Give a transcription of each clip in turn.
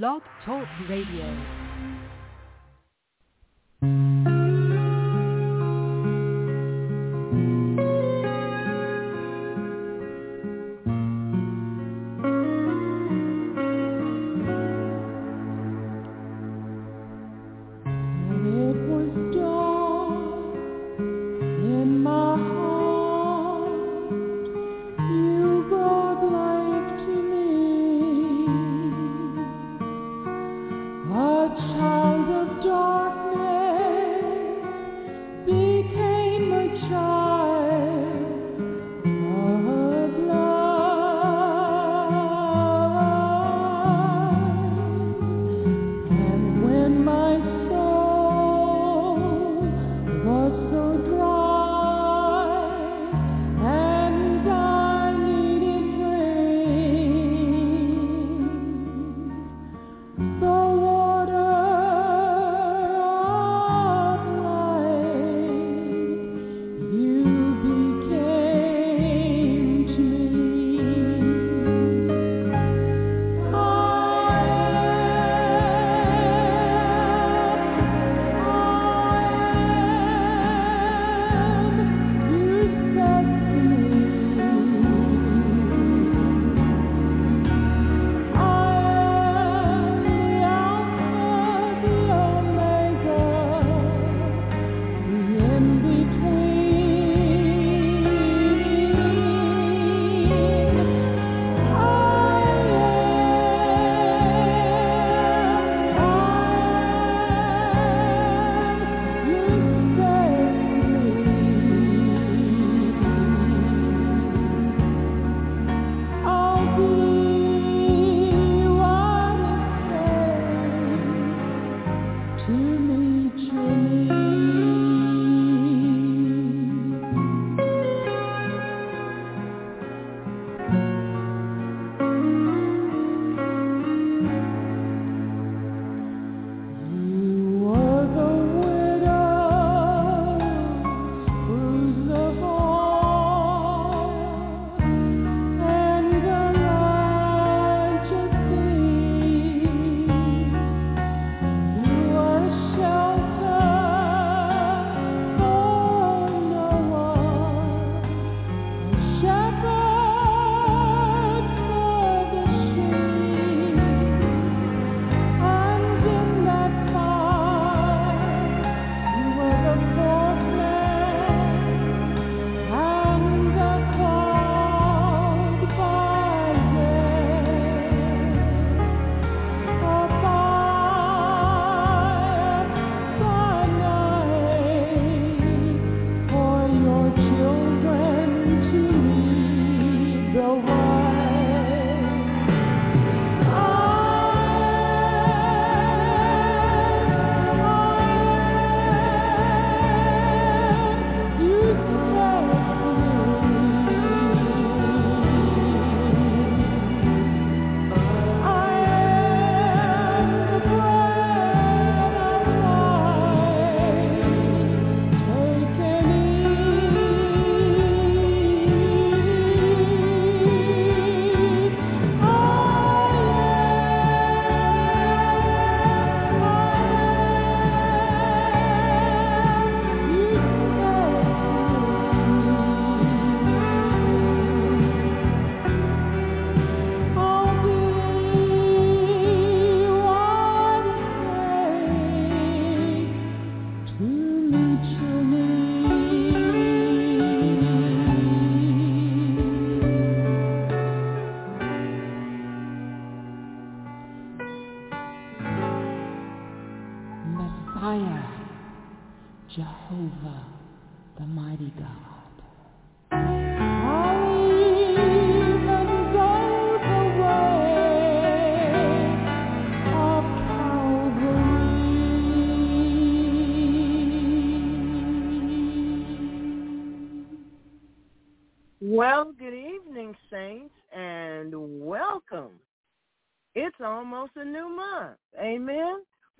Blog Talk Radio.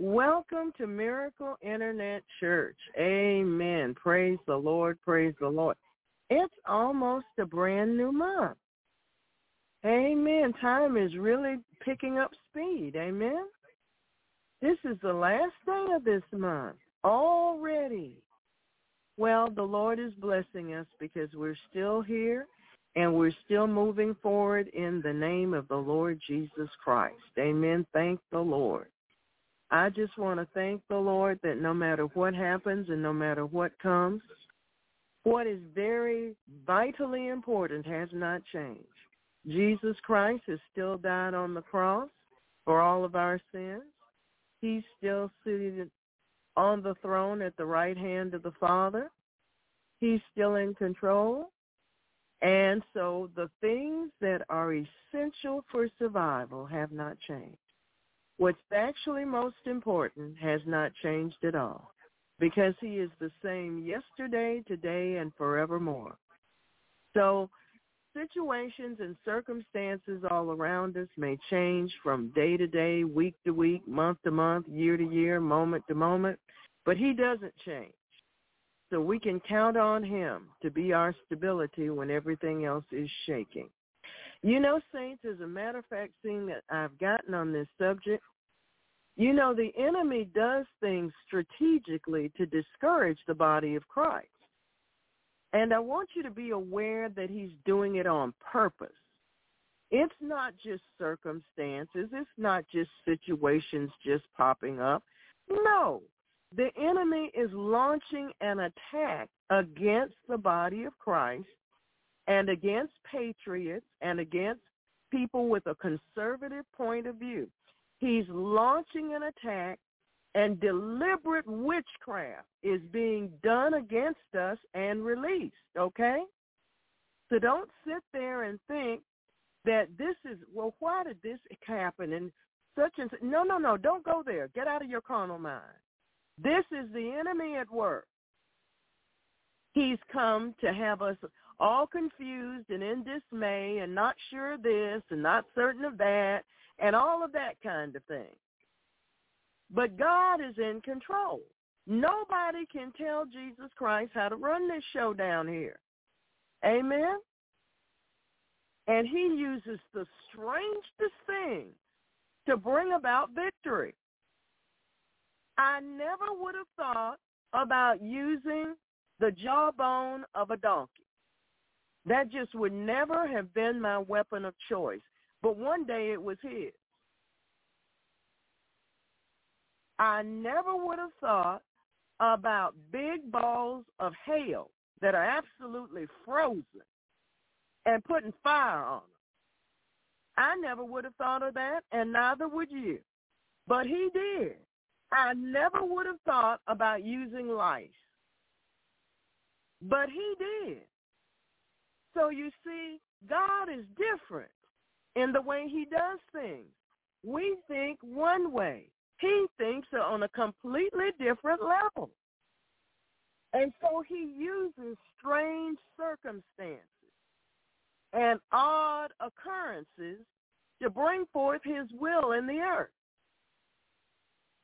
Welcome to Miracle Internet Church. Amen. Praise the Lord. Praise the Lord. It's almost a brand new month. Amen. Time is really picking up speed. Amen. This is the last day of this month already. Well, the Lord is blessing us because we're still here and we're still moving forward in the name of the Lord Jesus Christ. Amen. Thank the Lord. I just want to thank the Lord that no matter what happens and no matter what comes, what is very vitally important has not changed. Jesus Christ has still died on the cross for all of our sins. He's still seated on the throne at the right hand of the Father. He's still in control. And so the things that are essential for survival have not changed. What's actually most important has not changed at all because he is the same yesterday, today, and forevermore. So situations and circumstances all around us may change from day to day, week to week, month to month, year to year, moment to moment, but he doesn't change. So we can count on him to be our stability when everything else is shaking. You know, saints, as a matter of fact, seeing that I've gotten on this subject, you know, the enemy does things strategically to discourage the body of Christ. And I want you to be aware that he's doing it on purpose. It's not just circumstances. It's not just situations just popping up. No, the enemy is launching an attack against the body of Christ and against patriots and against people with a conservative point of view. He's launching an attack and deliberate witchcraft is being done against us and released, okay? So don't sit there and think that this is, well, why did this happen and such and such. No, no, no, don't go there. Get out of your carnal mind. This is the enemy at work. He's come to have us all confused and in dismay and not sure of this and not certain of that and all of that kind of thing. But God is in control. Nobody can tell Jesus Christ how to run this show down here. Amen? And he uses the strangest thing to bring about victory. I never would have thought about using the jawbone of a donkey. That just would never have been my weapon of choice. But one day it was his. I never would have thought about big balls of hail that are absolutely frozen and putting fire on them. I never would have thought of that, and neither would you. But he did. I never would have thought about using lice. But he did. So you see, God is different in the way he does things. We think one way. He thinks on a completely different level. And so he uses strange circumstances and odd occurrences to bring forth his will in the earth.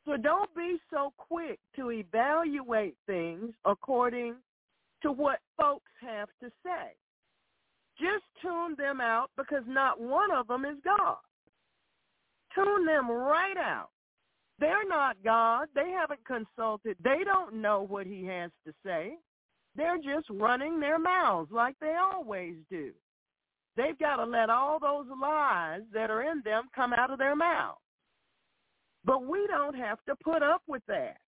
So don't be so quick to evaluate things according to what folks have to say. Just tune them out because not one of them is God. Tune them right out. They're not God. They haven't consulted. They don't know what he has to say. They're just running their mouths like they always do. They've got to let all those lies that are in them come out of their mouths. But we don't have to put up with that.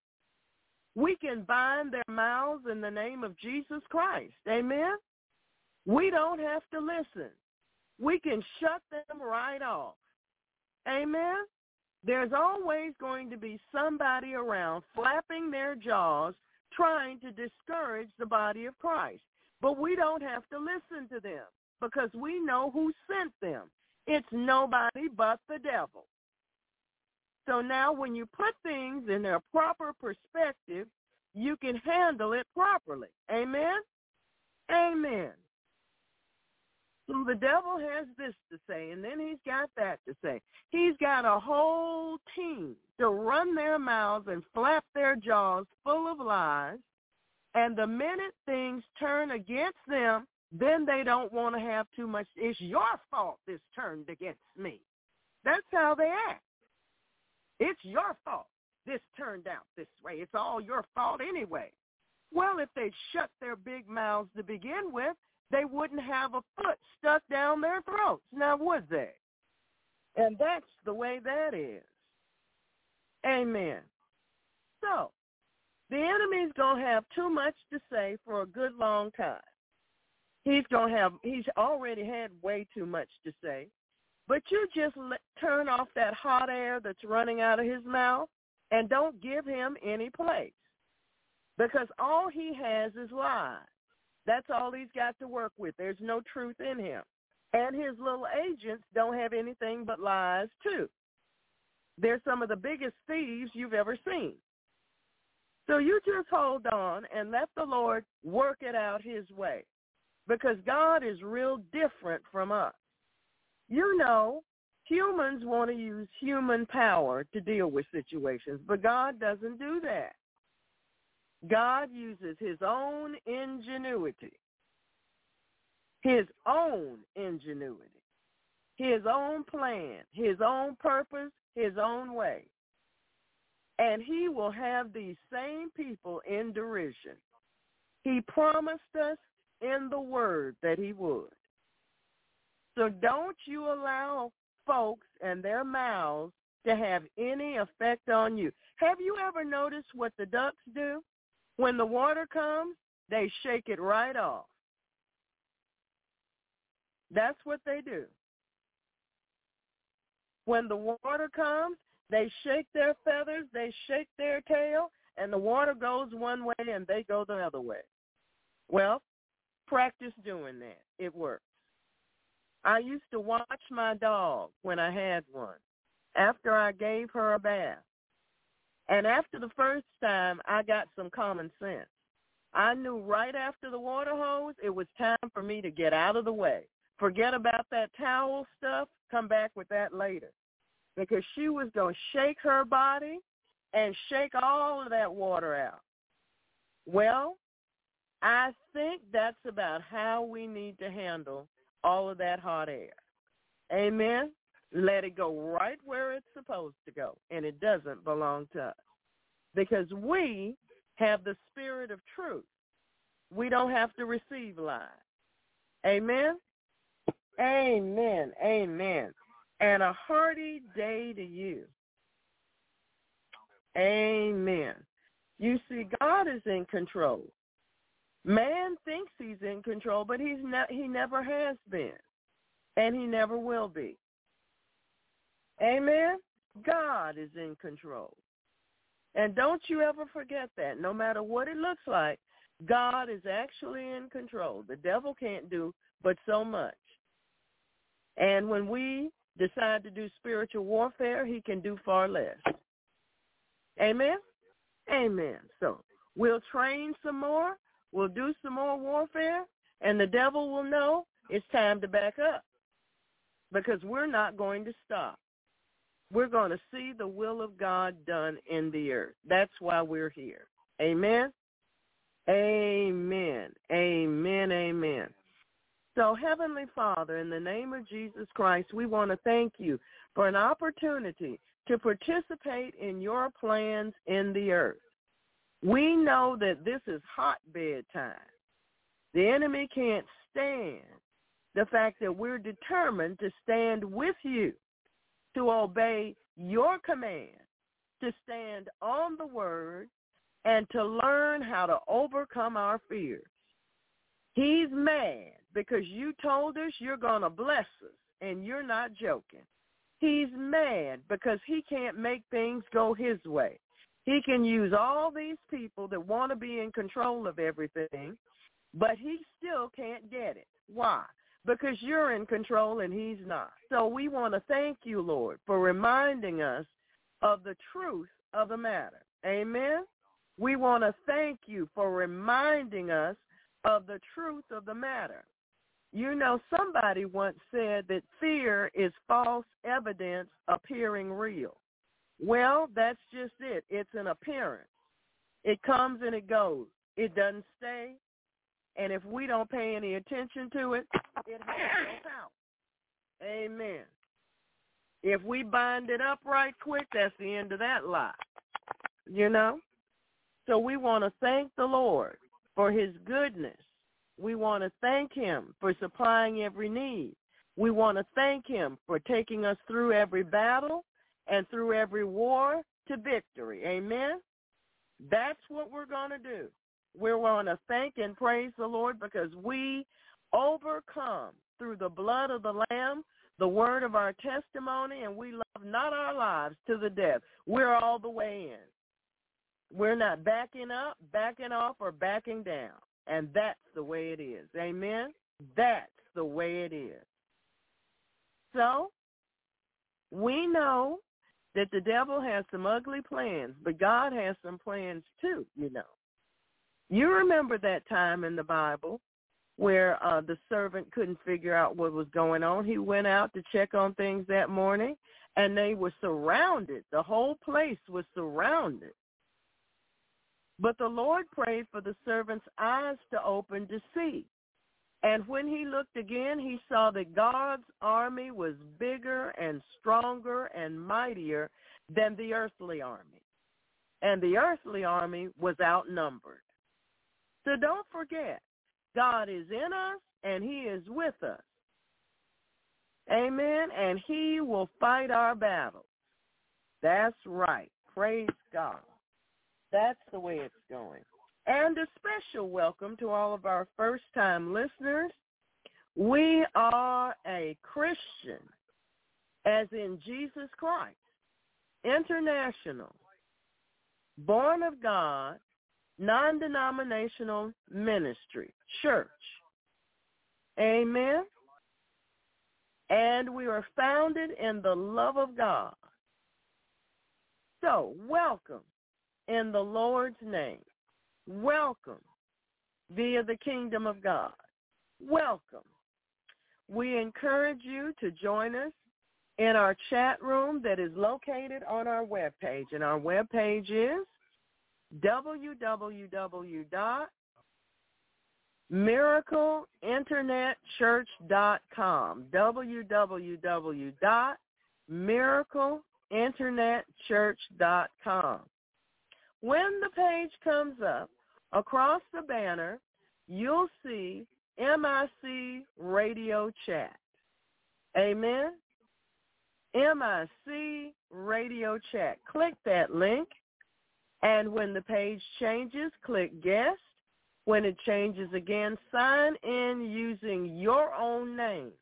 We can bind their mouths in the name of Jesus Christ. Amen? We don't have to listen. We can shut them right off. Amen? There's always going to be somebody around flapping their jaws trying to discourage the body of Christ. But we don't have to listen to them because we know who sent them. It's nobody but the devil. So now when you put things in their proper perspective, you can handle it properly. Amen? Amen. So the devil has this to say, and then he's got that to say. He's got a whole team to run their mouths and flap their jaws full of lies. And the minute things turn against them, then they don't want to have too much. It's your fault this turned against me. That's how they act. It's your fault this turned out this way. It's all your fault anyway. Well, if they'd shut their big mouths to begin with, they wouldn't have a foot stuck down their throats. Now, would they? And that's the way that is. Amen. So, the enemy's going to have too much to say for a good long time. He's going to have, he's already had way too much to say. But you just let, turn off that hot air that's running out of his mouth and don't give him any place. Because all he has is lies. That's all he's got to work with. There's no truth in him. And his little agents don't have anything but lies too. They're some of the biggest thieves you've ever seen. So you just hold on and let the Lord work it out his way because God is real different from us. You know, humans want to use human power to deal with situations, but God doesn't do that. God uses his own ingenuity, his own ingenuity, his own plan, his own purpose, his own way. And he will have these same people in derision. He promised us in the word that he would. So don't you allow folks and their mouths to have any effect on you. Have you ever noticed what the ducks do? When the water comes, they shake it right off. That's what they do. When the water comes, they shake their feathers, they shake their tail, and the water goes one way and they go the other way. Well, practice doing that. It works. I used to watch my dog when I had one after I gave her a bath. And after the first time, I got some common sense. I knew right after the water hose, it was time for me to get out of the way. Forget about that towel stuff. Come back with that later. Because she was going to shake her body and shake all of that water out. Well, I think that's about how we need to handle all of that hot air. Amen. Let it go right where it's supposed to go, and it doesn't belong to us. Because we have the spirit of truth. We don't have to receive lies. Amen. Amen. Amen. And a hearty day to you. Amen. You see, God is in control. Man thinks he's in control, but he's ne- he never has been, and he never will be. Amen. God is in control. And don't you ever forget that. No matter what it looks like, God is actually in control. The devil can't do but so much. And when we decide to do spiritual warfare, he can do far less. Amen? Amen. So we'll train some more We'll do some more warfare, and the devil will know it's time to back up because we're not going to stop. We're going to see the will of God done in the earth. That's why we're here. Amen? Amen. Amen. Amen. So, Heavenly Father, in the name of Jesus Christ, we want to thank you for an opportunity to participate in your plans in the earth. We know that this is hotbed time. The enemy can't stand the fact that we're determined to stand with you, to obey your command, to stand on the word, and to learn how to overcome our fears. He's mad because you told us you're going to bless us, and you're not joking. He's mad because he can't make things go his way. He can use all these people that want to be in control of everything, but he still can't get it. Why? Because you're in control and he's not. So we want to thank you, Lord, for reminding us of the truth of the matter. Amen? We want to thank you for reminding us of the truth of the matter. You know, somebody once said that fear is false evidence appearing real. Well, that's just it. It's an appearance. It comes and it goes. It doesn't stay. And if we don't pay any attention to it, it has no power. Amen. If we bind it up right quick, that's the end of that lie. You know? So we want to thank the Lord for his goodness. We want to thank him for supplying every need. We want to thank him for taking us through every battle and through every war to victory. Amen? That's what we're going to do. We're going to thank and praise the Lord because we overcome through the blood of the Lamb, the word of our testimony, and we love not our lives to the death. We're all the way in. We're not backing up, backing off, or backing down. And that's the way it is. Amen? That's the way it is. So, we know that the devil has some ugly plans, but God has some plans too, you know. You remember that time in the Bible where uh, the servant couldn't figure out what was going on. He went out to check on things that morning, and they were surrounded. The whole place was surrounded. But the Lord prayed for the servant's eyes to open to see. And when he looked again, he saw that God's army was bigger and stronger and mightier than the earthly army. And the earthly army was outnumbered. So don't forget, God is in us and he is with us. Amen. And he will fight our battles. That's right. Praise God. That's the way it's going. And a special welcome to all of our first-time listeners. We are a Christian, as in Jesus Christ, international, born of God, non-denominational ministry, church. Amen. And we are founded in the love of God. So welcome in the Lord's name. Welcome via the kingdom of God. Welcome. We encourage you to join us in our chat room that is located on our webpage. And our webpage is www.miracleinternetchurch.com. www.miracleinternetchurch.com. When the page comes up, across the banner, you'll see MIC Radio Chat. Amen? MIC Radio Chat. Click that link, and when the page changes, click Guest. When it changes again, sign in using your own name,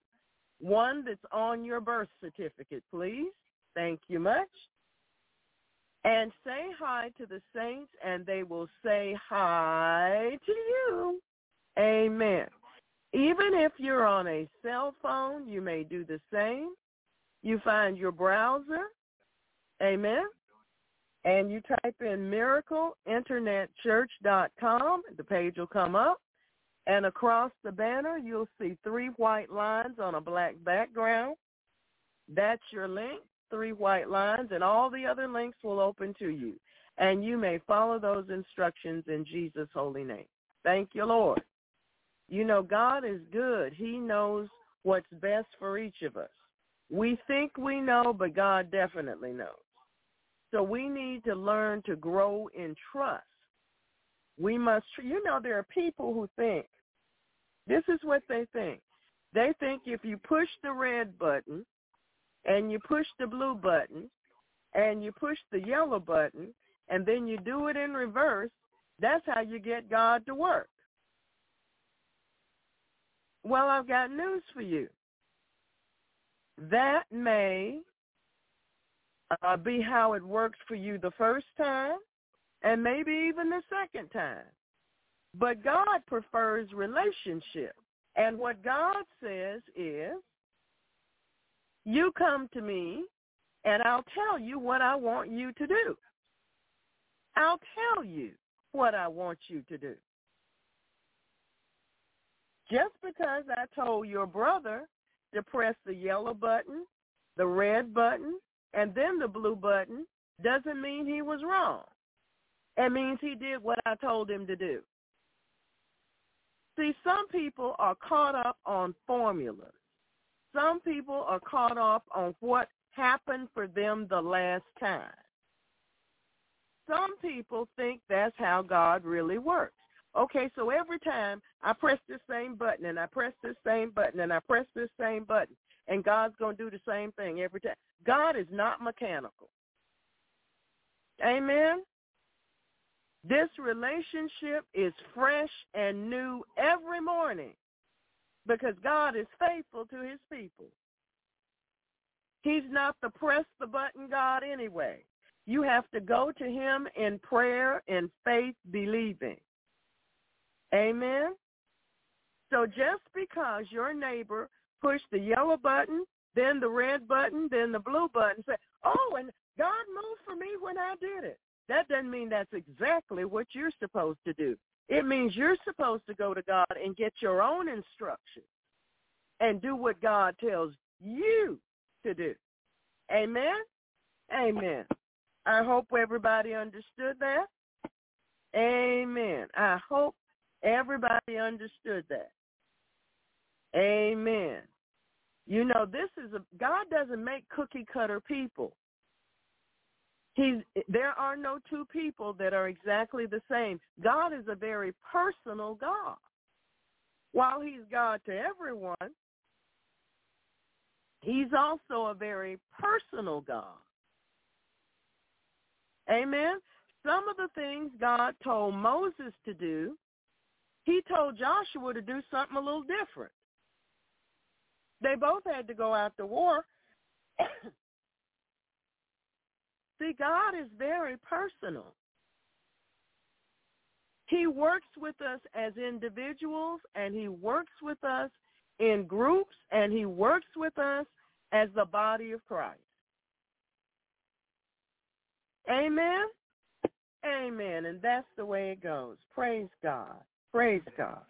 one that's on your birth certificate, please. Thank you much and say hi to the saints, and they will say hi to you. Amen. Even if you're on a cell phone, you may do the same. You find your browser, amen, and you type in miracleinternetchurch.com. The page will come up, and across the banner, you'll see three white lines on a black background. That's your link three white lines, and all the other links will open to you. And you may follow those instructions in Jesus' holy name. Thank you, Lord. You know, God is good. He knows what's best for each of us. We think we know, but God definitely knows. So we need to learn to grow in trust. We must, you know, there are people who think, this is what they think. They think if you push the red button, and you push the blue button and you push the yellow button and then you do it in reverse, that's how you get God to work. Well, I've got news for you. That may uh, be how it works for you the first time and maybe even the second time. But God prefers relationship. And what God says is, you come to me and I'll tell you what I want you to do. I'll tell you what I want you to do. Just because I told your brother to press the yellow button, the red button, and then the blue button doesn't mean he was wrong. It means he did what I told him to do. See, some people are caught up on formulas. Some people are caught up on what happened for them the last time. Some people think that's how God really works. Okay, so every time I press this same button and I press this same button and I press this same button, and God's going to do the same thing every time. God is not mechanical. Amen. This relationship is fresh and new every morning because God is faithful to his people. He's not the press the button God anyway. You have to go to him in prayer and faith believing. Amen. So just because your neighbor pushed the yellow button, then the red button, then the blue button, say, oh, and God moved for me when I did it. That doesn't mean that's exactly what you're supposed to do. It means you're supposed to go to God and get your own instructions and do what God tells you to do. Amen? Amen. I hope everybody understood that. Amen. I hope everybody understood that. Amen. You know, this is a God doesn't make cookie cutter people. He's there are no two people that are exactly the same. God is a very personal God. While he's God to everyone, he's also a very personal God. Amen. Some of the things God told Moses to do, he told Joshua to do something a little different. They both had to go out to war. See, God is very personal. He works with us as individuals and he works with us in groups and he works with us as the body of Christ. Amen? Amen. And that's the way it goes. Praise God. Praise God.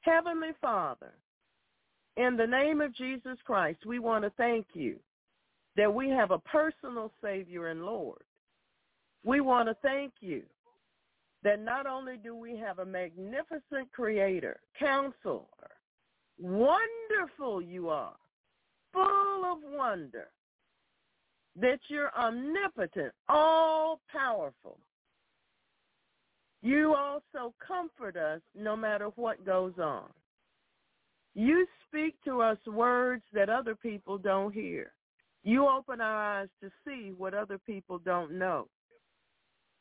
Heavenly Father, in the name of Jesus Christ, we want to thank you that we have a personal Savior and Lord. We want to thank you that not only do we have a magnificent Creator, Counselor, wonderful you are, full of wonder, that you're omnipotent, all-powerful. You also comfort us no matter what goes on. You speak to us words that other people don't hear. You open our eyes to see what other people don't know.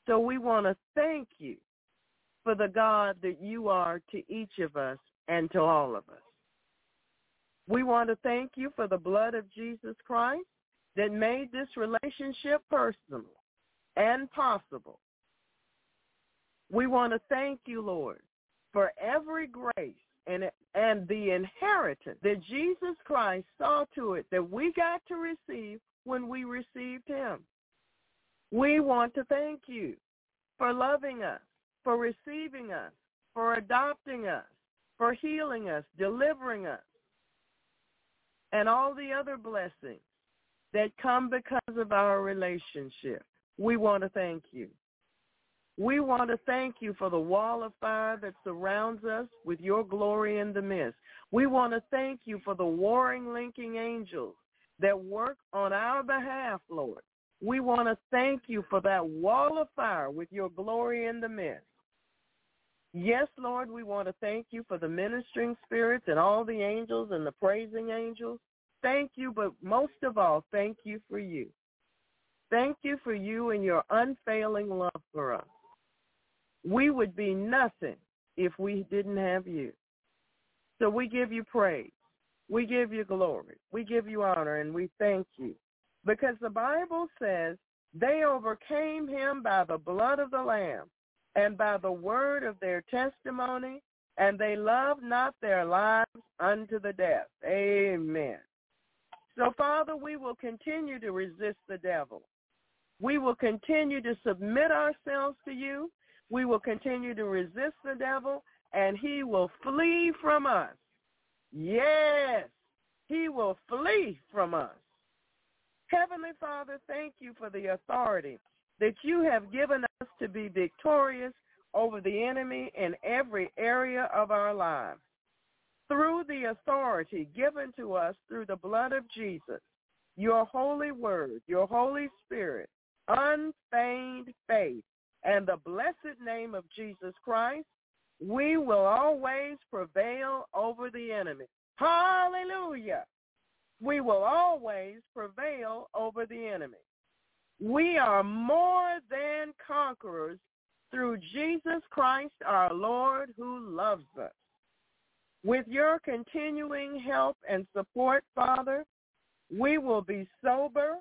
So we want to thank you for the God that you are to each of us and to all of us. We want to thank you for the blood of Jesus Christ that made this relationship personal and possible. We want to thank you, Lord, for every grace and, and the inheritance that Jesus Christ saw to it that we got to receive when we received him. We want to thank you for loving us, for receiving us, for adopting us, for healing us, delivering us, and all the other blessings that come because of our relationship. We want to thank you. We want to thank you for the wall of fire that surrounds us with your glory in the midst. We want to thank you for the warring linking angels that work on our behalf, Lord. We want to thank you for that wall of fire with your glory in the midst. Yes, Lord, we want to thank you for the ministering spirits and all the angels and the praising angels. Thank you, but most of all, thank you for you. Thank you for you and your unfailing love for us. We would be nothing if we didn't have you. So we give you praise. We give you glory. We give you honor and we thank you. Because the Bible says they overcame him by the blood of the Lamb and by the word of their testimony, and they loved not their lives unto the death. Amen. So, Father, we will continue to resist the devil. We will continue to submit ourselves to you. We will continue to resist the devil, and he will flee from us. Yes, he will flee from us. Heavenly Father, thank you for the authority that you have given us to be victorious over the enemy in every area of our lives. Through the authority given to us through the blood of Jesus, your holy word, your Holy Spirit, unfeigned faith, and the blessed name of Jesus Christ, we will always prevail over the enemy. Hallelujah. We will always prevail over the enemy. We are more than conquerors through Jesus Christ our Lord who loves us. With your continuing help and support, Father, we will be sober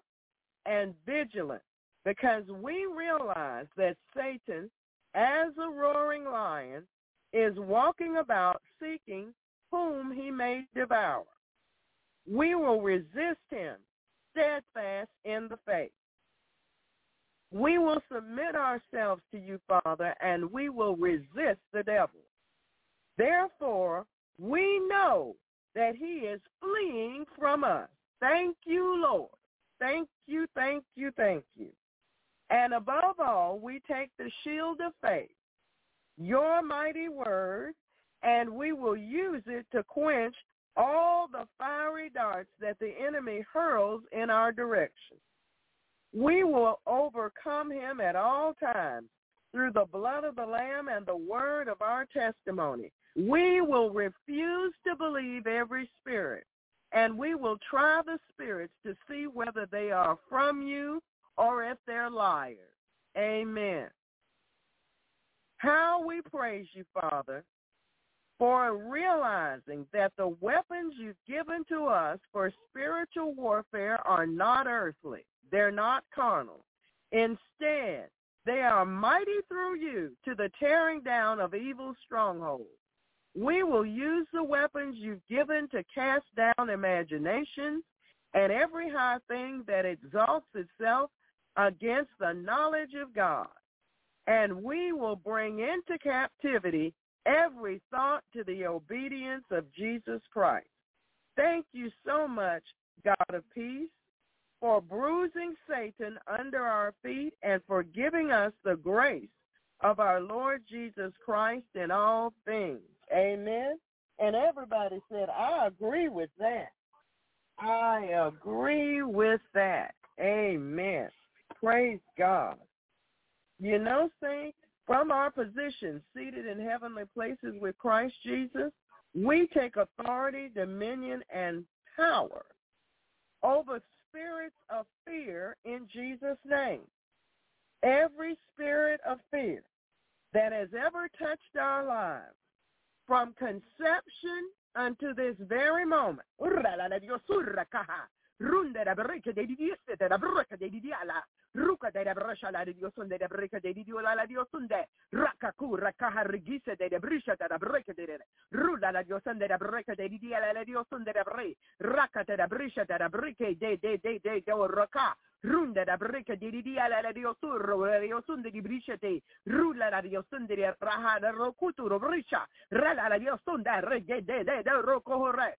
and vigilant because we realize that Satan, as a roaring lion, is walking about seeking whom he may devour. We will resist him steadfast in the faith. We will submit ourselves to you, Father, and we will resist the devil. Therefore, we know that he is fleeing from us. Thank you, Lord. Thank you, thank you, thank you. And above all, we take the shield of faith, your mighty word, and we will use it to quench all the fiery darts that the enemy hurls in our direction. We will overcome him at all times through the blood of the Lamb and the word of our testimony. We will refuse to believe every spirit, and we will try the spirits to see whether they are from you or if they're liars. Amen. How we praise you, Father, for realizing that the weapons you've given to us for spiritual warfare are not earthly. They're not carnal. Instead, they are mighty through you to the tearing down of evil strongholds. We will use the weapons you've given to cast down imaginations and every high thing that exalts itself against the knowledge of God. And we will bring into captivity every thought to the obedience of Jesus Christ. Thank you so much, God of peace, for bruising Satan under our feet and for giving us the grace of our Lord Jesus Christ in all things. Amen. And everybody said, I agree with that. I agree with that. Amen. Praise God. You know, saints, from our position seated in heavenly places with Christ Jesus, we take authority, dominion, and power over spirits of fear in Jesus' name. Every spirit of fear that has ever touched our lives from conception unto this very moment. Ruka de de brasha la de Dios de breca de Dio la la Dios de rakaku rakaha regise de brisha de breca de rula la Dios de breca de Dio la la Dios de bre raka de brisha de breca de de de de de raka runda da breca di dia la dio surro la dio sunde di briscete rulla la dio sunde di raha da rokuturo briscia rala la dio sunde re de de de roko hore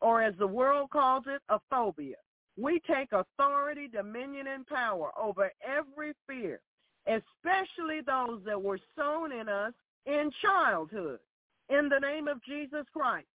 or as the world calls it, a phobia. We take authority, dominion, and power over every fear, especially those that were sown in us in childhood. In the name of Jesus Christ.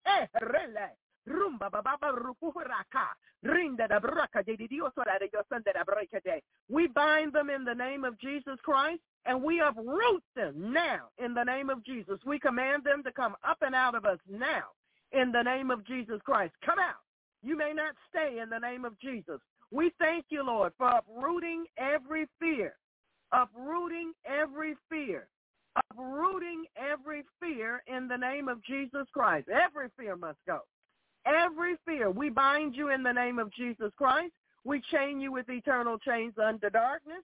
We bind them in the name of Jesus Christ and we uproot them now in the name of Jesus. We command them to come up and out of us now in the name of Jesus Christ. Come out. You may not stay in the name of Jesus. We thank you, Lord, for uprooting every fear, uprooting every fear, uprooting every fear in the name of Jesus Christ. Every fear must go. Every fear. We bind you in the name of Jesus Christ. We chain you with eternal chains under darkness.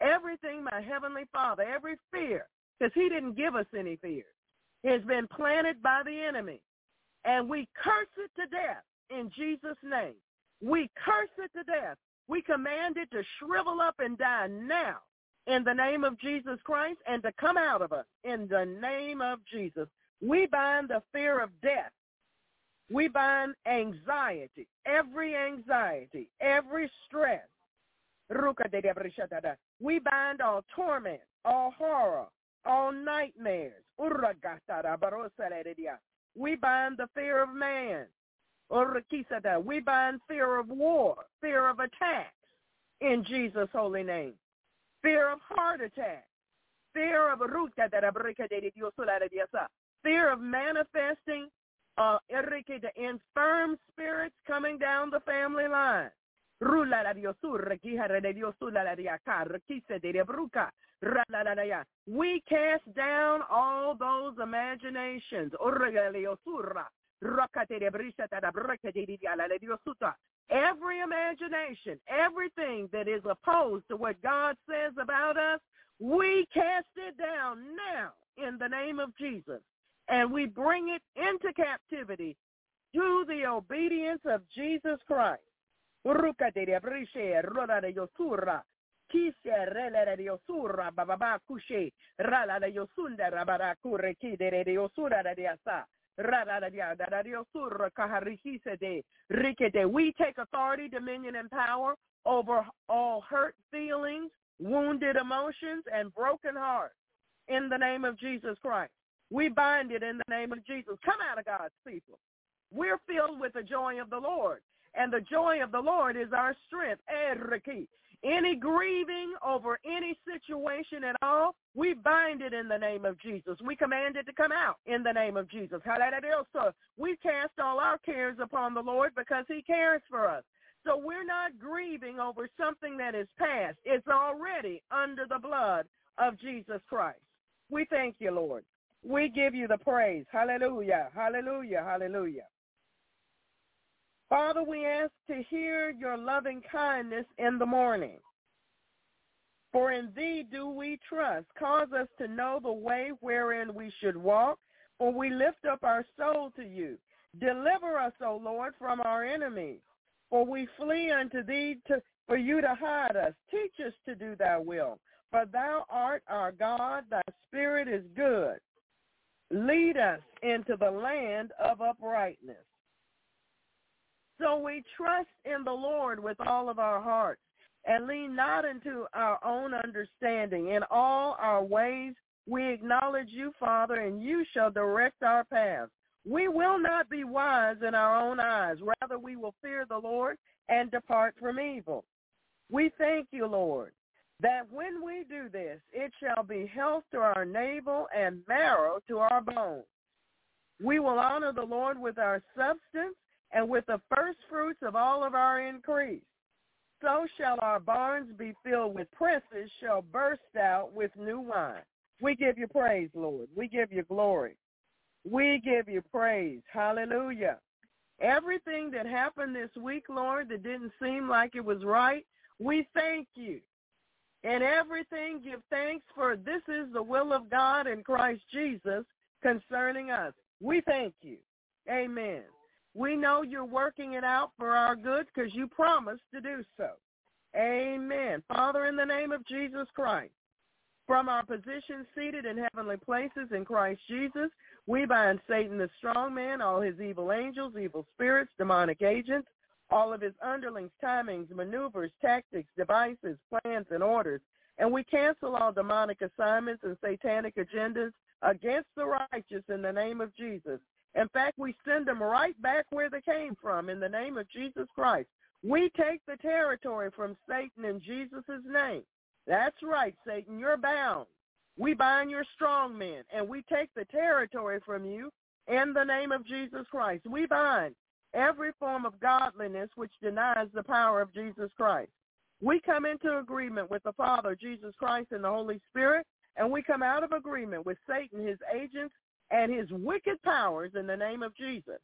Everything, my heavenly Father, every fear, because he didn't give us any fear, has been planted by the enemy. And we curse it to death in Jesus' name. We curse it to death. We command it to shrivel up and die now in the name of Jesus Christ and to come out of us in the name of Jesus. We bind the fear of death we bind anxiety, every anxiety, every stress. We bind all torment, all horror, all nightmares. We bind the fear of man. We bind fear of war, fear of attacks in Jesus' holy name. Fear of heart attack, fear of fear of manifesting uh, Enrique, the infirm spirits coming down the family line. We cast down all those imaginations. Every imagination, everything that is opposed to what God says about us, we cast it down now in the name of Jesus and we bring it into captivity to the obedience of Jesus Christ. We take authority, dominion, and power over all hurt feelings, wounded emotions, and broken hearts in the name of Jesus Christ. We bind it in the name of Jesus. Come out of God's people. We're filled with the joy of the Lord. And the joy of the Lord is our strength. Any grieving over any situation at all, we bind it in the name of Jesus. We command it to come out in the name of Jesus. How that is. We cast all our cares upon the Lord because he cares for us. So we're not grieving over something that is past. It's already under the blood of Jesus Christ. We thank you, Lord. We give you the praise. Hallelujah. Hallelujah. Hallelujah. Father, we ask to hear your loving kindness in the morning. For in thee do we trust. Cause us to know the way wherein we should walk, for we lift up our soul to you. Deliver us, O Lord, from our enemies, for we flee unto thee to, for you to hide us. Teach us to do thy will, for thou art our God, thy spirit is good. Lead us into the land of uprightness. So we trust in the Lord with all of our hearts and lean not into our own understanding. In all our ways we acknowledge you, Father, and you shall direct our paths. We will not be wise in our own eyes. Rather, we will fear the Lord and depart from evil. We thank you, Lord, that when we do this, it shall be health to our navel and marrow to our bones. We will honor the Lord with our substance and with the first fruits of all of our increase. So shall our barns be filled with presses, shall burst out with new wine. We give you praise, Lord. We give you glory. We give you praise. Hallelujah. Everything that happened this week, Lord, that didn't seem like it was right, we thank you in everything give thanks, for this is the will of God in Christ Jesus concerning us. We thank you. Amen. We know you're working it out for our good because you promised to do so. Amen. Father, in the name of Jesus Christ, from our position seated in heavenly places in Christ Jesus, we bind Satan the strong man, all his evil angels, evil spirits, demonic agents, all of his underlings, timings, maneuvers, tactics, devices, plans, and orders. And we cancel all demonic assignments and satanic agendas against the righteous in the name of Jesus. In fact, we send them right back where they came from in the name of Jesus Christ. We take the territory from Satan in Jesus' name. That's right, Satan, you're bound. We bind your strong men, and we take the territory from you in the name of Jesus Christ. We bind every form of godliness which denies the power of Jesus Christ. We come into agreement with the Father, Jesus Christ, and the Holy Spirit, and we come out of agreement with Satan, his agents, and his wicked powers in the name of Jesus.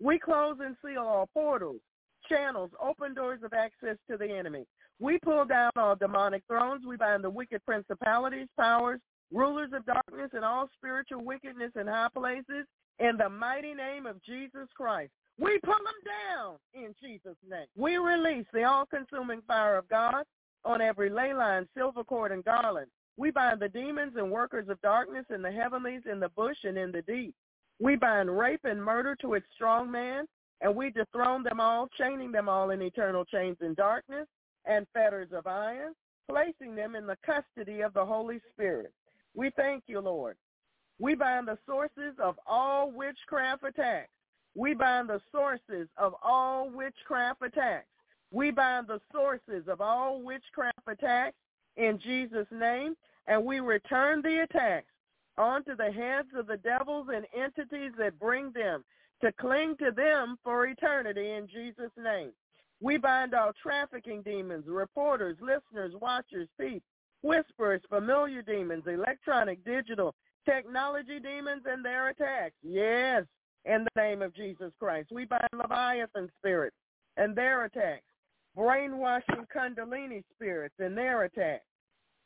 We close and seal all portals, channels, open doors of access to the enemy. We pull down all demonic thrones. We bind the wicked principalities, powers, rulers of darkness, and all spiritual wickedness in high places in the mighty name of Jesus Christ. We pull them down in Jesus' name. We release the all-consuming fire of God on every ley line, silver cord, and garland. We bind the demons and workers of darkness in the heavenlies, in the bush, and in the deep. We bind rape and murder to its strong man, and we dethrone them all, chaining them all in eternal chains in darkness and fetters of iron, placing them in the custody of the Holy Spirit. We thank you, Lord. We bind the sources of all witchcraft attacks we bind the sources of all witchcraft attacks. We bind the sources of all witchcraft attacks in Jesus' name, and we return the attacks onto the heads of the devils and entities that bring them to cling to them for eternity in Jesus' name. We bind all trafficking demons, reporters, listeners, watchers, thieves, whisperers, familiar demons, electronic, digital, technology demons and their attacks. Yes, in the name of Jesus Christ. We bind Leviathan spirits and their attacks, brainwashing Kundalini spirits and their attacks,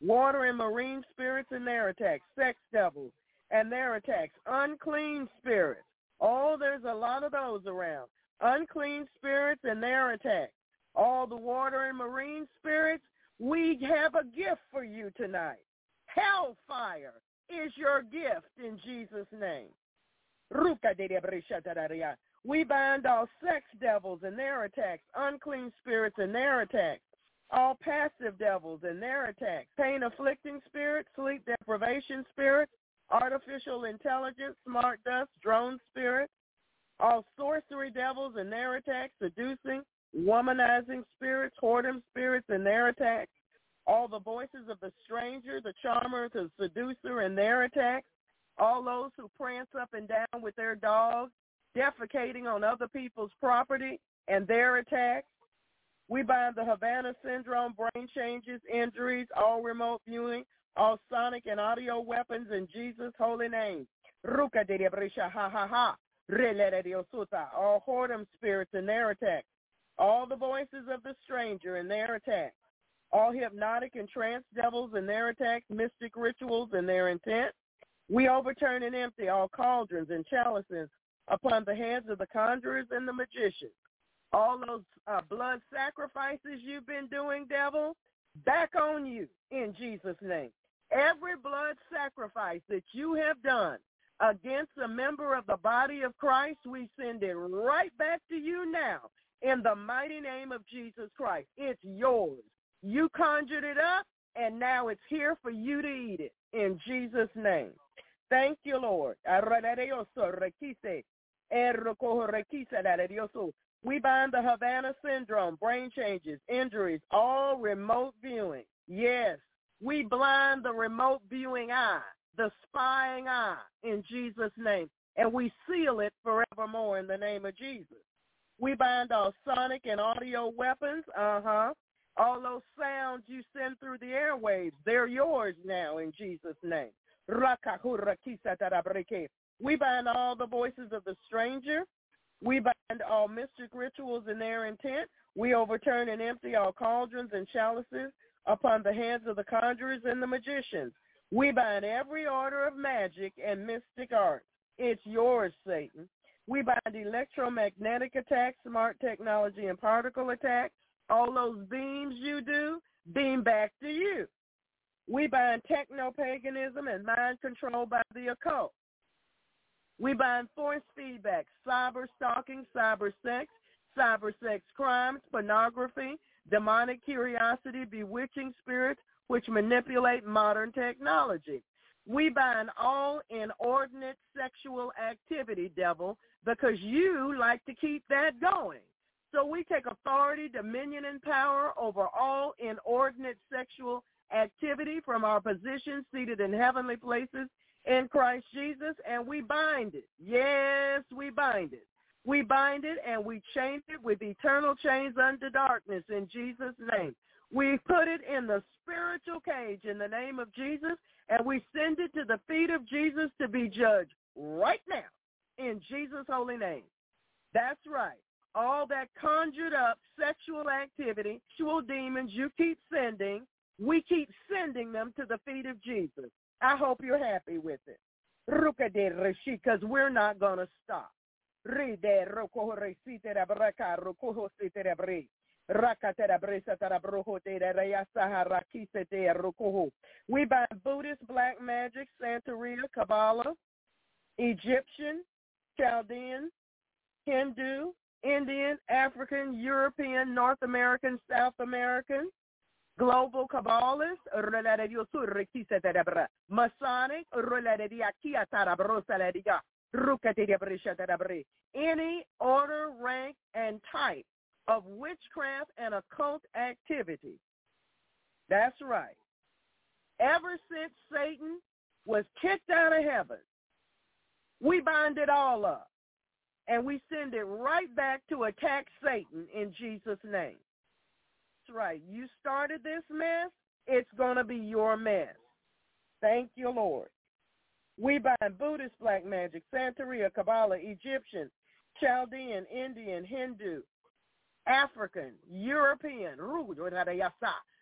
water and marine spirits and their attacks, sex devils and their attacks, unclean spirits. Oh, there's a lot of those around. Unclean spirits and their attacks. All the water and marine spirits, we have a gift for you tonight. Hellfire is your gift in Jesus' name. We bind all sex devils and their attacks, unclean spirits and their attacks, all passive devils and their attacks, pain-afflicting spirits, sleep deprivation spirits, artificial intelligence, smart dust, drone spirits, all sorcery devils and their attacks, seducing, womanizing spirits, whoredom spirits and their attacks, all the voices of the stranger, the charmer, the seducer and their attacks, all those who prance up and down with their dogs, defecating on other people's property and their attacks. We bind the Havana syndrome, brain changes, injuries, all remote viewing, all sonic and audio weapons in Jesus' holy name. Ruka de Brisha ha ha ha. All whoredom spirits and their attacks. All the voices of the stranger and their attacks. All hypnotic and trance devils and their attacks, mystic rituals and their intent. We overturn and empty all cauldrons and chalices upon the heads of the conjurers and the magicians. All those uh, blood sacrifices you've been doing, devil, back on you in Jesus' name. Every blood sacrifice that you have done against a member of the body of Christ, we send it right back to you now in the mighty name of Jesus Christ. It's yours. You conjured it up, and now it's here for you to eat it in Jesus' name. Thank you, Lord. We bind the Havana syndrome, brain changes, injuries, all remote viewing. Yes, we blind the remote viewing eye, the spying eye in Jesus' name, and we seal it forevermore in the name of Jesus. We bind all sonic and audio weapons, uh-huh. All those sounds you send through the airwaves, they're yours now in Jesus' name. We bind all the voices of the stranger. We bind all mystic rituals in their intent. We overturn and empty all cauldrons and chalices upon the hands of the conjurers and the magicians. We bind every order of magic and mystic arts. It's yours, Satan. We bind electromagnetic attacks, smart technology, and particle attacks. All those beams you do, beam back to you. We bind techno-paganism and mind control by the occult. We bind forced feedback, cyber stalking, cyber sex, cyber sex crimes, pornography, demonic curiosity, bewitching spirits which manipulate modern technology. We bind all inordinate sexual activity, devil, because you like to keep that going. So we take authority, dominion, and power over all inordinate sexual activity from our position seated in heavenly places in Christ Jesus, and we bind it. Yes, we bind it. We bind it and we chain it with eternal chains unto darkness in Jesus' name. We put it in the spiritual cage in the name of Jesus, and we send it to the feet of Jesus to be judged right now in Jesus' holy name. That's right. All that conjured up sexual activity, sexual demons you keep sending, we keep sending them to the feet of Jesus. I hope you're happy with it. Because we're not going to stop. We buy Buddhist, black magic, Santeria, Kabbalah, Egyptian, Chaldean, Hindu, Indian, African, European, North American, South American, Global Kabbalist, Masonic, any order, rank, and type of witchcraft and occult activity. That's right. Ever since Satan was kicked out of heaven, we bind it all up and we send it right back to attack Satan in Jesus' name. Right. You started this mess, it's going to be your mess. Thank you, Lord. We bind Buddhist black magic, Santeria, Kabbalah, Egyptian, Chaldean, Indian, Hindu, African, European,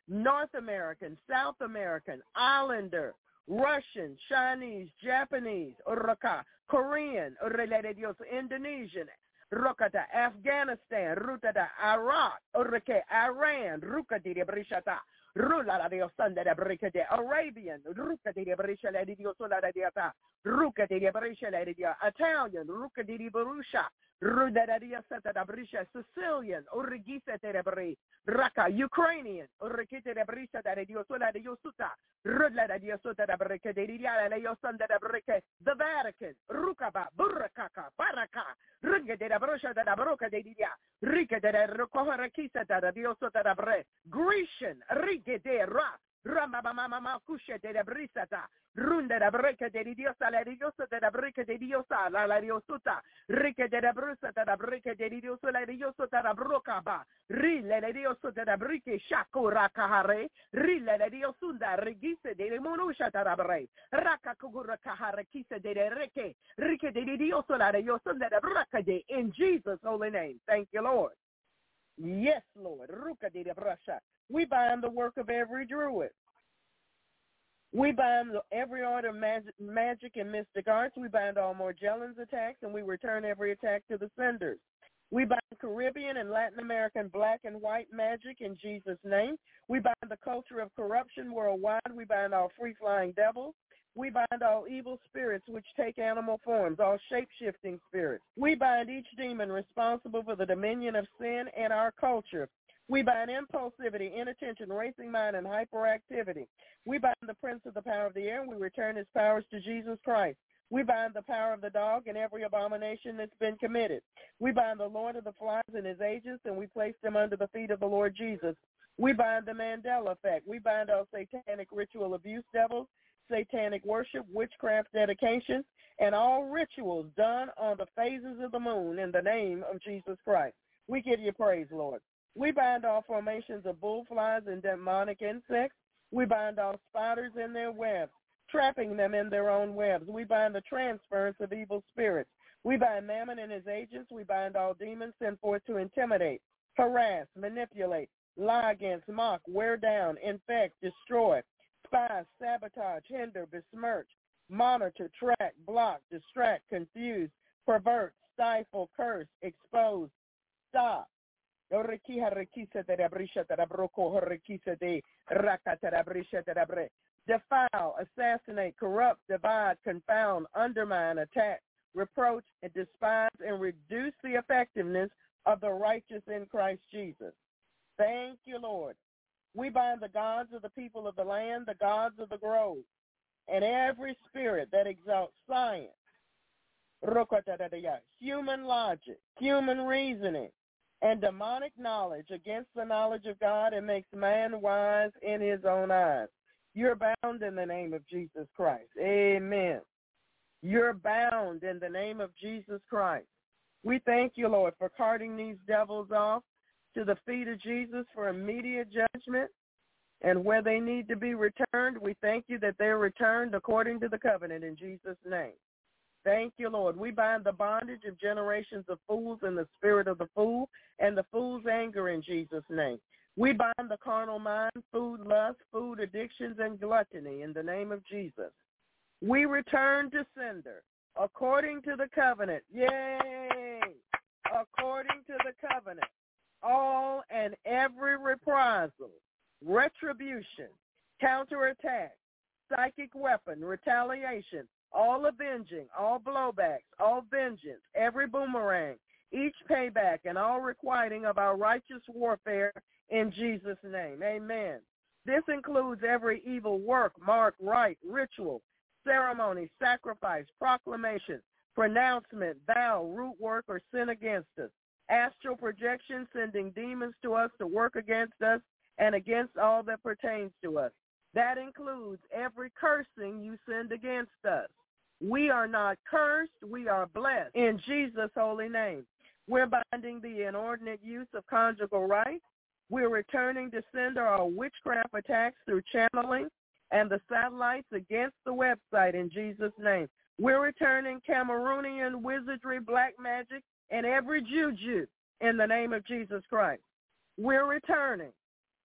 North American, South American, Islander, Russian, Chinese, Japanese, Korean, Indonesian, Rokata, Afghanistan, Rutada, Iraq, Iran, Rukadiri Brishata, Rula la Dio Sanda de Bricade, Arabian, Ruka di Brisha la Dio Sola da Diata, Ruka di Brisha la Dio, Italian, Ruka di Borusha, Ruda da Dia Santa da Brisha, Sicilian, Urigisa de Bri, Raka, Ukrainian, Urikite de Brisha da Dio Sola de Yosuta, Rudla da Dio Sota da Bricade, Diana la Dio Sanda da Brique, the Vatican, Rukaba, Burakaka, Baraka, Runga de la Brosha da Broca de Dia, Rica de Rocohara Kisa da Dio Sota da Bre, Grecian, Riga de ra Rama mama mama de la runde la breca de diosa la diosa de la breca de diosa la la diosuta, rique de la brusata la breca de diosa la diosa de la broca ba, rille la diosa de la brique shakura kahare, rille la diosunda rigise de la monusha de la bre, raka kugura kahare kise de la reke, rike de diosa la diosa de la breca de, in Jesus' holy name. Thank you, Lord. Yes, Lord. Ruka de brasha. We bind the work of every druid. We bind every order of magic, magic and mystic arts. We bind all Morgellons attacks, and we return every attack to the senders. We bind Caribbean and Latin American black and white magic in Jesus' name. We bind the culture of corruption worldwide. We bind all free-flying devils. We bind all evil spirits which take animal forms, all shape-shifting spirits. We bind each demon responsible for the dominion of sin and our culture. We bind impulsivity, inattention, racing mind, and hyperactivity. We bind the prince of the power of the air, and we return his powers to Jesus Christ. We bind the power of the dog and every abomination that's been committed. We bind the Lord of the flies and his agents, and we place them under the feet of the Lord Jesus. We bind the Mandela effect. We bind all satanic ritual abuse devils, satanic worship, witchcraft dedications, and all rituals done on the phases of the moon in the name of Jesus Christ. We give you praise, Lord. We bind all formations of bullflies and demonic insects. We bind all spiders in their webs, trapping them in their own webs. We bind the transference of evil spirits. We bind Mammon and his agents. We bind all demons sent forth to intimidate, harass, manipulate, lie against, mock, wear down, infect, destroy, spy, sabotage, hinder, besmirch, monitor, track, block, distract, confuse, pervert, stifle, curse, expose, stop, Defile, assassinate, corrupt, divide, confound, undermine, attack, reproach, and despise, and reduce the effectiveness of the righteous in Christ Jesus. Thank you, Lord. We bind the gods of the people of the land, the gods of the grove, and every spirit that exalts science, human logic, human reasoning, and demonic knowledge against the knowledge of God and makes man wise in his own eyes. You're bound in the name of Jesus Christ. Amen. You're bound in the name of Jesus Christ. We thank you, Lord, for carting these devils off to the feet of Jesus for immediate judgment. And where they need to be returned, we thank you that they're returned according to the covenant in Jesus' name. Thank you, Lord. We bind the bondage of generations of fools and the spirit of the fool and the fool's anger in Jesus' name. We bind the carnal mind, food lust, food addictions, and gluttony in the name of Jesus. We return to sender according to the covenant. Yay! According to the covenant. All and every reprisal, retribution, counterattack, psychic weapon, retaliation, all avenging, all blowbacks, all vengeance, every boomerang, each payback, and all requiting of our righteous warfare in Jesus' name. Amen. This includes every evil work, mark, rite, ritual, ceremony, sacrifice, proclamation, pronouncement, vow, root work, or sin against us. Astral projection, sending demons to us to work against us and against all that pertains to us. That includes every cursing you send against us. We are not cursed. We are blessed in Jesus' holy name. We're binding the inordinate use of conjugal rights. We're returning to sender our witchcraft attacks through channeling and the satellites against the website in Jesus' name. We're returning Cameroonian wizardry, black magic, and every juju in the name of Jesus Christ. We're returning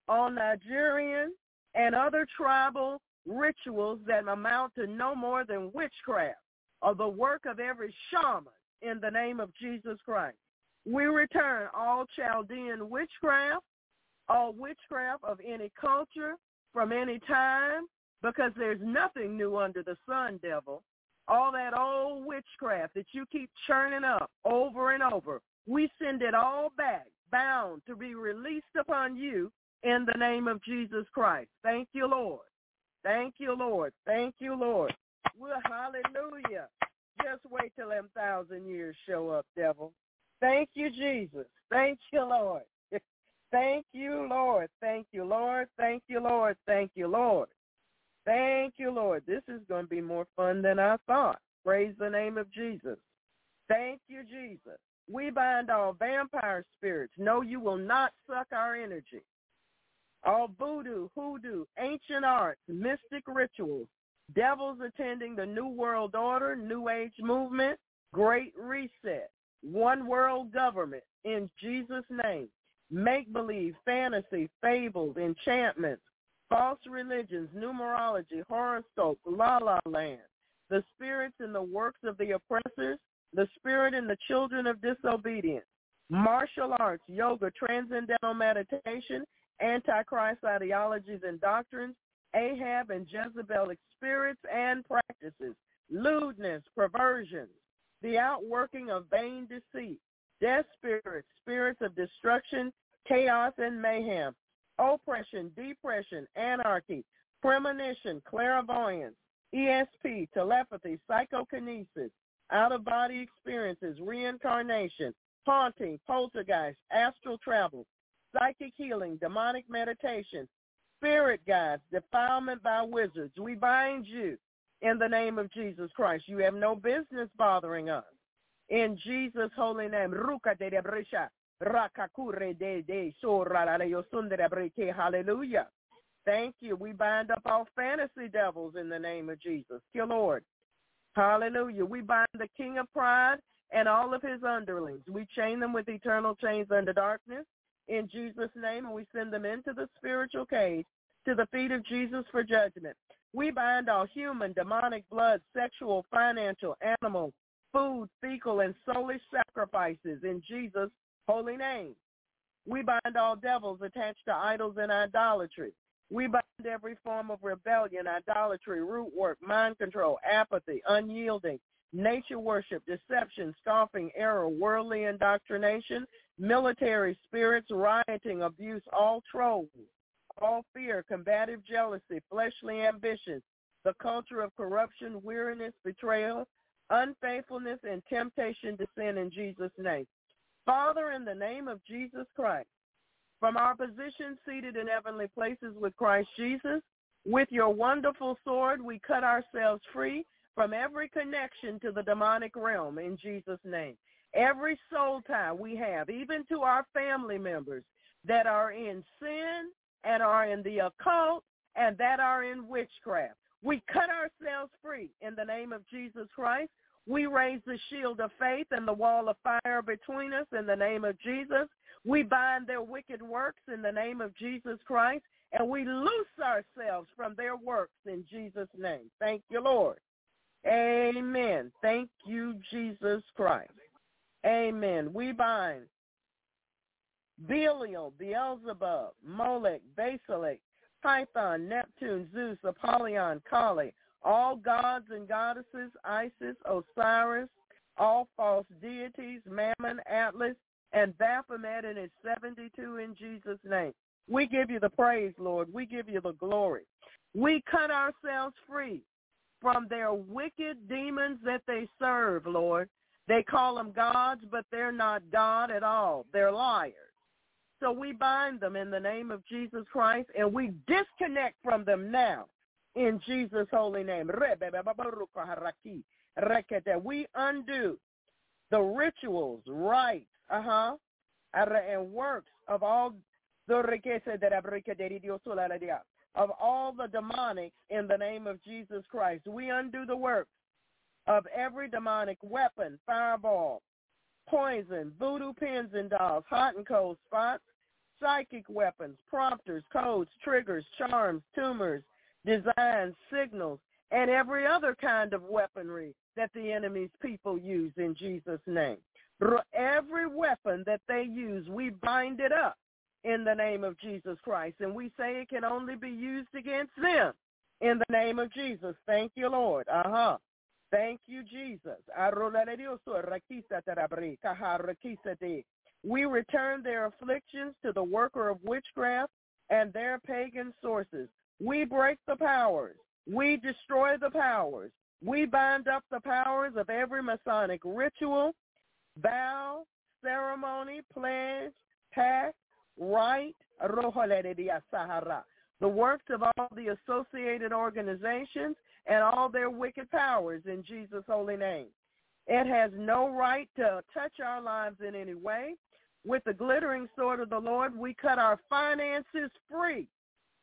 all Nigerian and other tribal rituals that amount to no more than witchcraft or the work of every shaman in the name of Jesus Christ. We return all Chaldean witchcraft, all witchcraft of any culture from any time, because there's nothing new under the sun, devil. All that old witchcraft that you keep churning up over and over, we send it all back, bound to be released upon you in the name of Jesus Christ. Thank you, Lord. Thank you, Lord. Thank you, Lord. Well, hallelujah. Just wait till them thousand years show up, devil. Thank you, Jesus. Thank you, Lord. Thank you, Lord. Thank you, Lord. Thank you, Lord. Thank you, Lord. Thank you, Lord. This is going to be more fun than I thought. Praise the name of Jesus. Thank you, Jesus. We bind all vampire spirits. No, you will not suck our energy all voodoo, hoodoo, ancient arts, mystic rituals, devils attending the New World Order, New Age movement, Great Reset, One World Government, in Jesus' name, make-believe, fantasy, fables, enchantments, false religions, numerology, horoscope, la-la land, the spirits and the works of the oppressors, the spirit and the children of disobedience, martial arts, yoga, transcendental meditation, Antichrist ideologies and doctrines, Ahab and Jezebelic spirits and practices, lewdness, perversions, the outworking of vain deceit, death spirits, spirits of destruction, chaos and mayhem, oppression, depression, anarchy, premonition, clairvoyance, ESP, telepathy, psychokinesis, out-of-body experiences, reincarnation, haunting, poltergeist, astral travel, psychic healing, demonic meditation, spirit guides, defilement by wizards. We bind you in the name of Jesus Christ. You have no business bothering us. In Jesus' holy name. Ruka de Debrisha, Rakakure de de Sorarayosundere Hallelujah. Thank you. We bind up all fantasy devils in the name of Jesus. Kill Lord. Hallelujah. We bind the king of pride and all of his underlings. We chain them with eternal chains under darkness in Jesus' name, and we send them into the spiritual cage to the feet of Jesus for judgment. We bind all human, demonic, blood, sexual, financial, animal, food, fecal, and soulish sacrifices in Jesus' holy name. We bind all devils attached to idols and idolatry. We bind every form of rebellion, idolatry, root work, mind control, apathy, unyielding, nature worship, deception, scoffing, error, worldly indoctrination, military spirits, rioting, abuse, all trolls, all fear, combative jealousy, fleshly ambitions, the culture of corruption, weariness, betrayal, unfaithfulness, and temptation to sin in Jesus' name. Father, in the name of Jesus Christ, from our position seated in heavenly places with Christ Jesus, with your wonderful sword, we cut ourselves free from every connection to the demonic realm in Jesus' name. Every soul tie we have, even to our family members that are in sin and are in the occult and that are in witchcraft. We cut ourselves free in the name of Jesus Christ. We raise the shield of faith and the wall of fire between us in the name of Jesus. We bind their wicked works in the name of Jesus Christ, and we loose ourselves from their works in Jesus' name. Thank you, Lord. Amen. Thank you, Jesus Christ. Amen. We bind Belial, Beelzebub, Molech, Basilic, Python, Neptune, Zeus, Apollyon, Kali, all gods and goddesses, Isis, Osiris, all false deities, Mammon, Atlas, and Baphomet and his 72 in Jesus' name. We give you the praise, Lord. We give you the glory. We cut ourselves free from their wicked demons that they serve, Lord. They call them gods, but they're not God at all. They're liars. So we bind them in the name of Jesus Christ and we disconnect from them now in Jesus' holy name. We undo the rituals, rites, uh-huh, and works of all of all the demonics in the name of Jesus Christ. We undo the works of every demonic weapon, fireball, poison, voodoo pins and dolls, hot and cold spots, psychic weapons, prompters, codes, triggers, charms, tumors, designs, signals, and every other kind of weaponry that the enemy's people use in Jesus' name. Every weapon that they use, we bind it up in the name of Jesus Christ. And we say it can only be used against them in the name of Jesus. Thank you, Lord. Uh-huh. Thank you, Jesus. We return their afflictions to the worker of witchcraft and their pagan sources. We break the powers. We destroy the powers. We bind up the powers of every Masonic ritual, vow, ceremony, pledge, pact, rite, the works of all the associated organizations and all their wicked powers in Jesus' holy name. It has no right to touch our lives in any way. With the glittering sword of the Lord, we cut our finances free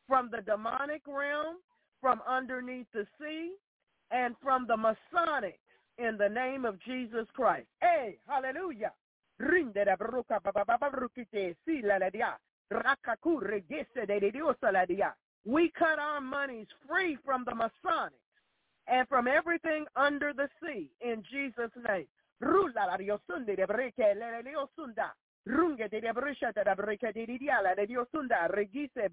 from the demonic realm, from underneath the sea, and from the Masonic in the name of Jesus Christ. Hey, hallelujah. We cut our monies free from the Masonic and from everything under the sea in Jesus' name. Runge de brisha de breke de diala de diosunda regise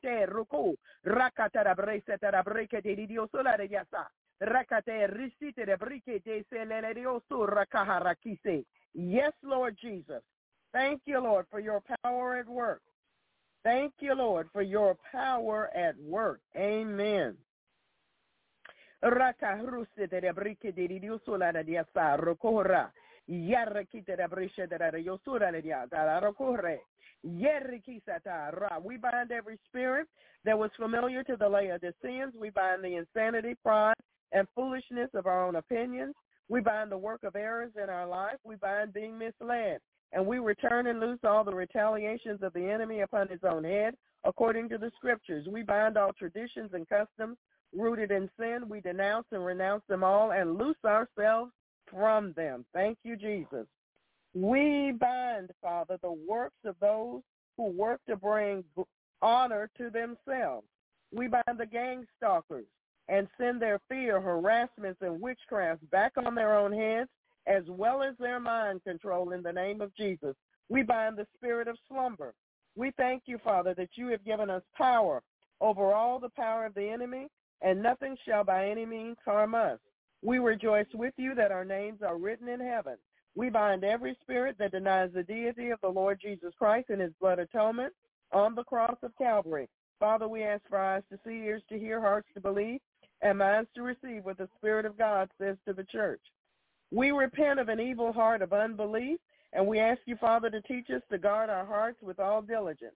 te ruku. Rakata da brese da breke de diosola de yasa Yes, Lord Jesus. Thank you, Lord, for your power at work. Thank you, Lord, for your power at work. Amen. We bind every spirit that was familiar to the Laodiceans. We bind the insanity, pride, and foolishness of our own opinions. We bind the work of errors in our life. We bind being misled. And we return and loose all the retaliations of the enemy upon his own head, according to the scriptures. We bind all traditions and customs rooted in sin. We denounce and renounce them all and loose ourselves from them. Thank you, Jesus. We bind, Father, the works of those who work to bring honor to themselves. We bind the gang stalkers and send their fear, harassments, and witchcrafts back on their own heads as well as their mind control in the name of Jesus. We bind the spirit of slumber. We thank you, Father, that you have given us power over all the power of the enemy, and nothing shall by any means harm us. We rejoice with you that our names are written in heaven. We bind every spirit that denies the deity of the Lord Jesus Christ and his blood atonement on the cross of Calvary. Father, we ask for eyes to see, ears to hear, hearts to believe, and minds to receive what the Spirit of God says to the church. We repent of an evil heart of unbelief, and we ask you, Father, to teach us to guard our hearts with all diligence.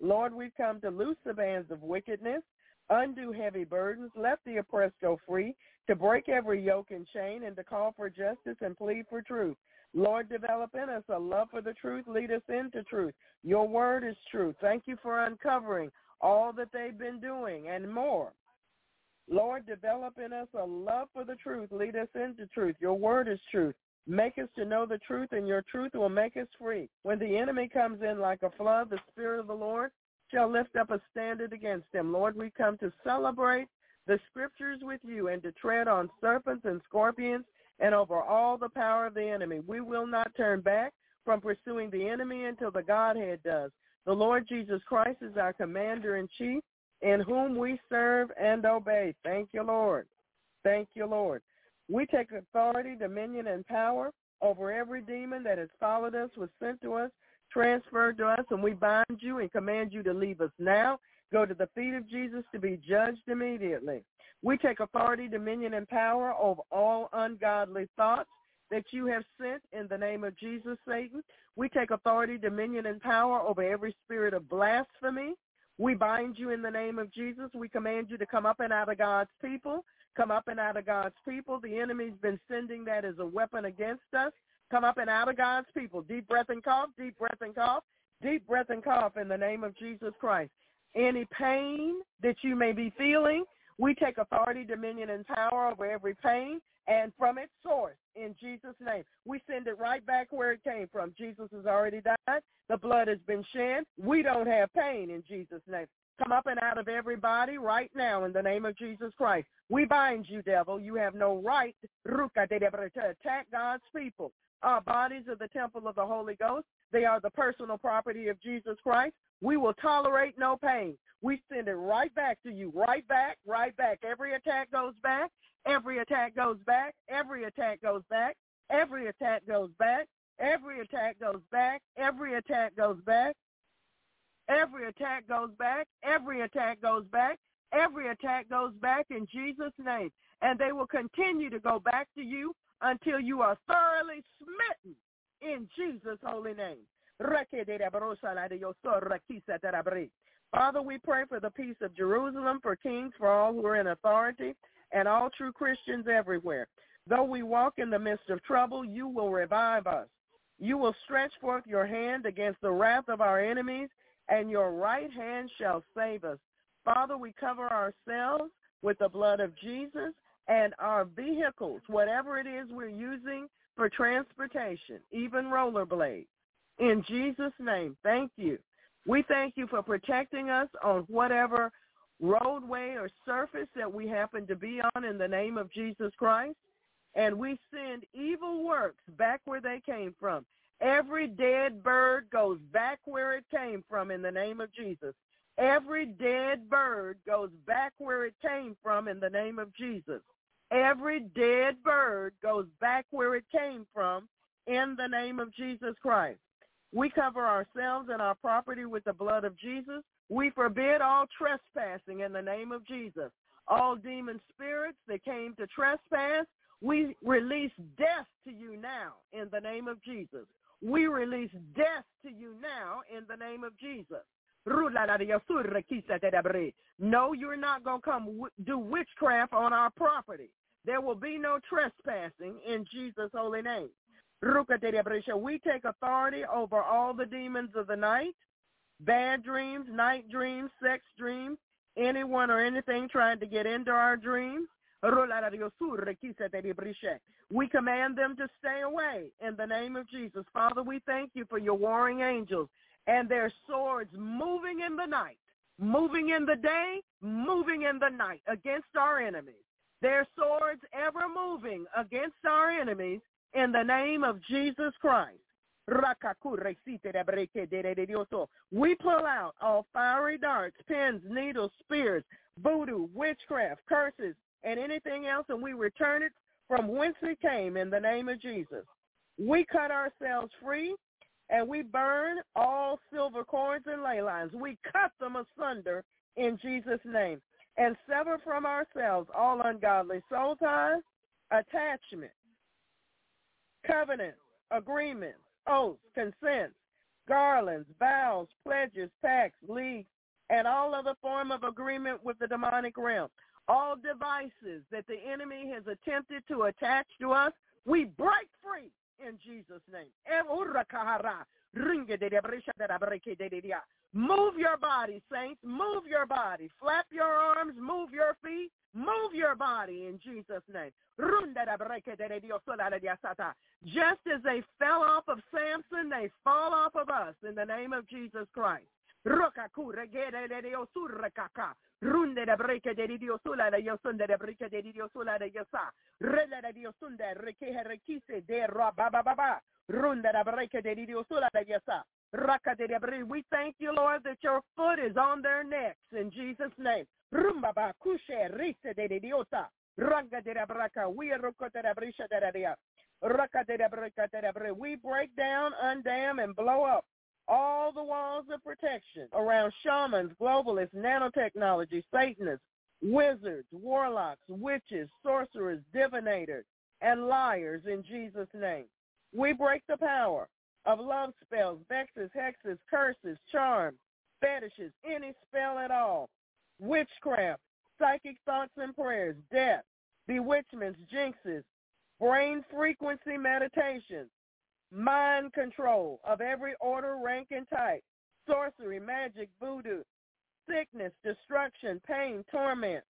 Lord, we've come to loose the bands of wickedness, undo heavy burdens, let the oppressed go free, to break every yoke and chain, and to call for justice and plead for truth. Lord, develop in us a love for the truth. Lead us into truth. Your word is truth. Thank you for uncovering all that they've been doing and more. Lord, develop in us a love for the truth. Lead us into truth. Your word is truth. Make us to know the truth, and your truth will make us free. When the enemy comes in like a flood, the Spirit of the Lord shall lift up a standard against him. Lord, we come to celebrate the scriptures with you and to tread on serpents and scorpions and over all the power of the enemy. We will not turn back from pursuing the enemy until the Godhead does. The Lord Jesus Christ is our commander in chief in whom we serve and obey. Thank you, Lord. Thank you, Lord. We take authority, dominion, and power over every demon that has followed us, was sent to us, transferred to us, and we bind you and command you to leave us now. Go to the feet of Jesus to be judged immediately. We take authority, dominion, and power over all ungodly thoughts that you have sent in the name of Jesus, Satan. We take authority, dominion, and power over every spirit of blasphemy. We bind you in the name of Jesus. We command you to come up and out of God's people. Come up and out of God's people. The enemy's been sending that as a weapon against us. Come up and out of God's people. Deep breath and cough, deep breath and cough, deep breath and cough in the name of Jesus Christ. Any pain that you may be feeling, we take authority, dominion, and power over every pain and from its source in Jesus' name. We send it right back where it came from. Jesus has already died. The blood has been shed. We don't have pain in Jesus' name. Come up and out of everybody right now in the name of Jesus Christ. We bind you, devil. You have no right to attack God's people. Our bodies are the temple of the Holy Ghost. They are the personal property of Jesus Christ. We will tolerate no pain. We send it right back to you, right back, right back. Every attack goes back. Every attack goes back. Every attack goes back. Every attack goes back. Every attack goes back. Every attack goes back. Every attack goes back. Every attack goes back. Every attack goes back in Jesus' name. And they will continue to go back to you until you are thoroughly smitten in Jesus' holy name. Father, we pray for the peace of Jerusalem, for kings, for all who are in authority, and all true Christians everywhere. Though we walk in the midst of trouble, you will revive us. You will stretch forth your hand against the wrath of our enemies, and your right hand shall save us. Father, we cover ourselves with the blood of Jesus and our vehicles, whatever it is we're using for transportation, even rollerblades. In Jesus' name, thank you. We thank you for protecting us on whatever roadway or surface that we happen to be on in the name of Jesus Christ. And we send evil works back where they came from. Every dead bird goes back where it came from in the name of Jesus. Every dead bird goes back where it came from in the name of Jesus. Every dead bird goes back where it came from in the name of Jesus Christ. We cover ourselves and our property with the blood of Jesus. We forbid all trespassing in the name of Jesus. All demon spirits that came to trespass, we release death to you now in the name of Jesus. We release death to you now in the name of Jesus. No, you're not going to come do witchcraft on our property. There will be no trespassing in Jesus' holy name. We take authority over all the demons of the night bad dreams, night dreams, sex dreams, anyone or anything trying to get into our dreams. We command them to stay away in the name of Jesus. Father, we thank you for your warring angels and their swords moving in the night, moving in the day, moving in the night against our enemies. Their swords ever moving against our enemies in the name of Jesus Christ. We pull out all fiery darts, pins, needles, spears, voodoo, witchcraft, curses, and anything else, and we return it from whence it came in the name of Jesus. We cut ourselves free, and we burn all silver cords and ley lines. We cut them asunder in Jesus' name. and sever from ourselves all ungodly soul ties, attachments, covenants, agreements, oaths, consents, garlands, vows, pledges, pacts, leagues, and all other form of agreement with the demonic realm. All devices that the enemy has attempted to attach to us, we break free in Jesus' name. Move your body, saints. Move your body. Flap your arms. Move your feet. Move your body in Jesus' name. Just as they fell off of Samson, they fall off of us in the name of Jesus Christ. Runde de breke de dio sula de yo sunde de breke de dio sula de yo sa. Rele de dio sunde reke herekise de ra ba ba ba ba. Runde de breke de dio sula de yo sa. Raka de bre. We thank you, Lord, that your foot is on their necks in Jesus' name. Rumba ba kushe rise de diosa. Ranga de braka. We roko de brisha de dia. Raka de breka de. We break down, undam, and blow up all the walls of protection around shamans, globalists, nanotechnology, Satanists, wizards, warlocks, witches, sorcerers, divinators, and liars in Jesus' name. We break the power of love spells, vexes, hexes, curses, charms, fetishes, any spell at all, witchcraft, psychic thoughts and prayers, death, bewitchments, jinxes, brain frequency meditations, mind control of every order, rank, and type, sorcery, magic, voodoo, sickness, destruction, pain, torment,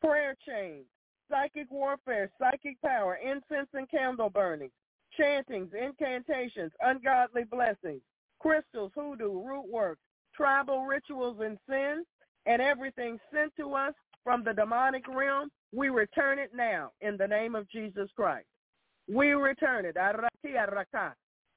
prayer chains, psychic warfare, psychic power, incense and candle burning, chantings, incantations, ungodly blessings, crystals, hoodoo, root work, tribal rituals and sins, and everything sent to us from the demonic realm, we return it now in the name of Jesus Christ. We return it.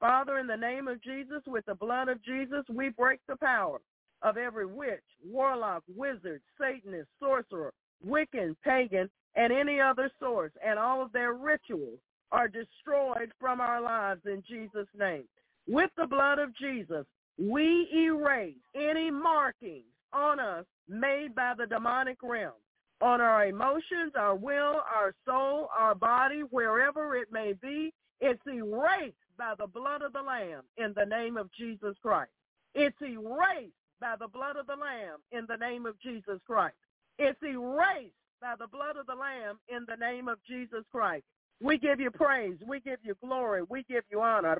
Father, in the name of Jesus, with the blood of Jesus, we break the power of every witch, warlock, wizard, Satanist, sorcerer, Wiccan, pagan, and any other source, and all of their rituals are destroyed from our lives in Jesus' name. With the blood of Jesus, we erase any markings on us made by the demonic realm on our emotions, our will, our soul, our body, wherever it may be. It's erased by the blood of the Lamb in the name of Jesus Christ. It's erased by the blood of the Lamb in the name of Jesus Christ. It's erased by the blood of the Lamb in the name of Jesus Christ. We give you praise. We give you glory. We give you honor.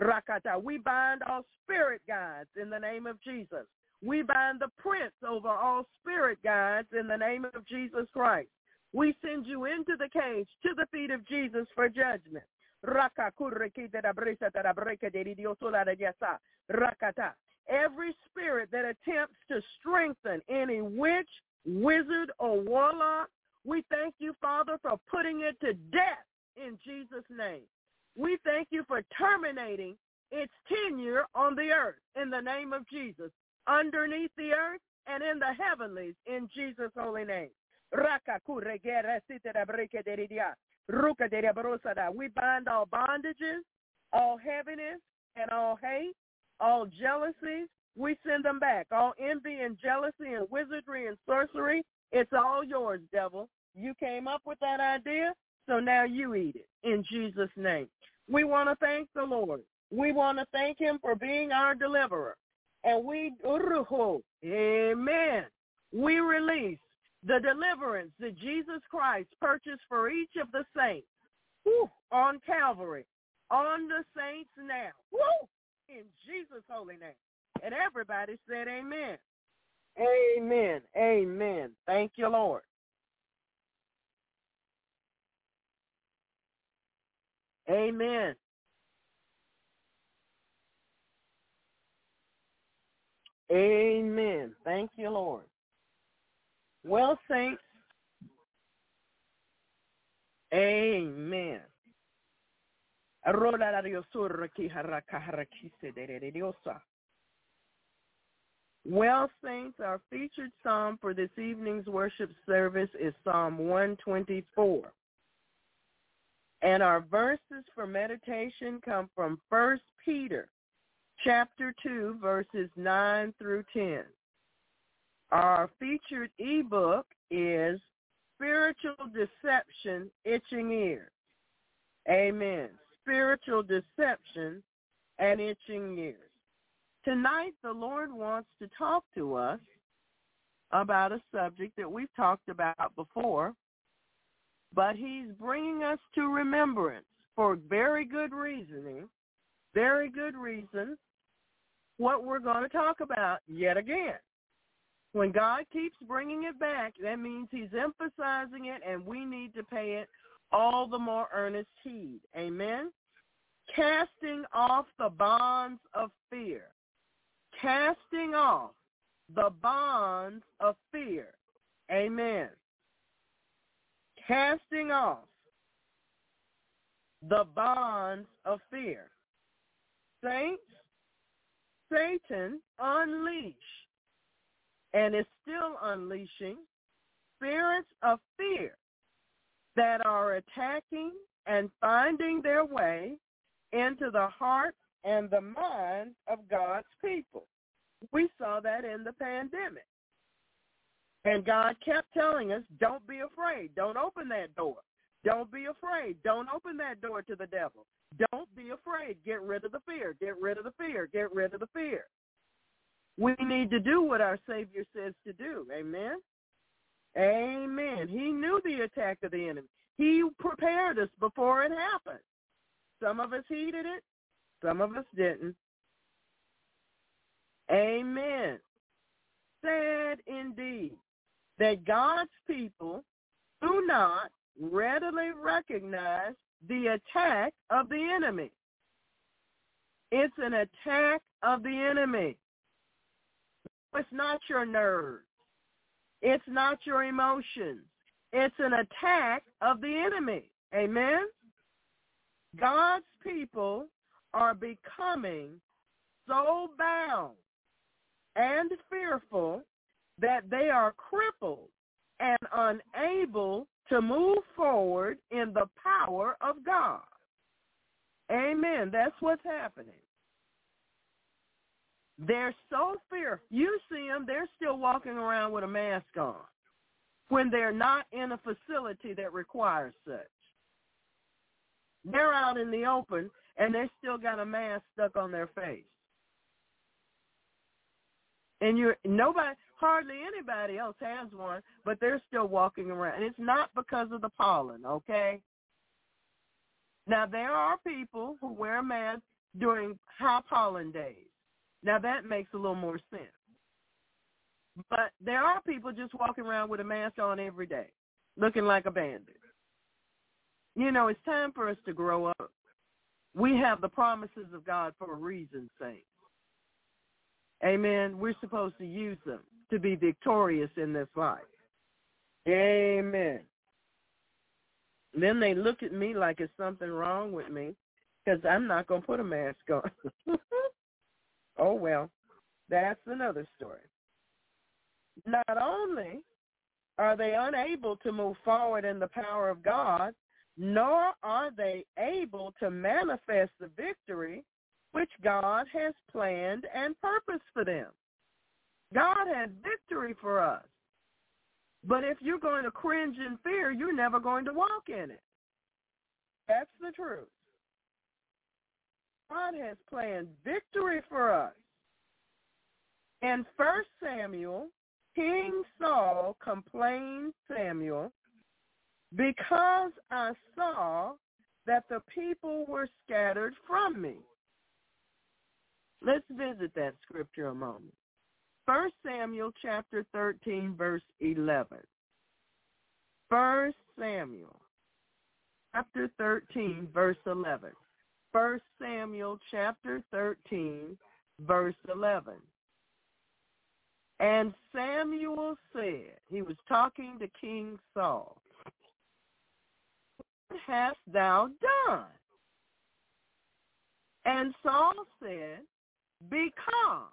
Rakata. We bind all spirit guides in the name of Jesus. We bind the prince over all spirit guides in the name of Jesus Christ. We send you into the cage to the feet of Jesus for judgment. Rakata. Every spirit that attempts to strengthen any witch, wizard, or warlock, we thank you, Father, for putting it to death in Jesus' name. We thank you for terminating its tenure on the earth in the name of Jesus, underneath the earth and in the heavenlies in Jesus' holy name. We bind all bondages, all heaviness, and all hate, all jealousies. We send them back. All envy and jealousy and wizardry and sorcery, it's all yours, devil. You came up with that idea, so now you eat it in Jesus' name. We want to thank the Lord. We want to thank him for being our deliverer. And we, amen, we release the deliverance that Jesus Christ purchased for each of the saints whew, on Calvary, on the saints now, whew, in Jesus' holy name. And everybody said amen. Amen. Amen. Thank you, Lord. Amen. Amen. Thank you, Lord. Well, saints, amen. Well, saints, our featured psalm for this evening's worship service is Psalm 124. And our verses for meditation come from 1 Peter chapter 2, verses 9 through 10. Our featured ebook is Spiritual Deception, Itching Ears. Amen. Spiritual Deception and Itching Ears. Tonight, the Lord wants to talk to us about a subject that we've talked about before, but he's bringing us to remembrance for very good reasoning, very good reason, what we're going to talk about yet again. When God keeps bringing it back, that means he's emphasizing it and we need to pay it all the more earnest heed. Amen? Casting off the bonds of fear. Casting off the bonds of fear. Amen. Casting off the bonds of fear. Saints, Satan unleashed and is still unleashing spirits of fear that are attacking and finding their way into the heart and the mind of God's people. We saw that in the pandemic. And God kept telling us, don't be afraid. Don't open that door. Don't be afraid. Don't open that door to the devil. Don't be afraid. Get rid of the fear. Get rid of the fear. Get rid of the fear. We need to do what our Savior says to do. Amen. Amen. He knew the attack of the enemy. He prepared us before it happened. Some of us heeded it. Some of us didn't. Amen. Sad indeed that God's people do not readily recognize the attack of the enemy. It's an attack of the enemy. It's not your nerves. It's not your emotions. It's an attack of the enemy. Amen? God's people are becoming so bound and fearful that they are crippled and unable to move forward in the power of God. Amen. That's what's happening. They're so fearful. You see them, they're still walking around with a mask on when they're not in a facility that requires such. They're out in the open and they still got a mask stuck on their face. And you're nobody hardly anybody else has one, but they're still walking around. And it's not because of the pollen, okay? Now there are people who wear masks during high pollen days. Now that makes a little more sense. But there are people just walking around with a mask on every day, looking like a bandit. You know, it's time for us to grow up. We have the promises of God for a reason, saints. Amen. We're supposed to use them to be victorious in this life. Amen. Then they look at me like it's something wrong with me because I'm not going to put a mask on. oh, well, that's another story. Not only are they unable to move forward in the power of God, nor are they able to manifest the victory which God has planned and purposed for them. God has victory for us. But if you're going to cringe in fear, you're never going to walk in it. That's the truth. God has planned victory for us. In 1 Samuel, King Saul complained Samuel, because I saw that the people were scattered from me. Let's visit that scripture a moment. First Samuel chapter 13, verse 11. First Samuel chapter 13, verse 11. First Samuel chapter 13, verse 11. And Samuel said, he was talking to King Saul, What hast thou done? And Saul said, because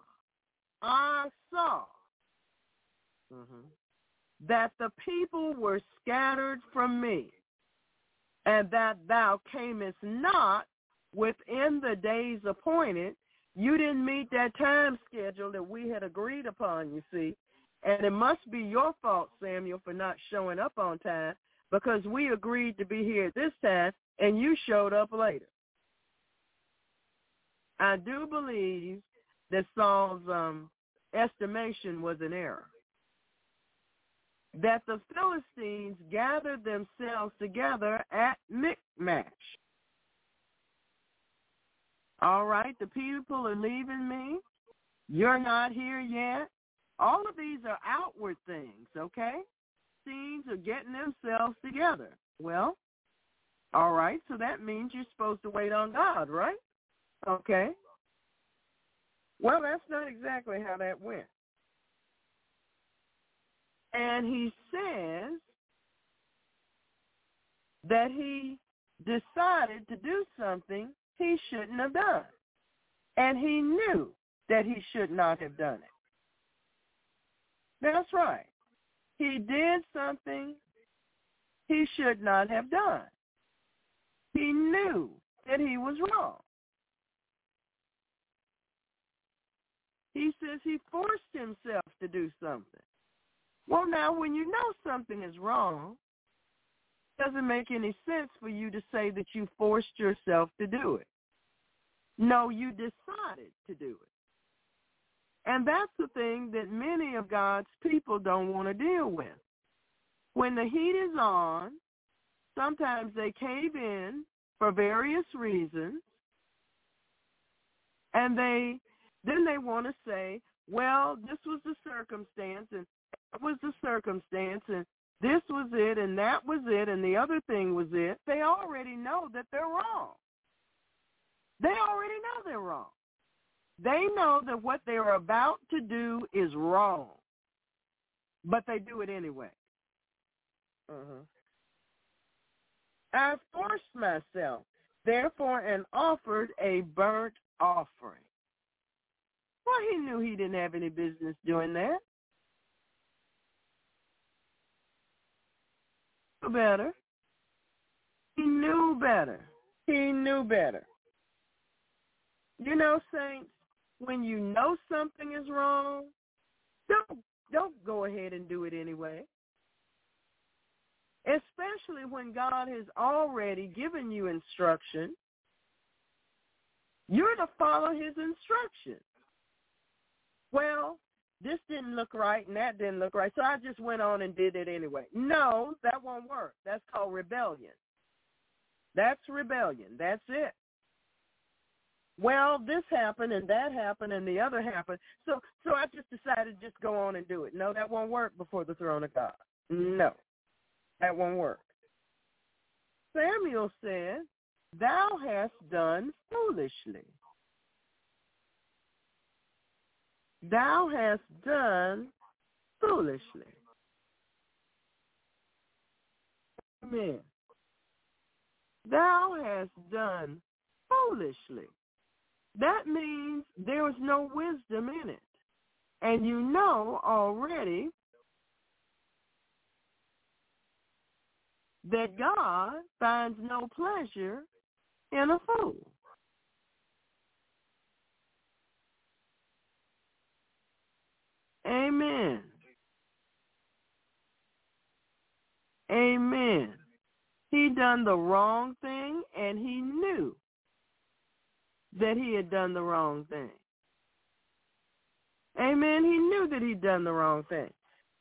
I saw mm-hmm, that the people were scattered from me, and that thou camest not within the days appointed, You didn't meet that time schedule that we had agreed upon, you see. And it must be your fault, Samuel, for not showing up on time because we agreed to be here at this time and you showed up later. I do believe that Saul's um, estimation was an error. That the Philistines gathered themselves together at Michmash. All right, the people are leaving me. You're not here yet. All of these are outward things, okay? Scenes are getting themselves together. Well, all right, so that means you're supposed to wait on God, right? Okay. Well, that's not exactly how that went. And he says that he decided to do something he shouldn't have done. And he knew that he should not have done it. That's right. He did something he should not have done. He knew that he was wrong. He says he forced himself to do something. Well, now, when you know something is wrong, it doesn't make any sense for you to say that you forced yourself to do it. No, you decided to do it. And that's the thing that many of God's people don't want to deal with. When the heat is on, sometimes they cave in for various reasons, and they then they want to say, well, this was the circumstance, and that was the circumstance, and this was it, and that was it, and the other thing was it. They already know that they're wrong. They already know they're wrong. They know that what they're about to do is wrong, but they do it anyway. Uh-huh. I forced myself, therefore, and offered a burnt offering. Well, he knew he didn't have any business doing that. Better. He knew better. He knew better. You know, saints, when you know something is wrong, don't don't go ahead and do it anyway. Especially when God has already given you instruction, you're to follow his instructions. Well, this didn't look right and that didn't look right, so I just went on and did it anyway. No, that won't work. That's called rebellion. That's rebellion. That's it well, this happened and that happened and the other happened. So so I just decided just go on and do it. No, that won't work before the throne of God. No. That won't work. Samuel said, Thou hast done foolishly. Thou hast done foolishly. Amen. Thou hast done foolishly that means there is no wisdom in it. And you know already that God finds no pleasure in a fool. Amen. Amen. He done the wrong thing and he knew that he had done the wrong thing. Amen. He knew that he'd done the wrong thing.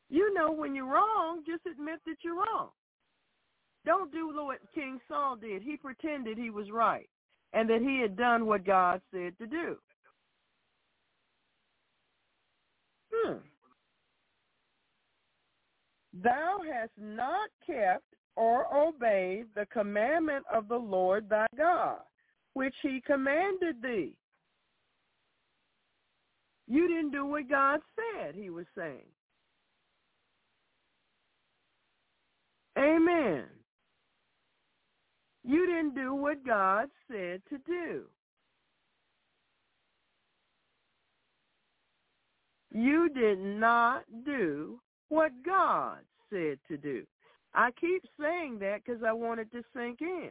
You know when you're wrong, just admit that you're wrong. Don't do what King Saul did. He pretended he was right and that he had done what God said to do. Hmm. Thou hast not kept or obeyed the commandment of the Lord thy God, which he commanded thee. You didn't do what God said, he was saying. Amen. You didn't do what God said to do. You did not do what God said to do. I keep saying that because I want it to sink in.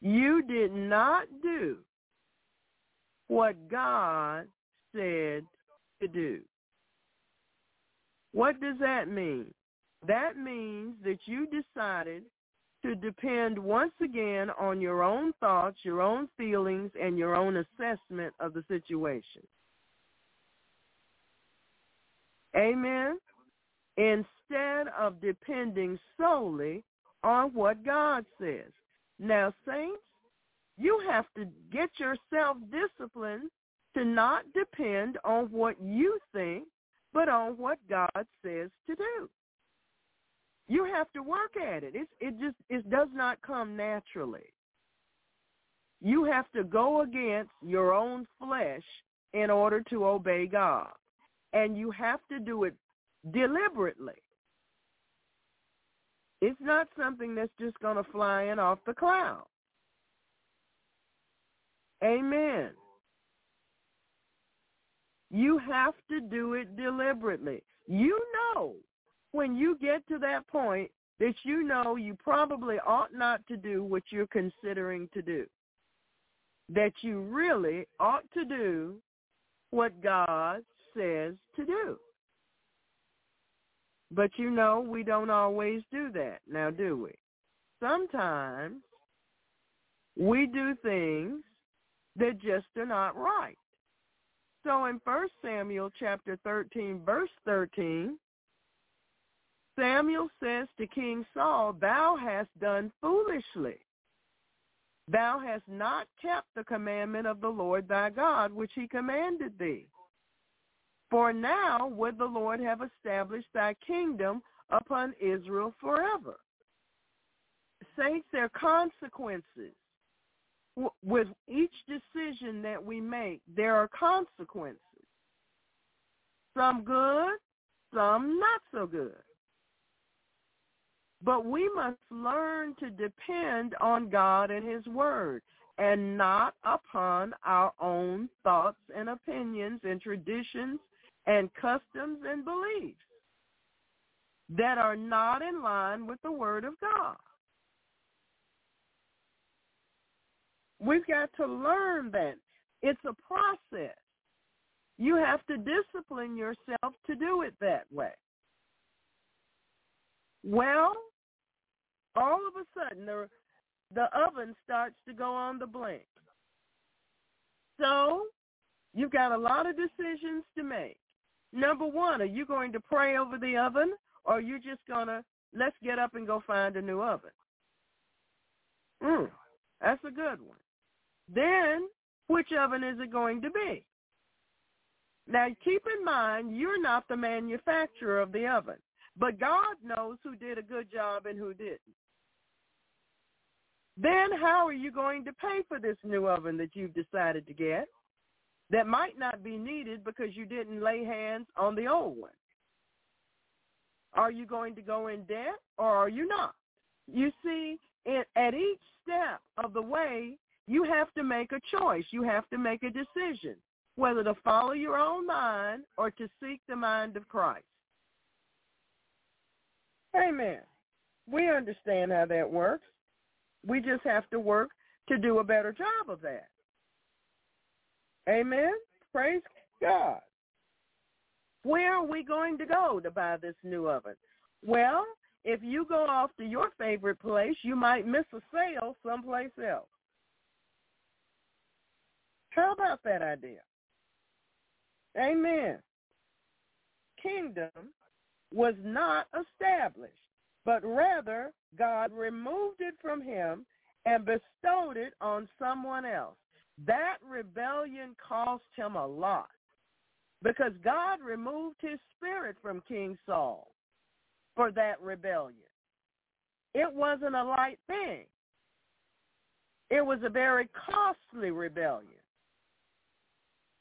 You did not do what God said to do. What does that mean? That means that you decided to depend once again on your own thoughts, your own feelings, and your own assessment of the situation. Amen? Instead of depending solely on what God says. Now, saints, you have to get yourself disciplined to not depend on what you think, but on what God says to do. You have to work at it. It's, it just it does not come naturally. You have to go against your own flesh in order to obey God. And you have to do it deliberately. It's not something that's just going to fly in off the cloud. Amen. You have to do it deliberately. You know when you get to that point that you know you probably ought not to do what you're considering to do. That you really ought to do what God says to do. But you know, we don't always do that, now do we? Sometimes we do things that just are not right. So in 1 Samuel chapter 13, verse 13, Samuel says to King Saul, Thou hast done foolishly. Thou hast not kept the commandment of the Lord thy God, which he commanded thee. For now would the Lord have established thy kingdom upon Israel forever. Saints, there are consequences. With each decision that we make, there are consequences. Some good, some not so good. But we must learn to depend on God and his word and not upon our own thoughts and opinions and traditions and customs and beliefs that are not in line with the word of God. We've got to learn that. It's a process. You have to discipline yourself to do it that way. Well, all of a sudden the the oven starts to go on the blink. So you've got a lot of decisions to make. Number one, are you going to pray over the oven or are you just going to, let's get up and go find a new oven? Mm, that's a good one. Then, which oven is it going to be? Now, keep in mind, you're not the manufacturer of the oven, but God knows who did a good job and who didn't. Then how are you going to pay for this new oven that you've decided to get that might not be needed because you didn't lay hands on the old one? Are you going to go in debt or are you not? You see, at each step of the way, you have to make a choice. You have to make a decision whether to follow your own mind or to seek the mind of Christ. Amen. We understand how that works. We just have to work to do a better job of that. Amen. Praise God. Where are we going to go to buy this new oven? Well, if you go off to your favorite place, you might miss a sale someplace else. How about that idea? Amen. Kingdom was not established, but rather God removed it from him and bestowed it on someone else. That rebellion cost him a lot because God removed his spirit from King Saul for that rebellion. It wasn't a light thing. It was a very costly rebellion.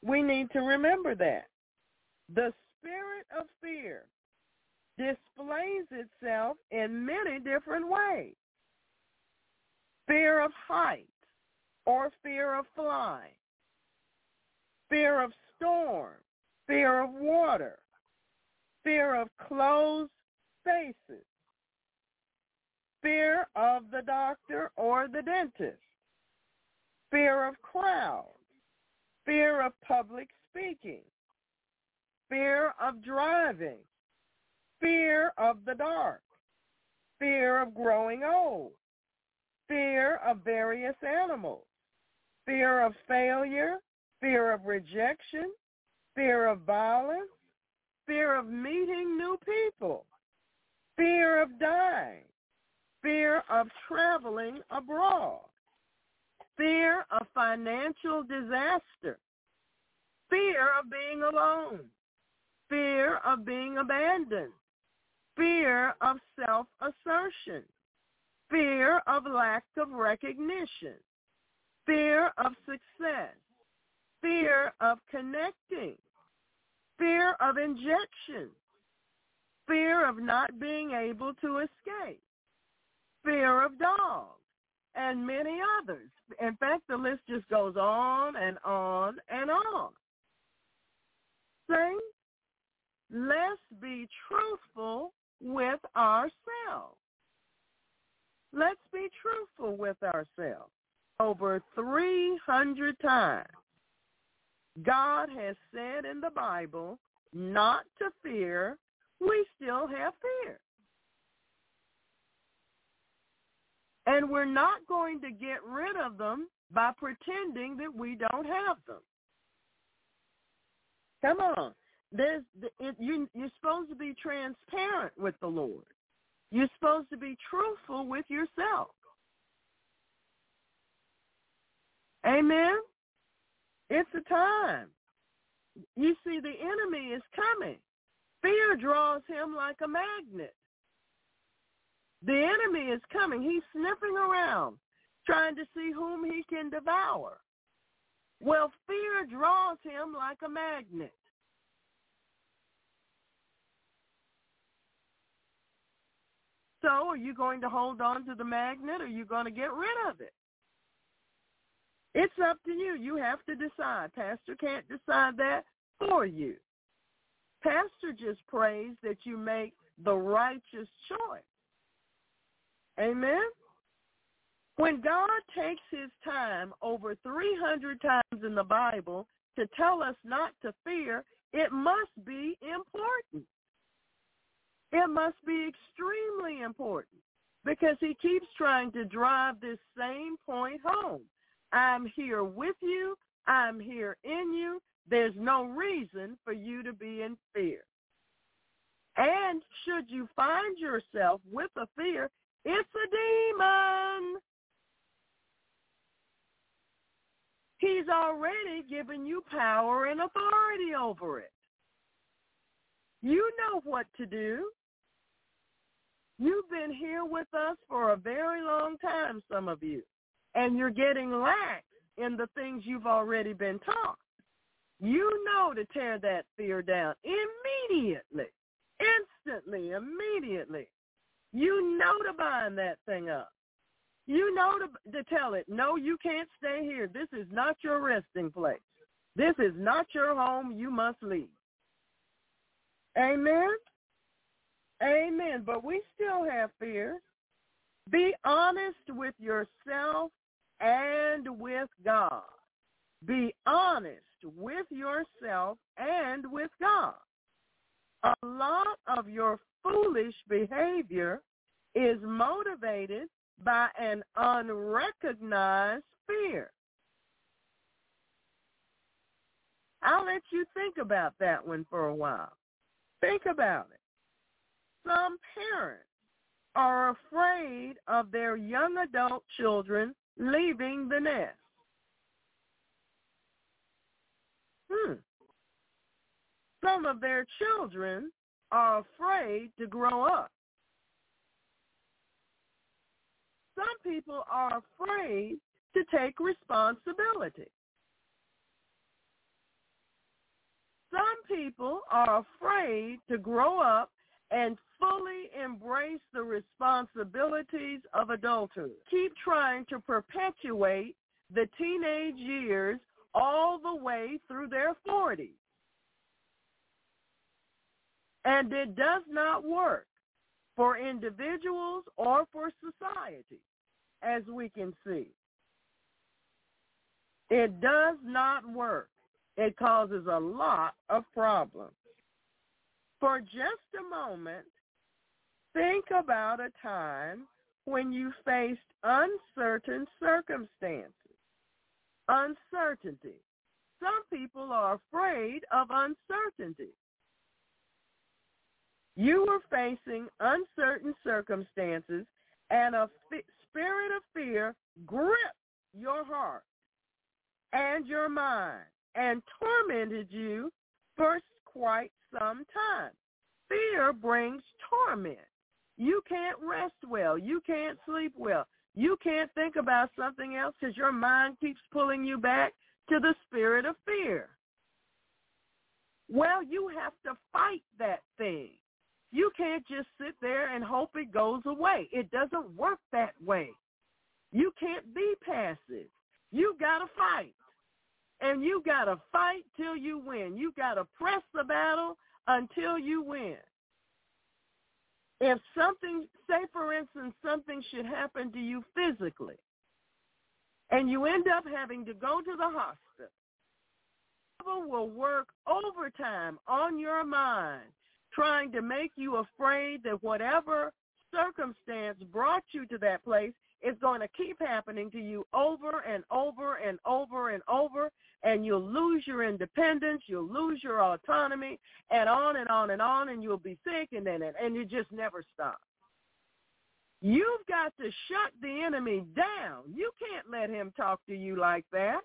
We need to remember that. The spirit of fear displays itself in many different ways. Fear of height or fear of flying, fear of storm, fear of water, fear of closed spaces, fear of the doctor or the dentist, fear of crowds, fear of public speaking, fear of driving, fear of the dark, fear of growing old, fear of various animals, fear of failure, fear of rejection, fear of violence, fear of meeting new people, fear of dying, fear of traveling abroad, fear of financial disaster, fear of being alone, fear of being abandoned, fear of self-assertion, fear of lack of recognition, fear of success, fear of connecting, fear of injection, fear of not being able to escape, fear of dogs, and many others. In fact, the list just goes on and on and on. Saints, let's be truthful with ourselves. Let's be truthful with ourselves. Over 300 times, God has said in the Bible not to fear, we still have fear. And we're not going to get rid of them by pretending that we don't have them. Come on. There's it, you, you're supposed to be transparent with the Lord. You're supposed to be truthful with yourself. Amen. It's a time. You see, the enemy is coming. Fear draws him like a magnet. The enemy is coming. He's sniffing around, trying to see whom he can devour. Well, fear draws him like a magnet. So are you going to hold on to the magnet or are you going to get rid of it? It's up to you. You have to decide. Pastor can't decide that for you. Pastor just prays that you make the righteous choice. Amen? When God takes his time over 300 times in the Bible to tell us not to fear, it must be important. It must be extremely important because he keeps trying to drive this same point home. I'm here with you. I'm here in you. There's no reason for you to be in fear. And should you find yourself with a fear, it's a demon. He's already given you power and authority over it. You know what to do. You've been here with us for a very long time, some of you, and you're getting lax in the things you've already been taught. You know to tear that fear down immediately, instantly, immediately. You know to bind that thing up. You know to, to tell it, no, you can't stay here. This is not your resting place. This is not your home. You must leave. Amen? Amen. But we still have fears. Be honest with yourself and with God. Be honest with yourself and with God. A lot of your foolish behavior is motivated by an unrecognized fear. I'll let you think about that one for a while. Think about it. Some parents are afraid of their young adult children leaving the nest. Hmm. Some of their children are afraid to grow up. Some people are afraid to take responsibility. Some people are afraid to grow up and fully embrace the responsibilities of adulthood. Keep trying to perpetuate the teenage years all the way through their 40s. And it does not work for individuals or for society, as we can see. It does not work. It causes a lot of problems. For just a moment, think about a time when you faced uncertain circumstances. Uncertainty. Some people are afraid of uncertainty. You were facing uncertain circumstances and a f- spirit of fear gripped your heart and your mind and tormented you for quite some time. Fear brings torment. You can't rest well. You can't sleep well. You can't think about something else because your mind keeps pulling you back to the spirit of fear. Well, you have to fight that thing. You can't just sit there and hope it goes away. It doesn't work that way. You can't be passive. You got to fight. And you got to fight till you win. You got to press the battle until you win. If something, say for instance, something should happen to you physically, and you end up having to go to the hospital, will work overtime on your mind, trying to make you afraid that whatever circumstance brought you to that place is going to keep happening to you over and over and over and over, and you'll lose your independence, you'll lose your autonomy, and on and on and on, and you'll be sick, and then and you just never stop. You've got to shut the enemy down. You can't let him talk to you like that.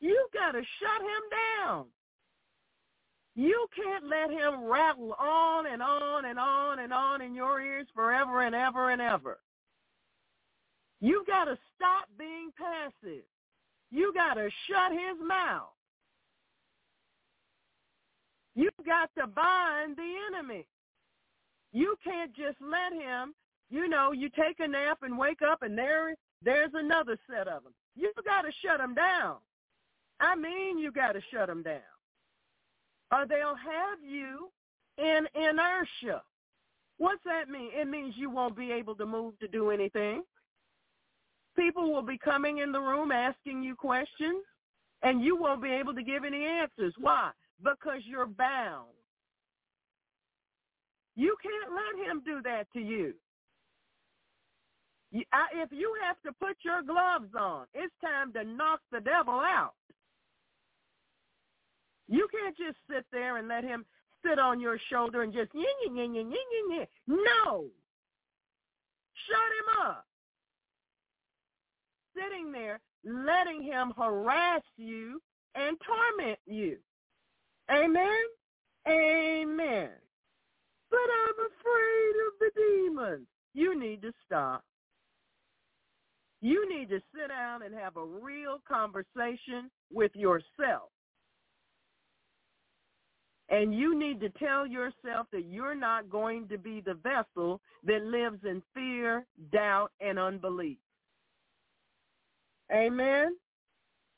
You've got to shut him down. You can't let him rattle on and on and on and on in your ears forever and ever and ever. You got to stop being passive. You got to shut his mouth. You got to bind the enemy. You can't just let him, you know, you take a nap and wake up and there there's another set of them. You got to shut them down. I mean, you got to shut them down. Or they'll have you in inertia. What's that mean? It means you won't be able to move to do anything. People will be coming in the room asking you questions, and you won't be able to give any answers. Why? Because you're bound. You can't let him do that to you. If you have to put your gloves on, it's time to knock the devil out. You can't just sit there and let him sit on your shoulder and just yin yin yin yin yin yin. No. Shut him up sitting there letting him harass you and torment you. Amen? Amen. But I'm afraid of the demons. You need to stop. You need to sit down and have a real conversation with yourself. And you need to tell yourself that you're not going to be the vessel that lives in fear, doubt, and unbelief. Amen.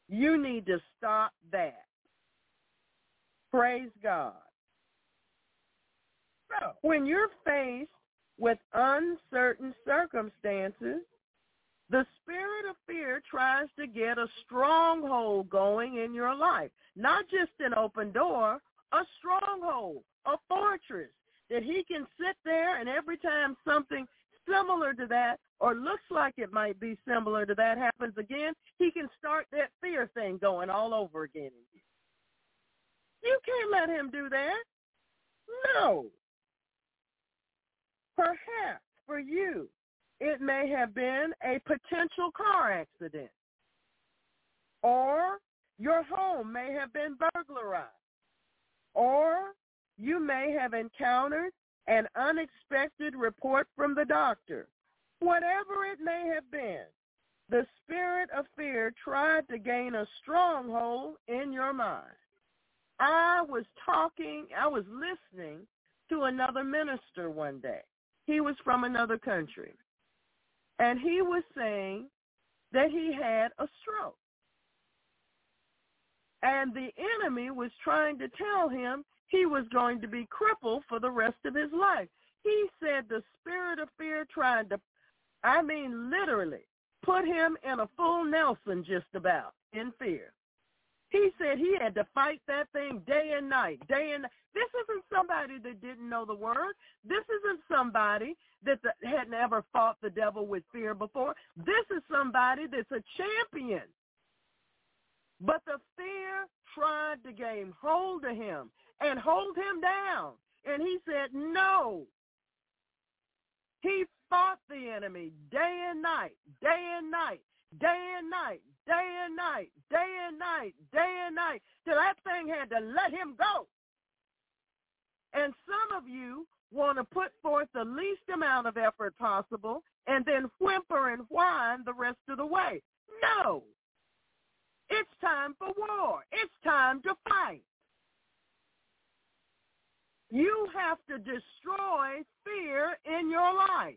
You need to stop that. Praise God. So, when you're faced with uncertain circumstances, the spirit of fear tries to get a stronghold going in your life. Not just an open door, a stronghold, a fortress that he can sit there and every time something similar to that or looks like it might be similar to that happens again, he can start that fear thing going all over again. You can't let him do that. No. Perhaps for you, it may have been a potential car accident. Or your home may have been burglarized. Or you may have encountered an unexpected report from the doctor. Whatever it may have been, the spirit of fear tried to gain a stronghold in your mind. I was talking, I was listening to another minister one day. He was from another country. And he was saying that he had a stroke. And the enemy was trying to tell him he was going to be crippled for the rest of his life. He said the spirit of fear tried to, I mean literally, put him in a full Nelson just about in fear. He said he had to fight that thing day and night, day and night. This isn't somebody that didn't know the word. This isn't somebody that the, had never fought the devil with fear before. This is somebody that's a champion. But the fear tried to gain hold of him and hold him down. And he said, no. He fought the enemy day and night, day and night, day and night, day and night, day and night, day and night, till that thing had to let him go. And some of you want to put forth the least amount of effort possible and then whimper and whine the rest of the way. No. It's time for war. It's time to fight. You have to destroy fear in your life.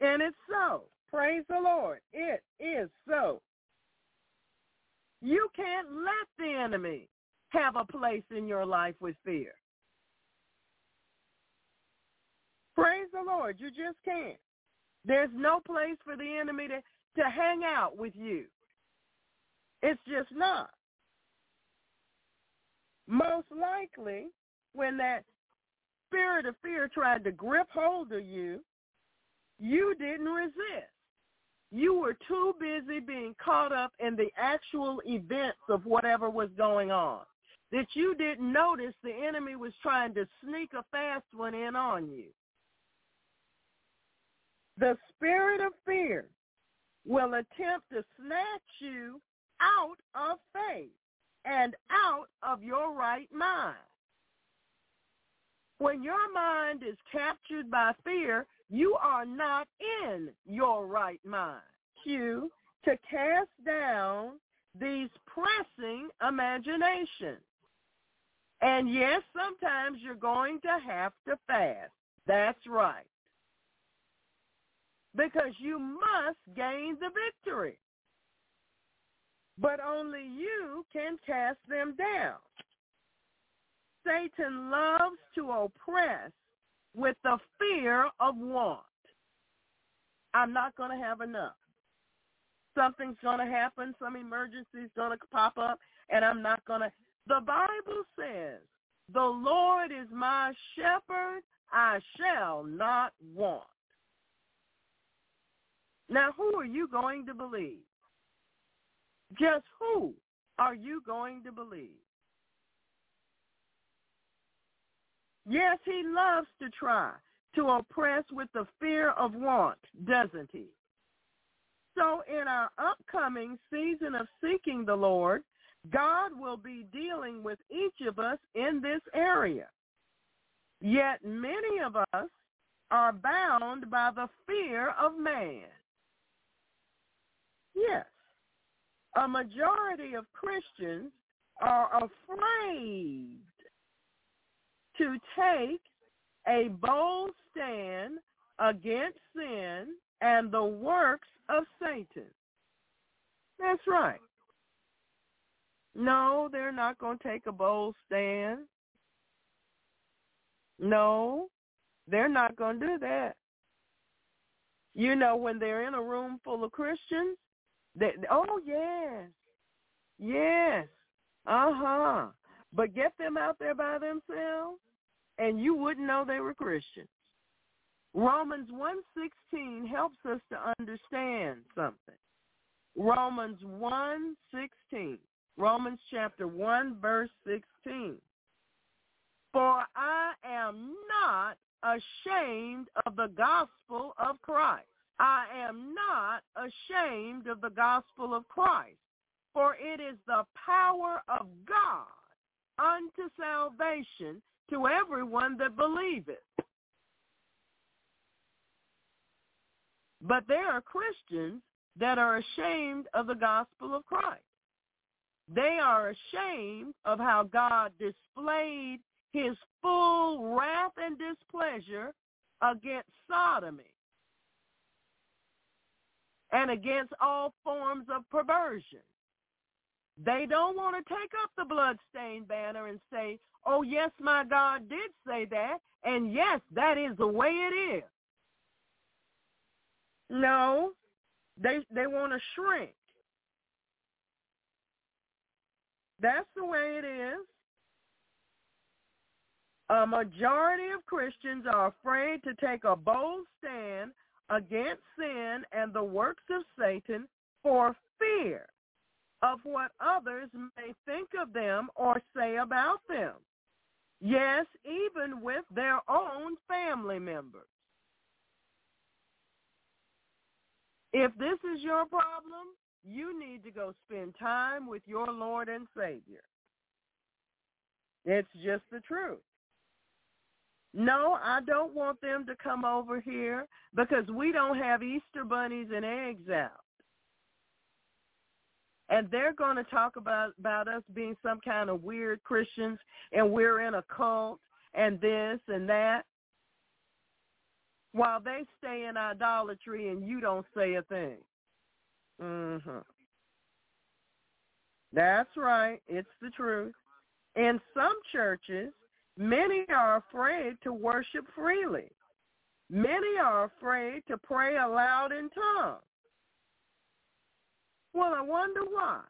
And it's so. Praise the Lord. It is so. You can't let the enemy have a place in your life with fear. Praise the Lord. You just can't. There's no place for the enemy to, to hang out with you. It's just not. Most likely, when that spirit of fear tried to grip hold of you, you didn't resist. You were too busy being caught up in the actual events of whatever was going on that you didn't notice the enemy was trying to sneak a fast one in on you. The spirit of fear will attempt to snatch you out of faith and out of your right mind. When your mind is captured by fear, you are not in your right mind. You to cast down these pressing imaginations. And yes, sometimes you're going to have to fast. That's right. Because you must gain the victory. But only you can cast them down. Satan loves to oppress with the fear of want. I'm not going to have enough. Something's going to happen. Some emergency is going to pop up, and I'm not going to. The Bible says, the Lord is my shepherd, I shall not want. Now, who are you going to believe? Just who are you going to believe? Yes, he loves to try to oppress with the fear of want, doesn't he? So in our upcoming season of seeking the Lord, God will be dealing with each of us in this area. Yet many of us are bound by the fear of man. Yes, a majority of Christians are afraid to take a bold stand against sin and the works of Satan. That's right. No, they're not going to take a bold stand. No, they're not going to do that. You know, when they're in a room full of Christians, they, oh, yes, yes, uh-huh. But get them out there by themselves, and you wouldn't know they were Christians. Romans 1.16 helps us to understand something. Romans 1.16. Romans chapter 1, verse 16. For I am not ashamed of the gospel of Christ. I am not ashamed of the gospel of Christ, for it is the power of God unto salvation to everyone that believeth. But there are Christians that are ashamed of the gospel of Christ. They are ashamed of how God displayed his full wrath and displeasure against sodomy and against all forms of perversion. They don't want to take up the bloodstained banner and say, oh, yes, my God did say that, and yes, that is the way it is. No, they they want to shrink. That's the way it is. A majority of Christians are afraid to take a bold stand against sin and the works of Satan for fear of what others may think of them or say about them. Yes, even with their own family members. If this is your problem, you need to go spend time with your Lord and Savior. It's just the truth. No, I don't want them to come over here because we don't have Easter bunnies and eggs out. And they're going to talk about, about us being some kind of weird Christians and we're in a cult and this and that while they stay in idolatry and you don't say a thing. Mhm. That's right. It's the truth. In some churches, many are afraid to worship freely. Many are afraid to pray aloud in tongues. Well, I wonder why.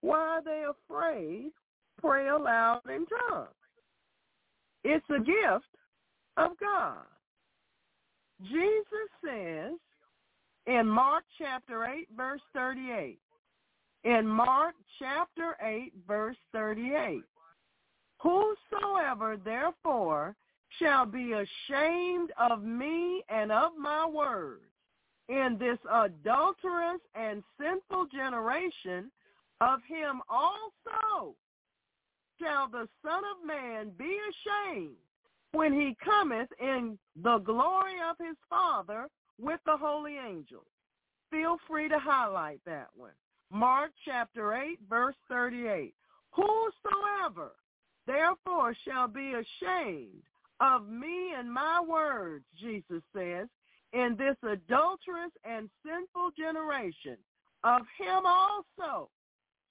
Why are they afraid pray aloud in tongues? It's a gift of God. Jesus says in Mark chapter 8, verse 38, in Mark chapter 8, verse 38, Whosoever therefore shall be ashamed of me and of my words in this adulterous and sinful generation, of him also shall the Son of Man be ashamed when he cometh in the glory of his Father with the holy angels. Feel free to highlight that one. Mark chapter 8, verse 38. Whosoever therefore shall be ashamed of me and my words, Jesus says, in this adulterous and sinful generation, of him also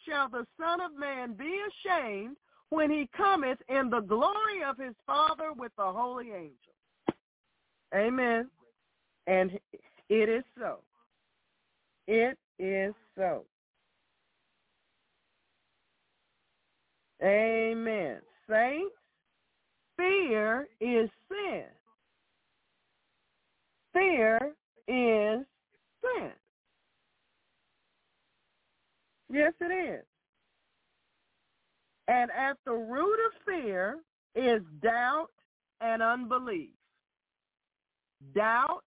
shall the Son of Man be ashamed when he cometh in the glory of his Father with the holy angels. Amen. And it is so. It is so. Amen. Saints, fear is sin. Fear is sin. Yes, it is. And at the root of fear is doubt and unbelief. Doubt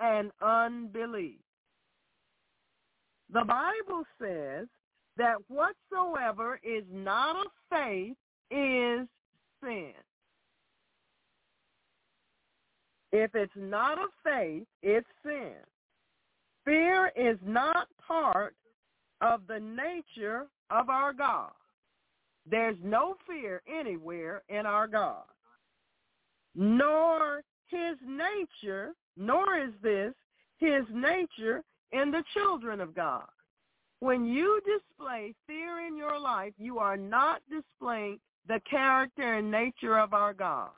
and unbelief. The Bible says that whatsoever is not of faith is sin. If it's not of faith, it's sin. Fear is not part of the nature of our God. There's no fear anywhere in our God, nor his nature, nor is this his nature in the children of God. When you display fear in your life, you are not displaying the character and nature of our God.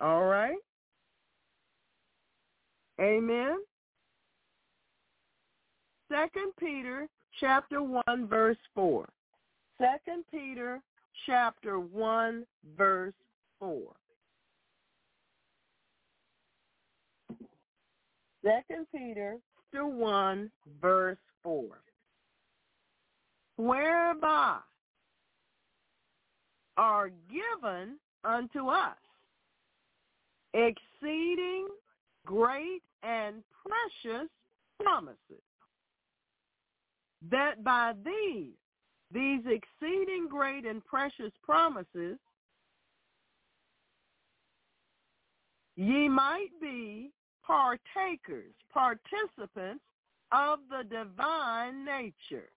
All right? Amen. Second Peter chapter 1 verse 4. Second Peter chapter 1 verse 4. Second Peter chapter 1 verse 4. Whereby are given unto us exceeding great and precious promises. That by these, these exceeding great and precious promises, ye might be partakers, participants of the divine nature,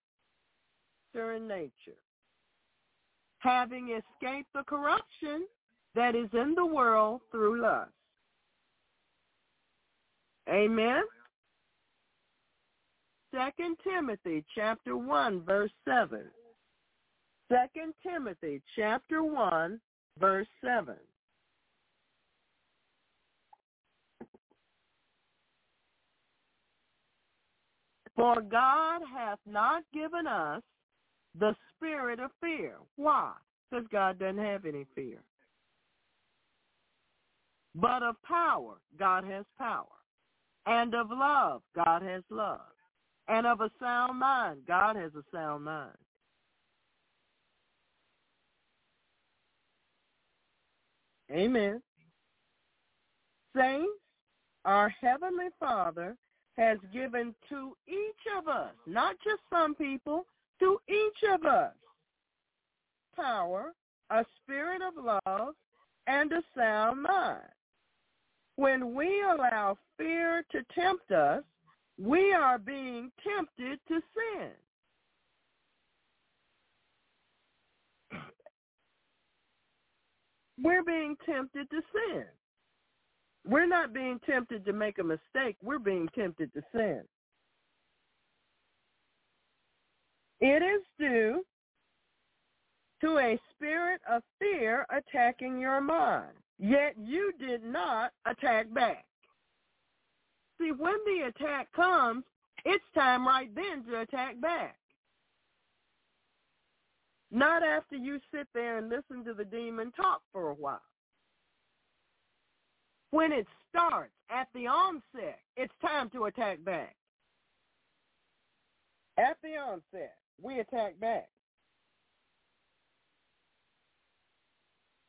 certain nature, having escaped the corruption that is in the world through lust. Amen. 2 Timothy chapter 1 verse 7. 2 Timothy chapter 1 verse 7. For God hath not given us the spirit of fear. Why? Because God doesn't have any fear. But of power, God has power. And of love, God has love. And of a sound mind, God has a sound mind. Amen. Saints, our Heavenly Father has given to each of us, not just some people, to each of us, power, a spirit of love, and a sound mind. When we allow fear to tempt us, we are being tempted to sin. We're being tempted to sin. We're not being tempted to make a mistake. We're being tempted to sin. It is due to a spirit of fear attacking your mind, yet you did not attack back. See, when the attack comes, it's time right then to attack back. Not after you sit there and listen to the demon talk for a while. When it starts at the onset, it's time to attack back. At the onset, we attack back.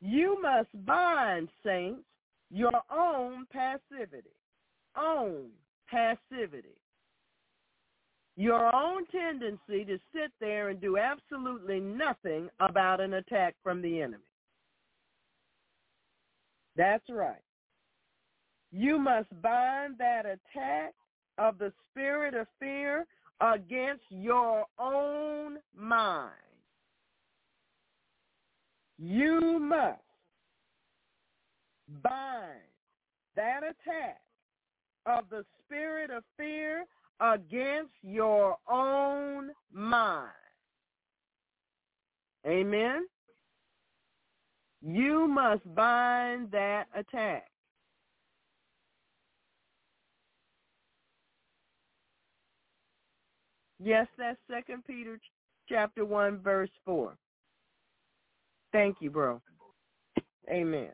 You must bind, saints, your own passivity. Own passivity. Your own tendency to sit there and do absolutely nothing about an attack from the enemy. That's right. You must bind that attack of the spirit of fear against your own mind. You must bind that attack of the spirit of fear against your own mind. Amen? You must bind that attack. Yes, that's Second Peter chapter 1, verse 4. Thank you, bro. Amen.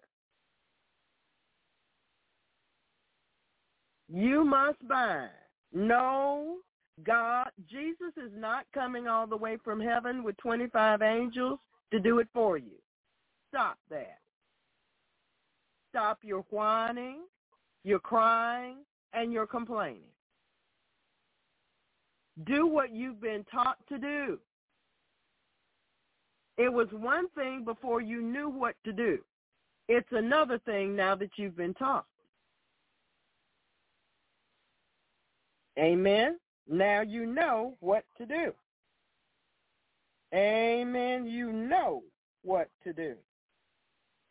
You must bind. No, God, Jesus is not coming all the way from heaven with 25 angels to do it for you. Stop that. Stop your whining, your crying, and your complaining. Do what you've been taught to do. It was one thing before you knew what to do. It's another thing now that you've been taught. Amen. Now you know what to do. Amen. You know what to do.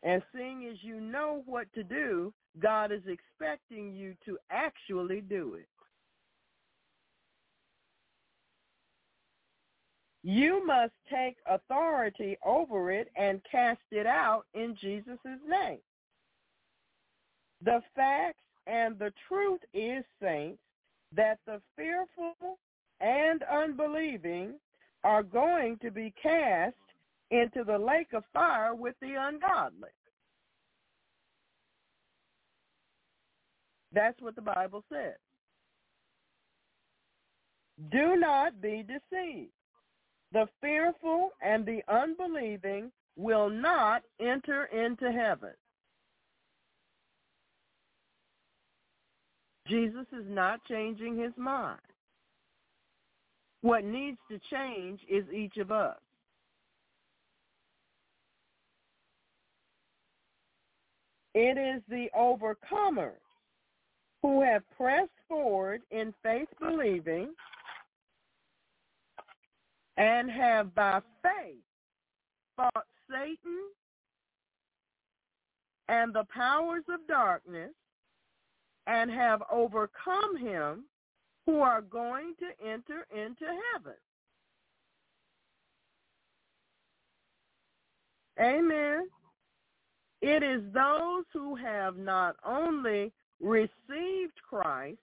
And seeing as you know what to do, God is expecting you to actually do it. You must take authority over it and cast it out in Jesus' name. The facts and the truth is, saints, that the fearful and unbelieving are going to be cast into the lake of fire with the ungodly. That's what the Bible says. Do not be deceived the fearful and the unbelieving will not enter into heaven. Jesus is not changing his mind. What needs to change is each of us. It is the overcomers who have pressed forward in faith believing and have by faith fought Satan and the powers of darkness and have overcome him who are going to enter into heaven. Amen. It is those who have not only received Christ,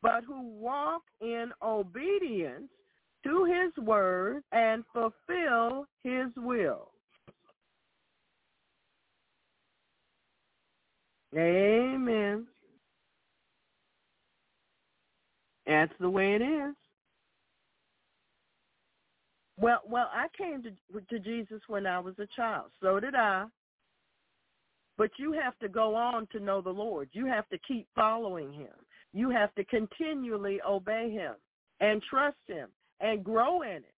but who walk in obedience to his word and fulfill his will. Amen. That's the way it is. Well, well, I came to to Jesus when I was a child. So did I. But you have to go on to know the Lord. You have to keep following him. You have to continually obey him and trust him and grow in it.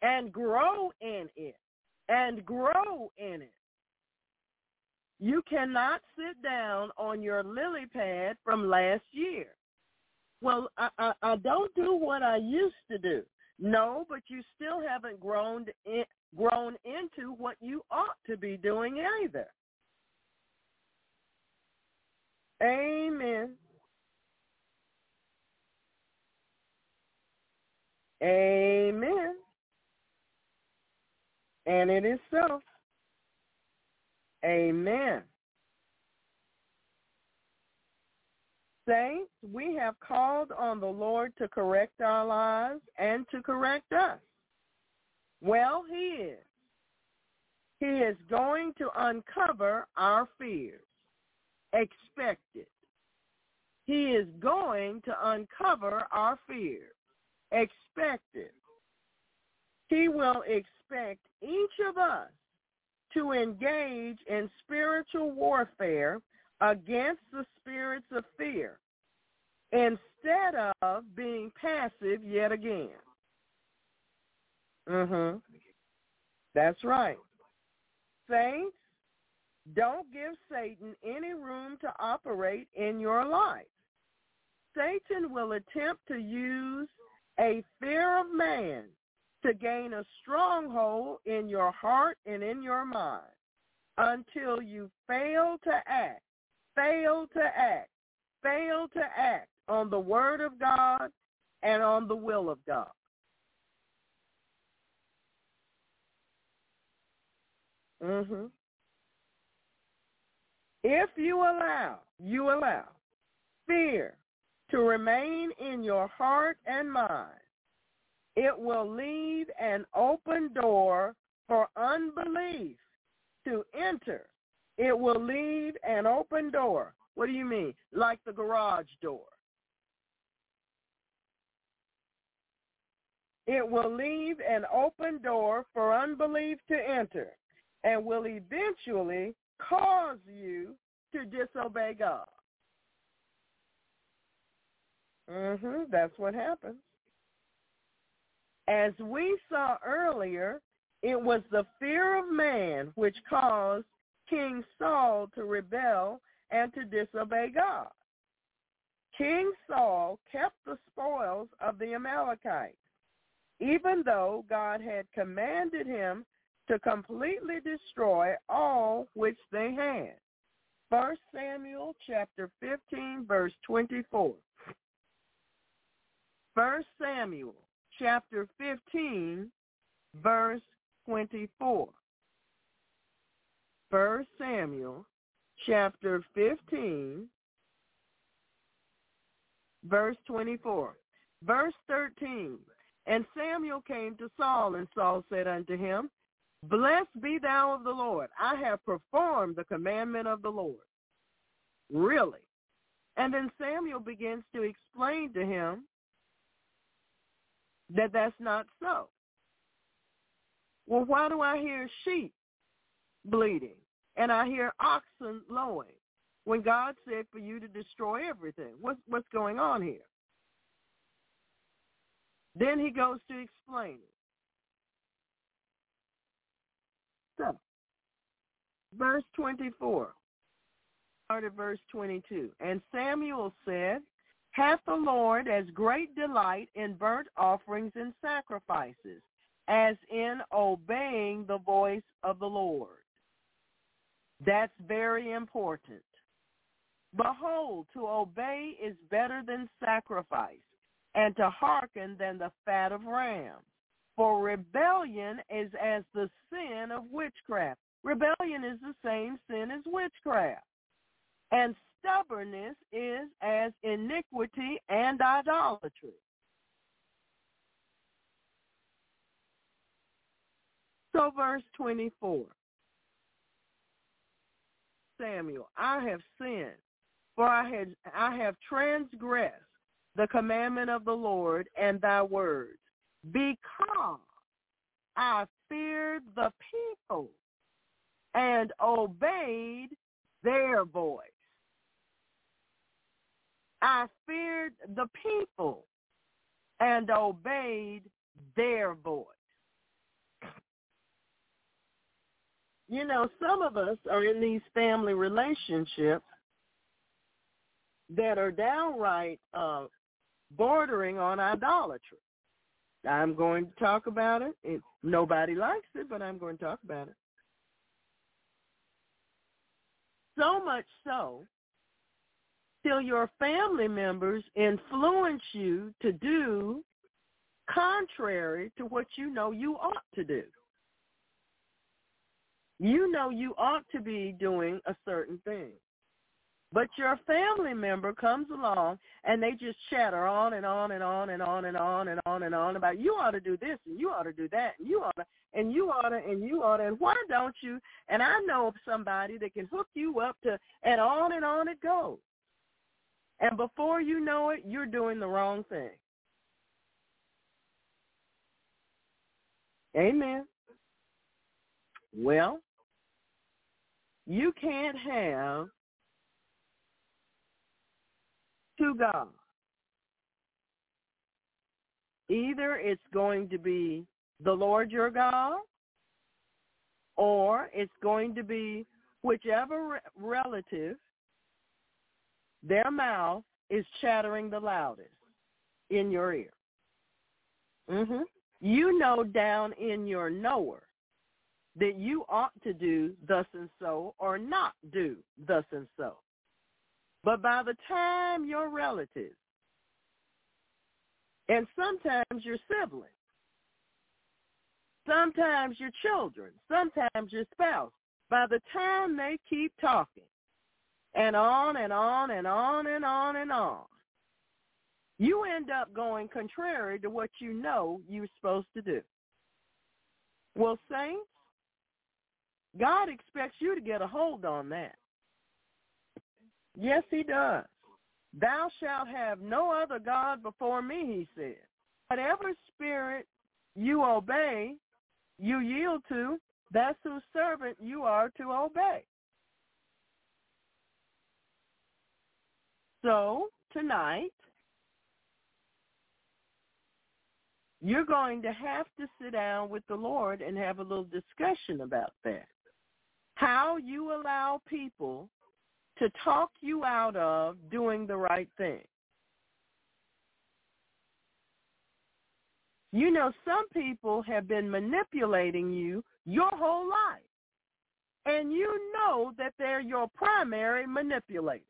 And grow in it. And grow in it. You cannot sit down on your lily pad from last year. Well, I, I, I don't do what I used to do. No, but you still haven't grown in, grown into what you ought to be doing either. Amen. Amen. And it is so. Amen. Saints, we have called on the Lord to correct our lives and to correct us. Well, he is. He is going to uncover our fears. Expect it. He is going to uncover our fears. Expect it. He will expect each of us to engage in spiritual warfare against the spirits of fear instead of being passive yet again. Mhm. That's right. Saints, don't give Satan any room to operate in your life. Satan will attempt to use a fear of man to gain a stronghold in your heart and in your mind until you fail to act, fail to act, fail to act on the word of God and on the will of God. Mhm. If you allow, you allow fear to remain in your heart and mind, it will leave an open door for unbelief to enter. It will leave an open door. What do you mean? Like the garage door. It will leave an open door for unbelief to enter and will eventually cause you to disobey God. Mhm, that's what happens. As we saw earlier, it was the fear of man which caused King Saul to rebel and to disobey God. King Saul kept the spoils of the Amalekites, even though God had commanded him to completely destroy all which they had. First Samuel chapter 15 verse 24. First Samuel chapter 15, verse 24. First Samuel chapter 15, verse 24. Verse 13. And Samuel came to Saul, and Saul said unto him, Blessed be thou of the Lord. I have performed the commandment of the Lord. Really? And then Samuel begins to explain to him that that's not so. Well, why do I hear sheep bleeding and I hear oxen lowing when God said for you to destroy everything? What's, what's going on here? Then he goes to explain it. So, verse 24, start at verse 22. And Samuel said, hath the Lord as great delight in burnt offerings and sacrifices as in obeying the voice of the Lord. That's very important. Behold, to obey is better than sacrifice, and to hearken than the fat of rams. For rebellion is as the sin of witchcraft. Rebellion is the same sin as witchcraft. And stubbornness is as iniquity and idolatry. So verse 24. Samuel, I have sinned, for I I have transgressed the commandment of the Lord and thy words, because I feared the people and obeyed their voice. I feared the people and obeyed their voice. You know, some of us are in these family relationships that are downright uh, bordering on idolatry. I'm going to talk about it. it. Nobody likes it, but I'm going to talk about it. So much so till your family members influence you to do contrary to what you know you ought to do. You know you ought to be doing a certain thing. But your family member comes along and they just chatter on and on and on and on and on and on and on about you ought to do this and you ought to do that and you ought to and you ought to and you ought to and why don't you and I know of somebody that can hook you up to and on and on it goes. And before you know it, you're doing the wrong thing. Amen. Well, you can't have two gods. Either it's going to be the Lord your God, or it's going to be whichever relative, their mouth is chattering the loudest in your ear. Mhm. You know down in your knower that you ought to do thus and so or not do thus and so. But by the time your relatives, and sometimes your siblings, sometimes your children, sometimes your spouse, by the time they keep talking, and on and on and on and on and on, you end up going contrary to what you know you're supposed to do. Well, saints, God expects you to get a hold on that. Yes, he does. Thou shalt have no other God before me, he said. Whatever spirit you obey, you yield to, that's whose servant you are to obey. So tonight, you're going to have to sit down with the Lord and have a little discussion about that how you allow people to talk you out of doing the right thing. You know, some people have been manipulating you your whole life. And you know that they're your primary manipulator.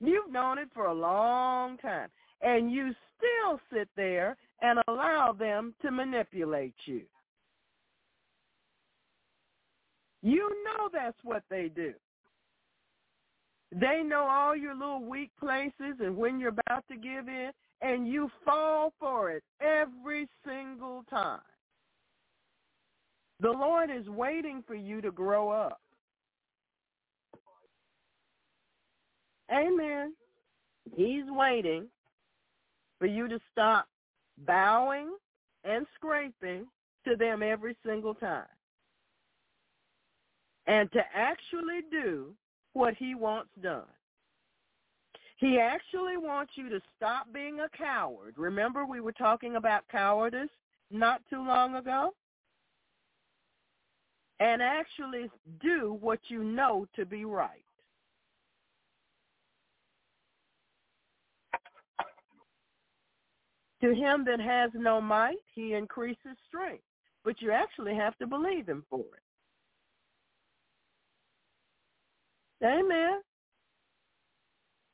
You've known it for a long time. And you still sit there and allow them to manipulate you. You know that's what they do. They know all your little weak places and when you're about to give in, and you fall for it every single time. The Lord is waiting for you to grow up. Amen. He's waiting for you to stop bowing and scraping to them every single time and to actually do what he wants done. He actually wants you to stop being a coward. Remember we were talking about cowardice not too long ago? And actually do what you know to be right. To him that has no might, he increases strength. But you actually have to believe him for it. Amen.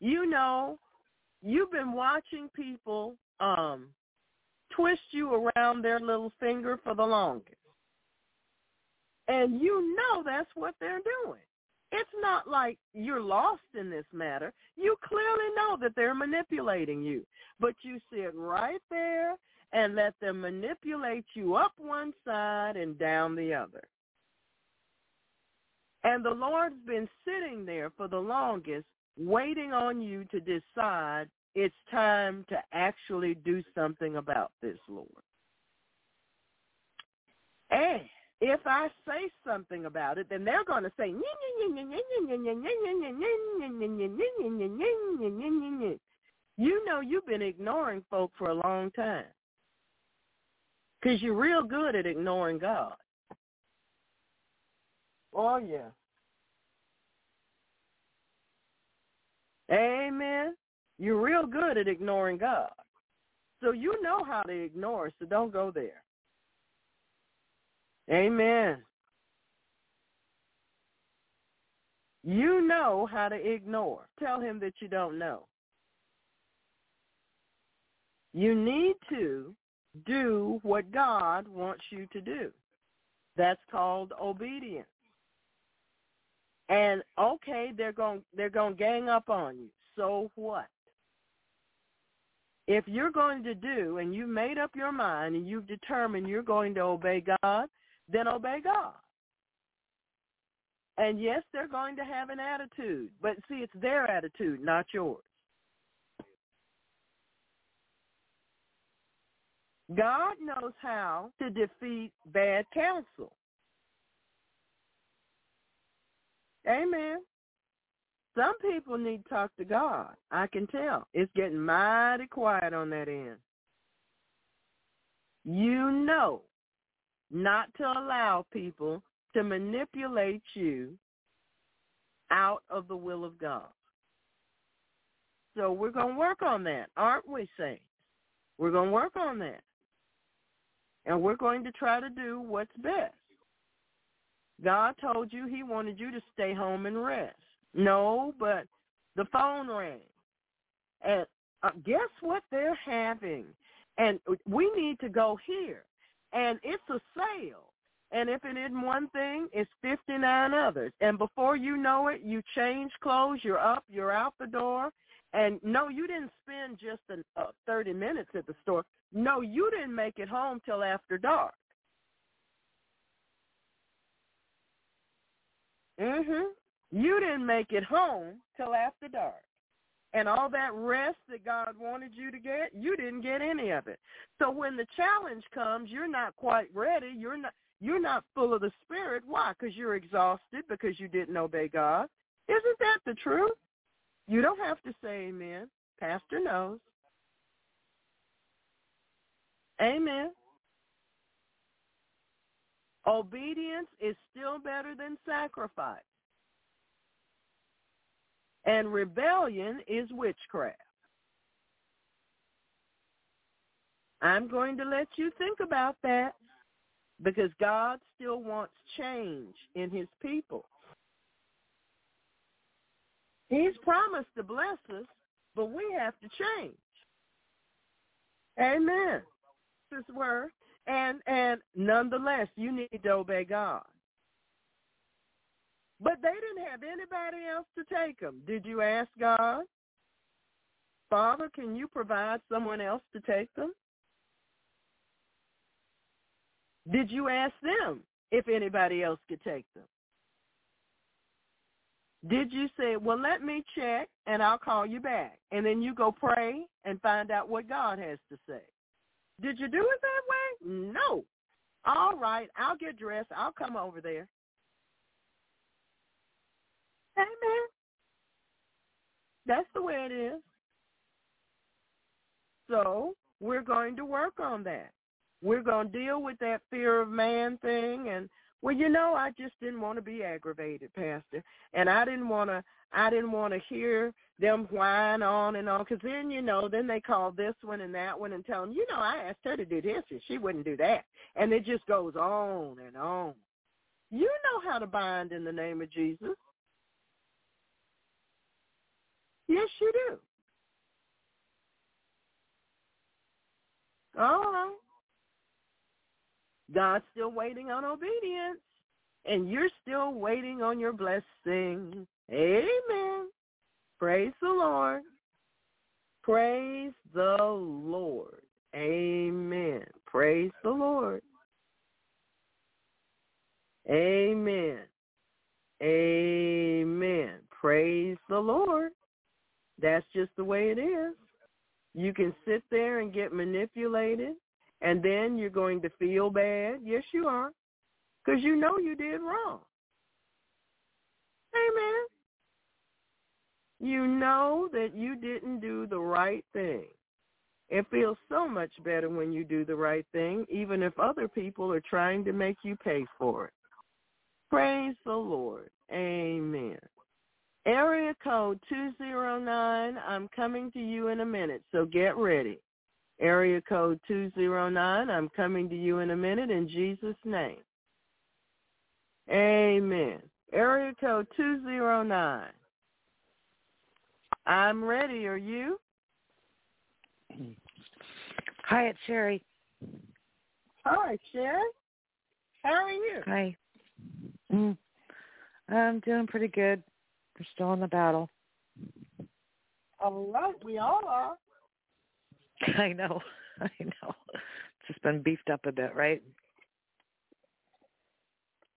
You know, you've been watching people um, twist you around their little finger for the longest. And you know that's what they're doing. It's not like you're lost in this matter. You clearly know that they're manipulating you, but you sit right there and let them manipulate you up one side and down the other. And the Lord's been sitting there for the longest, waiting on you to decide it's time to actually do something about this, Lord. And if I say something about it, then they're going to say, you know you've been ignoring folk for a long time because you're real good at ignoring God. Oh, yeah. Amen. You're real good at ignoring God. So you know how to ignore, so don't go there. Amen. You know how to ignore. Tell him that you don't know. You need to do what God wants you to do. That's called obedience. And okay, they're going they're going to gang up on you. So what? If you're going to do and you've made up your mind and you've determined you're going to obey God, then obey God. And yes, they're going to have an attitude, but see, it's their attitude, not yours. God knows how to defeat bad counsel. Amen. Some people need to talk to God. I can tell. It's getting mighty quiet on that end. You know not to allow people to manipulate you out of the will of God. So we're going to work on that, aren't we, saints? We're going to work on that. And we're going to try to do what's best. God told you he wanted you to stay home and rest. No, but the phone rang. And uh, guess what they're having? And we need to go here. And it's a sale. And if it isn't one thing, it's 59 others. And before you know it, you change clothes, you're up, you're out the door. And no, you didn't spend just an, uh, 30 minutes at the store. No, you didn't make it home till after dark. Mhm. You didn't make it home till after dark. And all that rest that God wanted you to get, you didn't get any of it. So when the challenge comes, you're not quite ready. You're not you're not full of the spirit. Why? Because you're exhausted because you didn't obey God. Isn't that the truth? You don't have to say amen. Pastor knows. Amen. Obedience is still better than sacrifice. And rebellion is witchcraft. I'm going to let you think about that because God still wants change in his people. He's promised to bless us, but we have to change. Amen. This word. And and nonetheless, you need to obey God. But they didn't have anybody else to take them. Did you ask God? Father, can you provide someone else to take them? Did you ask them if anybody else could take them? Did you say, well, let me check and I'll call you back? And then you go pray and find out what God has to say. Did you do it that way? No. All right, I'll get dressed. I'll come over there. Amen. That's the way it is. So we're going to work on that. We're going to deal with that fear of man thing and well, you know, I just didn't want to be aggravated, Pastor, and I didn't want to. I didn't want to hear them whine on and on, because then you know, then they call this one and that one and tell them, you know, I asked her to do this and she wouldn't do that, and it just goes on and on. You know how to bind in the name of Jesus. Yes, you do. All right. God's still waiting on obedience. and you're still waiting on your blessing. Amen. Praise the Lord. Praise the Lord. Amen. Praise the Lord. Amen. Amen. Praise the Lord. That's just the way it is. You can sit there and get manipulated, and then you're going to feel bad. Yes, you are, because you know you did wrong. Amen. You know that you didn't do the right thing. It feels so much better when you do the right thing, even if other people are trying to make you pay for it. Praise the Lord. Amen. Area code 209, I'm coming to you in a minute, so get ready. Area code 209, I'm coming to you in a minute in Jesus' name. Amen. Area code 209. I'm ready. Are you? Hi, it's Sherry. Hi, Sherry. How are you? Hi. Mm. I'm doing pretty good. We're still in the battle. All right, we all are. I know. I know. It's just been beefed up a bit, right?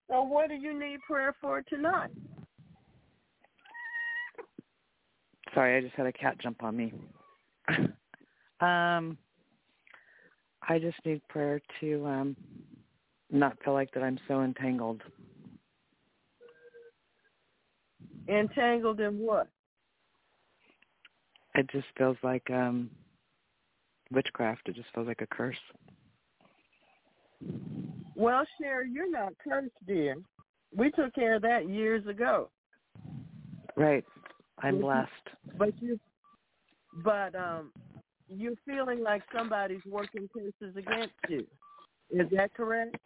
So what do you need prayer for tonight? Sorry, I just had a cat jump on me. um I just need prayer to um not feel like that I'm so entangled. Entangled in what? It just feels like um witchcraft. It just feels like a curse. Well, Sherry, you're not cursed, dear. We took care of that years ago. Right. I'm blessed. But you, but um, you're feeling like somebody's working curses against you. Is that correct?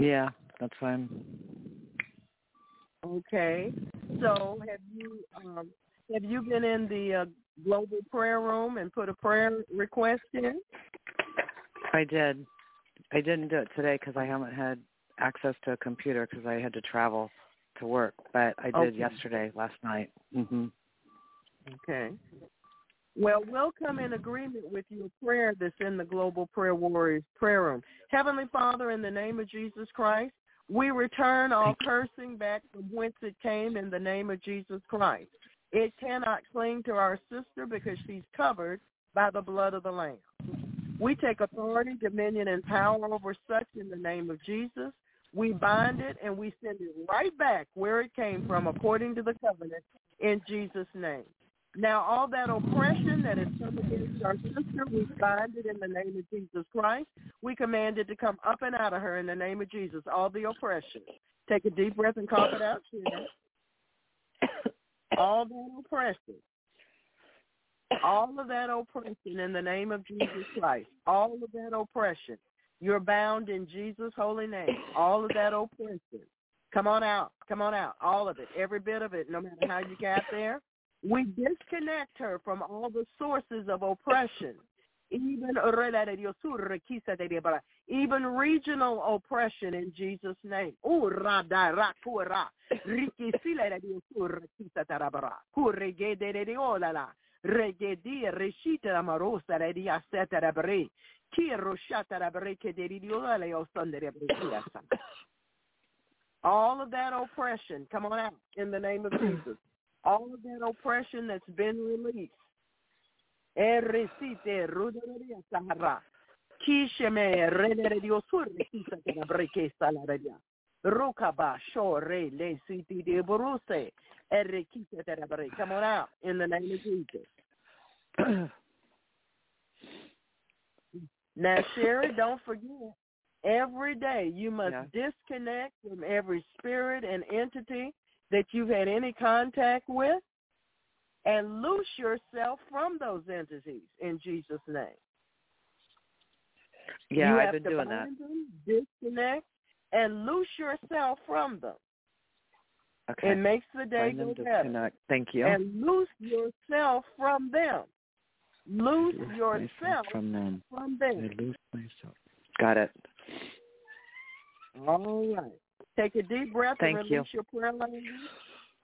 Yeah, that's fine. Okay. So have you um, have you been in the uh, global prayer room and put a prayer request in? I did. I didn't do it today because I haven't had access to a computer because I had to travel to work. But I did Okay. yesterday, last night. Mhm. Okay. Well, we'll come in agreement with your prayer that's in the Global Prayer Warriors prayer room. Heavenly Father, in the name of Jesus Christ, we return all cursing back from whence it came in the name of Jesus Christ. It cannot cling to our sister because she's covered by the blood of the Lamb. We take authority, dominion, and power over such in the name of Jesus. We bind it and we send it right back where it came from according to the covenant in Jesus' name. Now, all that oppression that has come against our sister, we bind it in the name of Jesus Christ. We command it to come up and out of her in the name of Jesus, all the oppression. Take a deep breath and cough it out. Sharon. All that oppression. All of that oppression in the name of Jesus Christ. All of that oppression. You're bound in Jesus' holy name. All of that oppression. Come on out. Come on out. All of it. Every bit of it, no matter how you got there. We disconnect her from all the sources of oppression, even even regional oppression in Jesus' name. All of that oppression, come on out in the name of Jesus all of that oppression that's been released. Eresite rudereria sahara. Kisheme rederedio surre kisate na breke salaredia. Rokaba shore le siti de boruse. Ere kisate. Come on out in the name of Jesus. Now, Sherry, don't forget, every day you must Yeah. disconnect from every spirit and entity that you've had any contact with and loose yourself from those entities in Jesus' name. Yeah, you I've been doing that. them, disconnect, and loose yourself from them. Okay. It makes the day go better. Thank you. And loose yourself from them. Loose Loose yourself from them. from them. I lose myself. Got it. All right. Take a deep breath Thank and you. release your prayer language.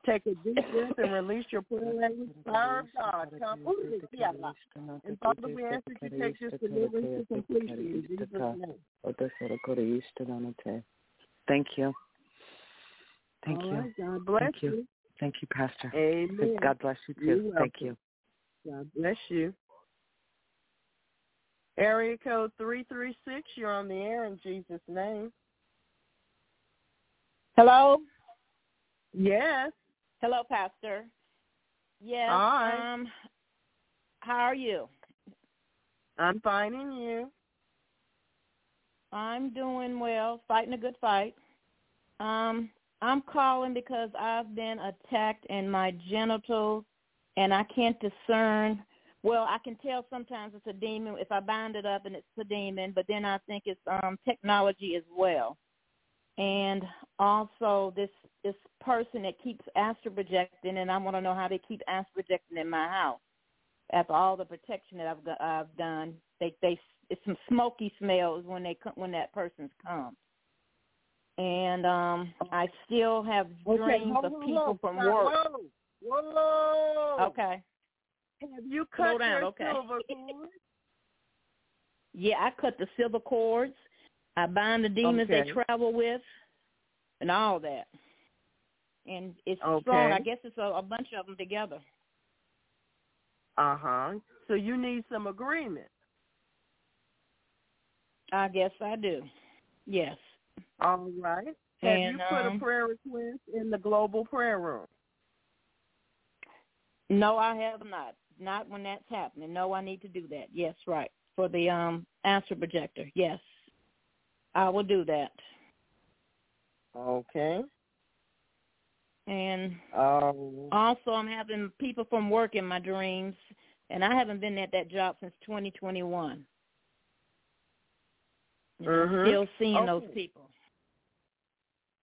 Take a deep breath and release your prayer language. Fire of God, come. And Father, we ask that you take this deliverance to completion in Jesus' name. Thank you. Thank All you. right, God bless Thank you. you. Thank you, Pastor. Amen. God bless you too. Thank you. God bless you. Area code 336, you're on the air in Jesus' name. Hello? Yes. Hello, Pastor. Yes. Hi. Um how are you? I'm finding you. I'm doing well, fighting a good fight. Um I'm calling because I've been attacked in my genitals and I can't discern well, I can tell sometimes it's a demon if I bind it up and it's a demon, but then I think it's um technology as well. And also this this person that keeps astral projecting, and I want to know how they keep astral projecting in my house. After all the protection that I've got, I've done, they they it's some smoky smells when they come when that person's come. And um I still have dreams hold of people hold from work. Whoa, whoa. Okay. Have you Slow cut down, your okay. silver cord? Yeah, I cut the silver cords. I bind the demons Okay. they travel with, and all that. And it's Okay. strong. I guess it's a, a bunch of them together. Uh huh. So you need some agreement. I guess I do. Yes. All right. Have And, you put um, a prayer request in the global prayer room? No, I have not. Not when that's happening. No, I need to do that. Yes, right. For the um answer projector. Yes. I will do that. Okay. And Um, also I'm having people from work in my dreams and I haven't been at that job since 2021. And I'm Mhm. still seeing those people.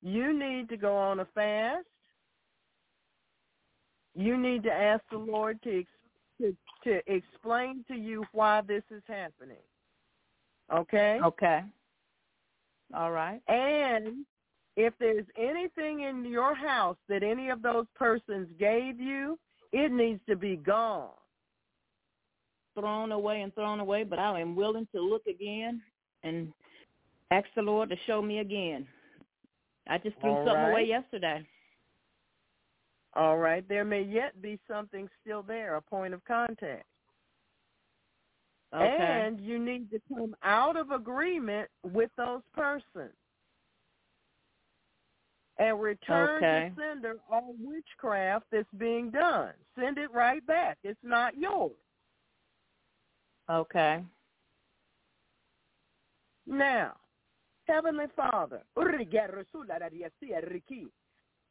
you need to go on a fast. You need to ask the Lord to ex- to, to explain to you why this is happening. Okay? Okay. All right. And if there's anything in your house that any of those persons gave you, it needs to be gone. Thrown away and thrown away, but I am willing to look again and ask the Lord to show me again. I just threw All something away right. yesterday. All right. There may yet be something still there, a point of contact. Okay. And you need to come out of agreement with those persons. And return Okay. to sender all witchcraft that's being done. Send it right back. It's not yours. okay. Now, Heavenly Father,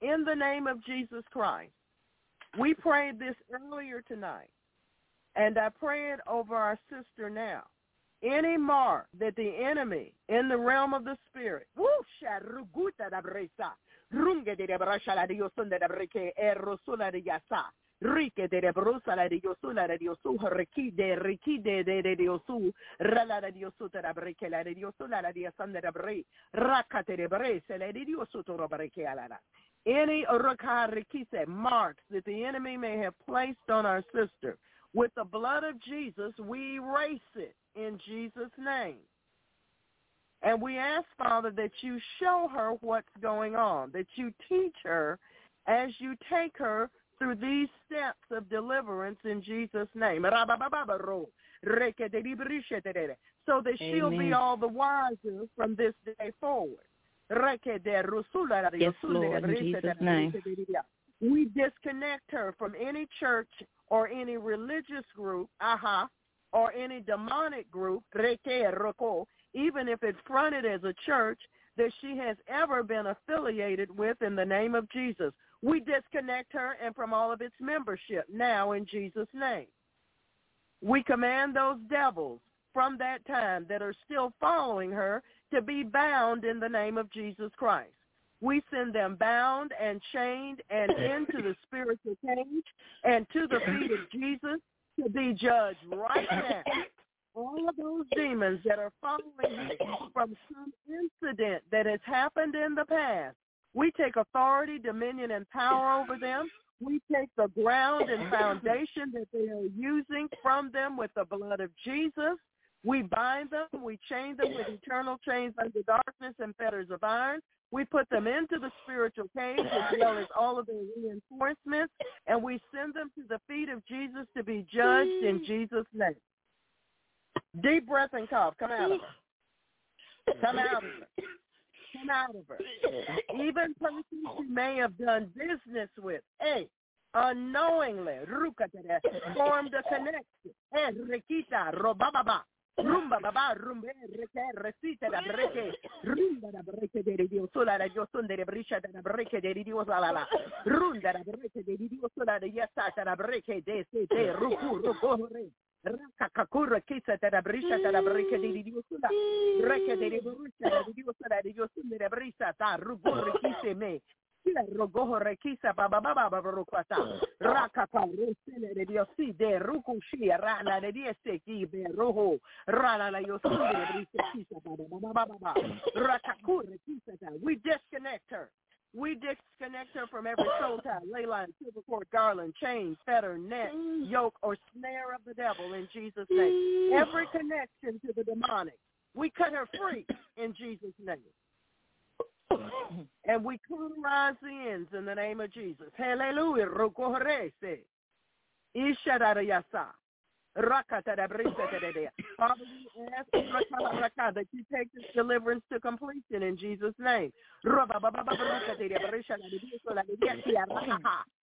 in the name of Jesus Christ, we prayed this earlier tonight, and I pray it over our sister now. Any mark that the enemy in the realm of the spirit, woo, sharuguta da bresa, runge de brasha la diosunda da breke, erosula de yasa, rike de brosa la diosula la diosu, riki de riki de de de diosu, rala la diosuta da breke la de diosula la diasanda da bre, rakate de brese la de diosuto da breke alana. Any rikise marks that the enemy may have placed on our sister, with the blood of Jesus, we erase it in Jesus' name. And we ask, Father, that you show her what's going on, that you teach her as you take her through these steps of deliverance in Jesus' name. So that she'll be all the wiser from this day forward. Yes, Lord, in Jesus' name. We disconnect her from any church or any religious group, aha, or any demonic group, even if it's fronted as a church that she has ever been affiliated with in the name of Jesus. We disconnect her and from all of its membership now in Jesus' name. We command those devils from that time that are still following her to be bound in the name of Jesus Christ. We send them bound and chained and into the spiritual cage and to the feet of Jesus to be judged right now all of those demons that are following you from some incident that has happened in the past. We take authority, dominion, and power over them. We take the ground and foundation that they are using from them with the blood of Jesus. We bind them, we chain them with eternal chains under darkness and fetters of iron. We put them into the spiritual cage as well as all of their reinforcements, and we send them to the feet of Jesus to be judged in mm. Jesus' name. Deep breath and cough. Come out of her. Come out of her. Come out of her. Even persons you may have done business with, hey, unknowingly, formed a connection. Hey, Rikita, Robababa. Rumba baba rumbe reke recite da breke rumba da breke de dio sola da dio son de brisha da breke de dio sola la runda da breke de dio sola da yasa da breke de se de ruku ruku re. Rakakakura kisa da brisha da breke de dio sola reke de brisha da dio sola da dio son de brisha da ruku rekise me rogoho rekisa baba baba baba rukwata. Raka pa rusile de de ruku shi rana de ki be roho. Rana la de brise kisa baba baba baba baba. Raka kure kisa ta. We disconnect her. We disconnect her from every soul tie, ley line, silver cord, garland, chain, fetter, net, yoke, or snare of the devil in Jesus' name. Every connection to the demonic, we cut her free in Jesus' name and we cauterize the ends in the name of Jesus. Hallelujah. Rokohorese. Ishadarayasa. Father, we ask that you take this deliverance to completion in Jesus' name.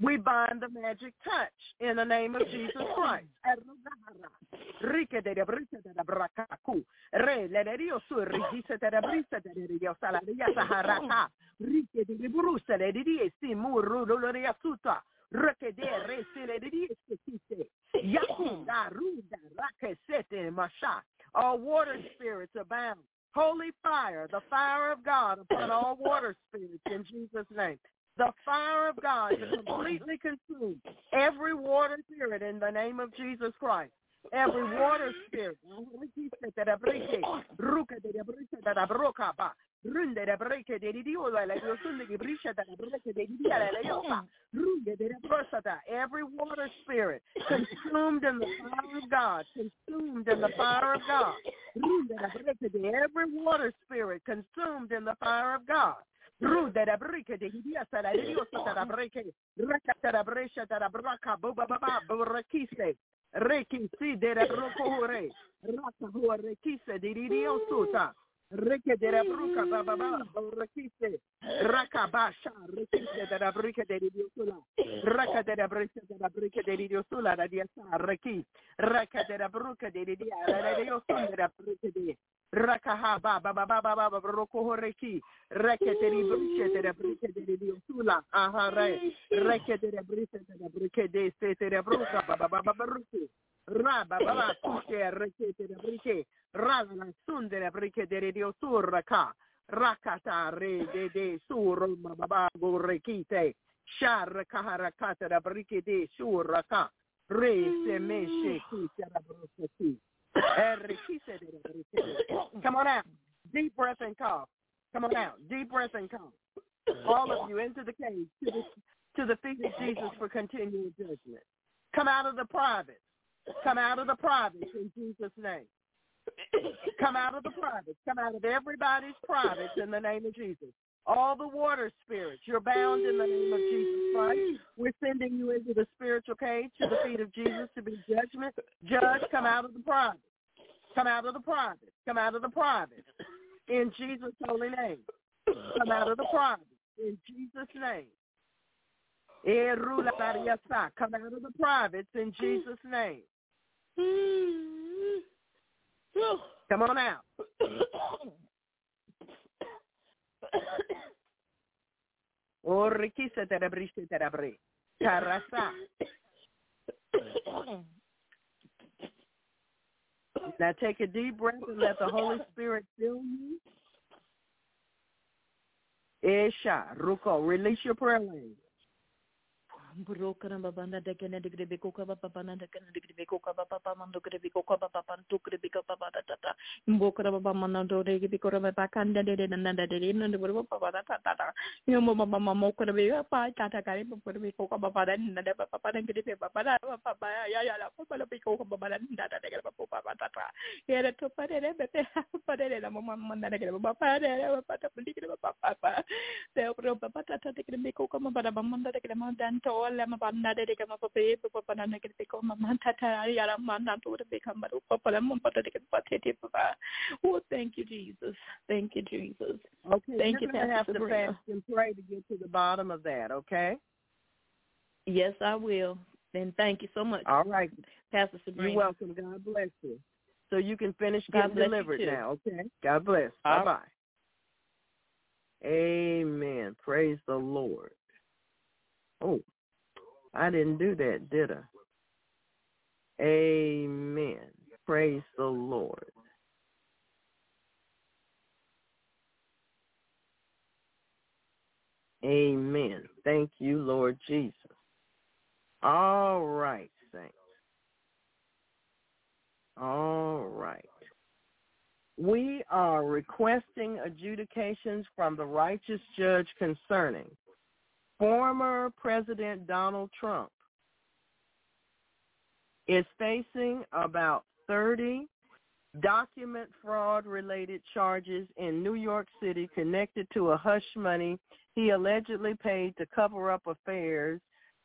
We bind the magic touch in the name of Jesus Christ. Rike de brisa de brakaku. Re le de Dios su rigise de brisa de Dios ala de saharata. Rike de brusa de Dios si muru lo de asuta. Rike de re se le de Dios kise. Yakunda ruda rake masha. All water spirits abound. Holy fire, the fire of God upon all water spirits in Jesus' name the fire of God to completely consume every water spirit in the name of Jesus Christ. Every water spirit. Runde de breke de dio la la yosunde de brisha da breke de dia la la. Runde de. Every water spirit consumed in the fire of God, consumed in the fire of God. Runde de breke de every water spirit consumed in the fire of God. Rude da brike de hidia sara de Dios da brike. Raka da bresha da braka baba baba brekise. Reki si de broko hore. Raka hore kise de Dios suta. Reke de la bruca baba baba rekise. Raka basha rekise de la brike de Dios sula. Raka de la bresha de la brike de Dios sula da dia sa reki. Raka de la bruca de dia la Dios sula da brike de Rakaha ba ba ba ba ba ba ba roko horeki reke teri briche tere briche tere dio sula aha re reke tere briche tere briche de se tere bruka ba ba ba ba ruki ra ba ba ba kuke reke tere briche ra la sundere briche tere dio suraka rakata re de de sur ba ba ba gorekite shar kaharakata da briche de suraka re se meshe ki tere bruche Come on out. Deep breath and cough. Come on out. Deep breath and cough. All of you into the cage to the, to the feet of Jesus for continual judgment. Come out of the private. Come out of the private in Jesus' name. Come out of the private. Come out of everybody's private in the name of Jesus. All the water spirits, you're bound in the name of Jesus Christ. We're sending you into the spiritual cage to the feet of Jesus to be judgment. Judge, come out of the private. Come out of the private. Come out of the private. In Jesus' holy name. Come out of the private. In Jesus' name. Come out of the privates in Jesus' name. Come on out. Oh, Orikisa terabrisha terabri. Tarasa. Now take a deep breath and let the Holy Spirit fill you. Esha, Ruko, release your prayer language. Manda to la ma banda de ke ma pa pe pa pa na ke pe ko ma ma ta ta ya ra ma na to de ka ma ru pa pa la ma pa de ke pa te te oh thank you jesus thank you jesus Okay, Thank you're you, gonna have Pastor to Sabrina. fast and pray to get to the bottom of that. Okay. yes i will and thank you so much All right. pastor sabrina You're welcome. God bless you. So you can finish God getting bless you delivered too. now. Okay. God bless. All Bye bye. Amen. Praise the Lord. Oh, I didn't do that, did I? Amen. Praise the Lord. Amen. Thank you, Lord Jesus. All right, saints. All right. We are requesting adjudications from the righteous judge concerning former President Donald Trump is facing about 30 document fraud related charges in New York City connected to a hush money he allegedly paid to cover up affairs.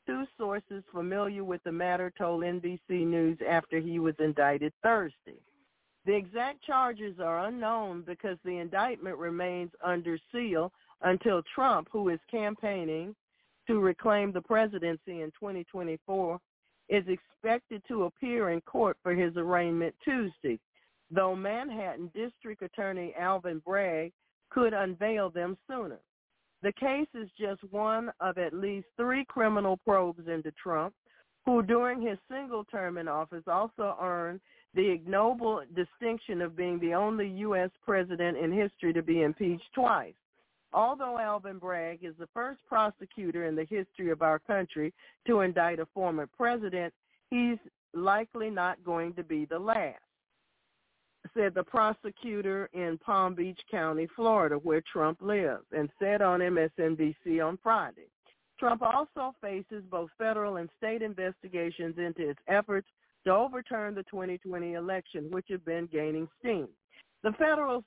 Two sources familiar with the matter told NBC News after he was indicted Thursday. The exact charges are unknown because the indictment remains under seal until Trump, who is campaigning to reclaim the presidency in 2024, is expected to appear in court for his arraignment Tuesday, though Manhattan District Attorney Alvin Bragg could unveil them sooner. The case is just one of at least three criminal probes into Trump, who during his single term in office also earned the ignoble distinction of being the only U.S. president in history to be impeached twice. Although Alvin Bragg is the first prosecutor in the history of our country to indict a former president, he's likely not going to be the last, said the prosecutor in Palm Beach County, Florida, where Trump lives, and said on MSNBC on Friday. Trump also faces both federal and state investigations into its efforts to overturn the 2020 election, which have been gaining steam. The federal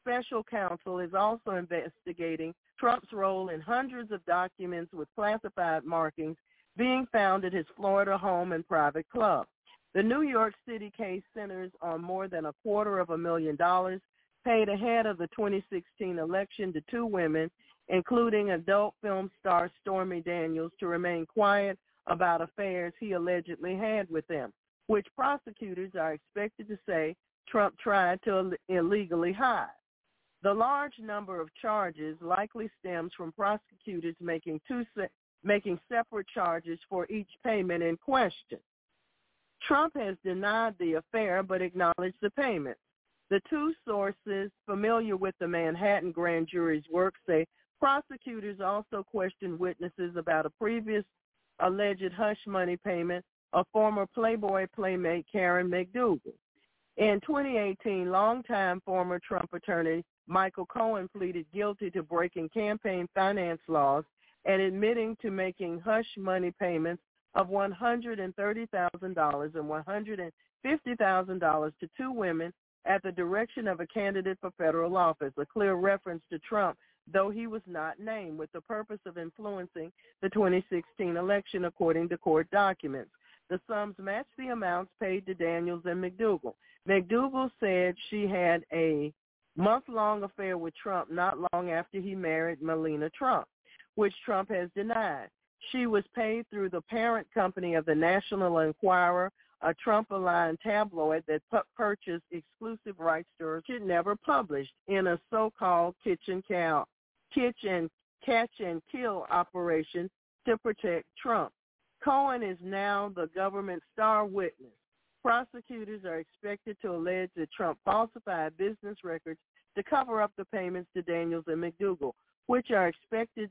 special counsel is also investigating Trump's role in hundreds of documents with classified markings being found at his Florida home and private club. The New York City case centers on more than a quarter of a million dollars paid ahead of the 2016 election to two women, including adult film star Stormy Daniels, to remain quiet about affairs he allegedly had with them, which prosecutors are expected to say Trump tried to Ill- illegally hide. The large number of charges likely stems from prosecutors making two se- making separate charges for each payment in question. Trump has denied the affair but acknowledged the payments. The two sources familiar with the Manhattan grand jury's work say prosecutors also questioned witnesses about a previous alleged hush money payment of former Playboy playmate Karen McDougal. In 2018, longtime former Trump attorney Michael Cohen pleaded guilty to breaking campaign finance laws and admitting to making hush money payments of $130,000 and $150,000 to two women at the direction of a candidate for federal office, a clear reference to Trump, though he was not named, with the purpose of influencing the 2016 election, according to court documents. The sums matched the amounts paid to Daniels and McDougal. McDougal said she had a month-long affair with Trump not long after he married Melania Trump, which Trump has denied. She was paid through the parent company of the National Enquirer, a Trump-aligned tabloid that pu- purchased exclusive rights to her she never published in a so-called kitchen cow, kitchen catch and kill operation to protect Trump. Cohen is now the government's star witness. Prosecutors are expected to allege that Trump falsified business records to cover up the payments to Daniels and McDougal, which are expected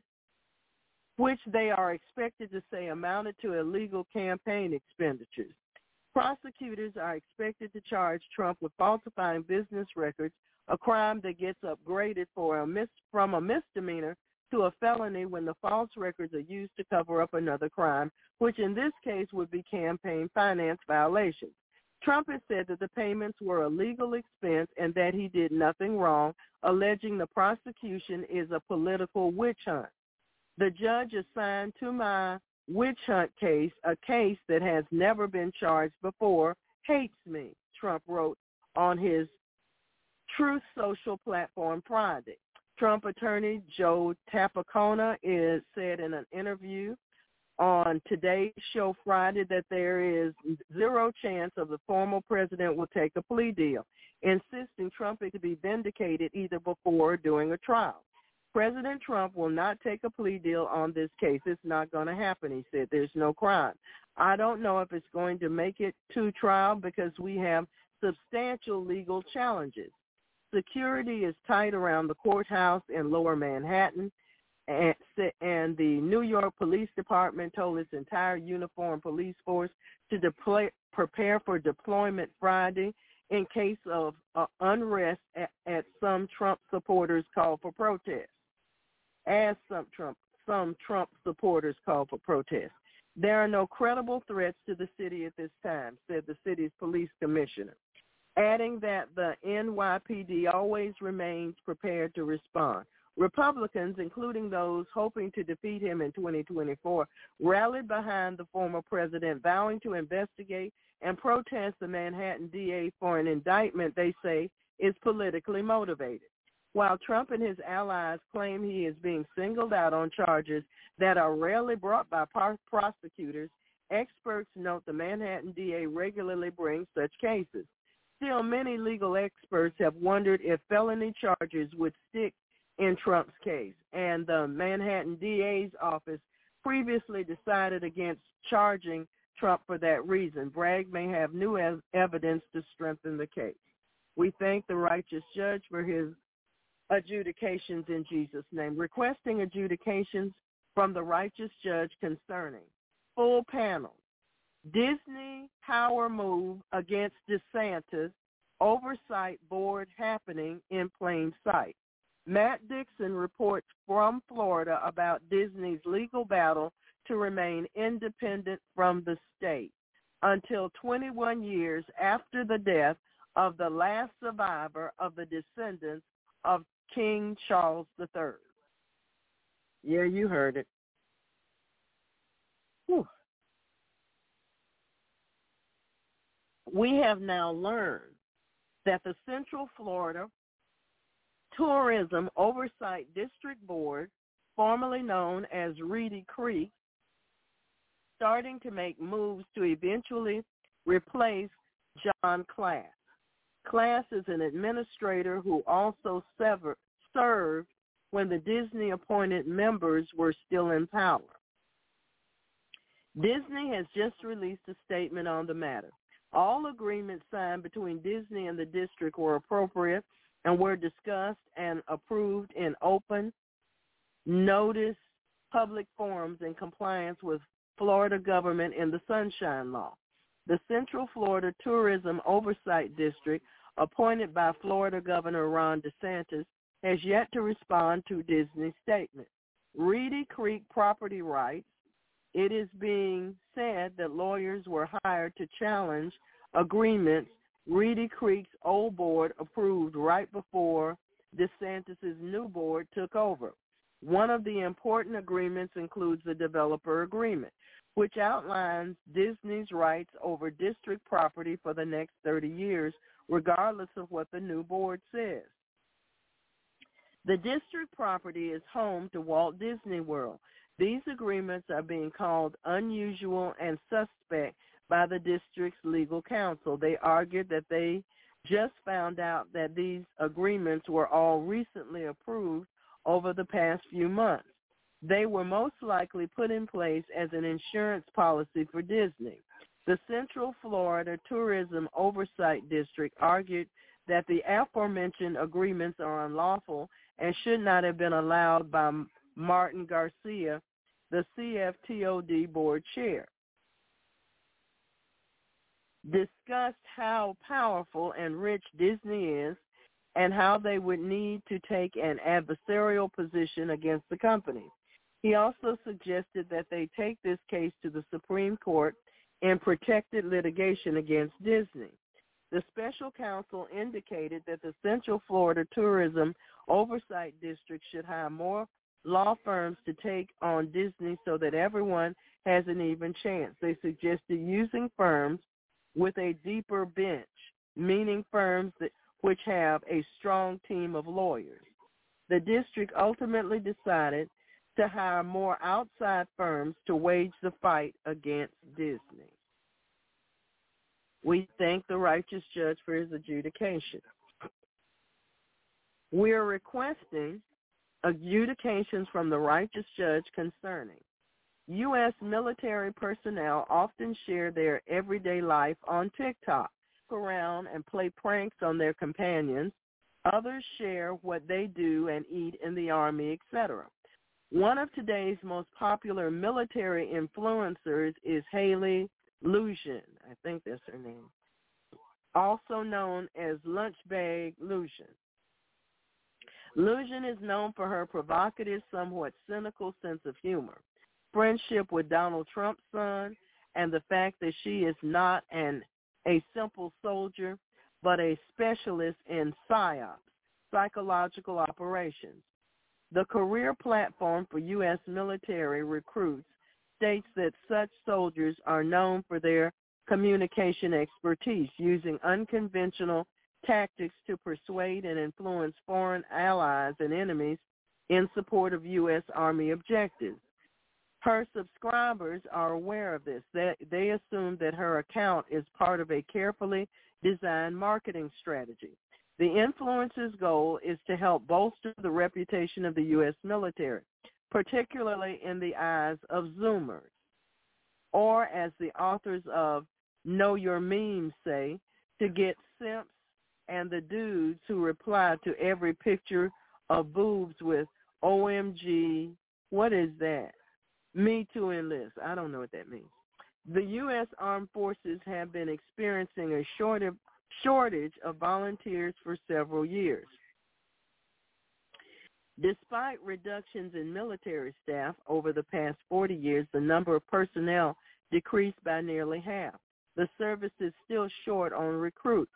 which they are expected to say amounted to illegal campaign expenditures. Prosecutors are expected to charge Trump with falsifying business records, a crime that gets upgraded for a mis- from a misdemeanor to a felony when the false records are used to cover up another crime, which in this case would be campaign finance violations. Trump has said that the payments were a legal expense and that he did nothing wrong, alleging the prosecution is a political witch hunt. The judge assigned to my witch hunt case, a case that has never been charged before, hates me, Trump wrote on his Truth Social platform Friday. Trump attorney Joe Tacopina is said in an interview on today's show Friday that there is zero chance of the former president will take a plea deal, insisting Trump is to be vindicated either before or during a trial. President Trump will not take a plea deal on this case. It's not going to happen, he said. There's no crime. I don't know if it's going to make it to trial because we have substantial legal challenges. Security is tight around the courthouse in lower Manhattan, and, and the New York Police Department told its entire uniformed police force to deploy, prepare for deployment Friday in case of uh, unrest at, at some Trump supporters call for protest as some Trump some Trump supporters call for protests. There are no credible threats to the city at this time, said the city's police commissioner, adding that the NYPD always remains prepared to respond. Republicans, including those hoping to defeat him in 2024, rallied behind the former president, vowing to investigate and protest the Manhattan DA for an indictment they say is politically motivated. While Trump and his allies claim he is being singled out on charges that are rarely brought by prosecutors, experts note the Manhattan DA regularly brings such cases. Still, many legal experts have wondered if felony charges would stick in Trump's case, and the Manhattan DA's office previously decided against charging Trump for that reason. Bragg may have new evidence to strengthen the case. We thank the righteous judge for his adjudications in Jesus' name, requesting adjudications from the righteous judge concerning full panel, Disney power move against DeSantis, oversight board happening in plain sight. Matt Dixon reports from Florida about Disney's legal battle to remain independent from the state until 21 years after the death of the last survivor of the descendants of King Charles III. Yeah, you heard it. Whew. We have now learned that the Central Florida Tourism Oversight District Board, formerly known as Reedy Creek, starting to make moves to eventually replace John Classe. Classe is an administrator who also sever, served when the Disney-appointed members were still in power. Disney has just released a statement on the matter. All agreements signed between Disney and the district were appropriate and were discussed and approved in open, notice, public forums in compliance with Florida government and the Sunshine Law. The Central Florida Tourism Oversight District, appointed by Florida Governor Ron DeSantis, has yet to respond to Disney's statement. Reedy Creek property rights, it is being said that lawyers were hired to challenge agreements Reedy Creek's old board approved right before DeSantis' new board took over. One of the important agreements includes the developer agreement which outlines Disney's rights over district property for the next 30 years, regardless of what the new board says. The district property is home to Walt Disney World. These agreements are being called unusual and suspect by the district's legal counsel. They argued that they just found out that these agreements were all recently approved over the past few months. They were most likely put in place as an insurance policy for Disney. The Central Florida Tourism Oversight District argued that the aforementioned agreements are unlawful and should not have been allowed by Martin Garcia, the CFTOD board chair. Discussed how powerful and rich Disney is and how they would need to take an adversarial position against the company. He also suggested that they take this case to the Supreme Court in protected litigation against Disney. The special counsel indicated that the Central Florida Tourism Oversight District should hire more law firms to take on Disney so that everyone has an even chance. They suggested using firms with a deeper bench, meaning firms that, which have a strong team of lawyers. The district ultimately decided to hire more outside firms to wage the fight against Disney. We thank the righteous judge for his adjudication. We are requesting adjudications from the righteous judge concerning U.S. military personnel often share their everyday life on TikTok, around and play pranks on their companions. Others share what they do and eat in the Army, etc. One of today's most popular military influencers is Haley Lusion. I think that's her name. Also known as Lunchbag Lusion. Lusion is known for her provocative, somewhat cynical sense of humor, friendship with Donald Trump's son, and the fact that she is not an a simple soldier, but a specialist in PSYOPs, psychological operations. The career platform for U.S. military recruits states that such soldiers are known for their communication expertise, using unconventional tactics to persuade and influence foreign allies and enemies in support of U.S. Army objectives. Her subscribers are aware of this. They, they assume that her account is part of a carefully designed marketing strategy. The influencer's goal is to help bolster the reputation of the U.S. military, particularly in the eyes of Zoomers. Or as the authors of Know Your Memes say, to get simps and the dudes who reply to every picture of boobs with OMG, what is that? Me too enlist. I don't know what that means. The U.S. Armed Forces have been experiencing a shortage of volunteers for several years. Despite reductions in military staff over the past 40 years, the number of personnel decreased by nearly half. The service is still short on recruits.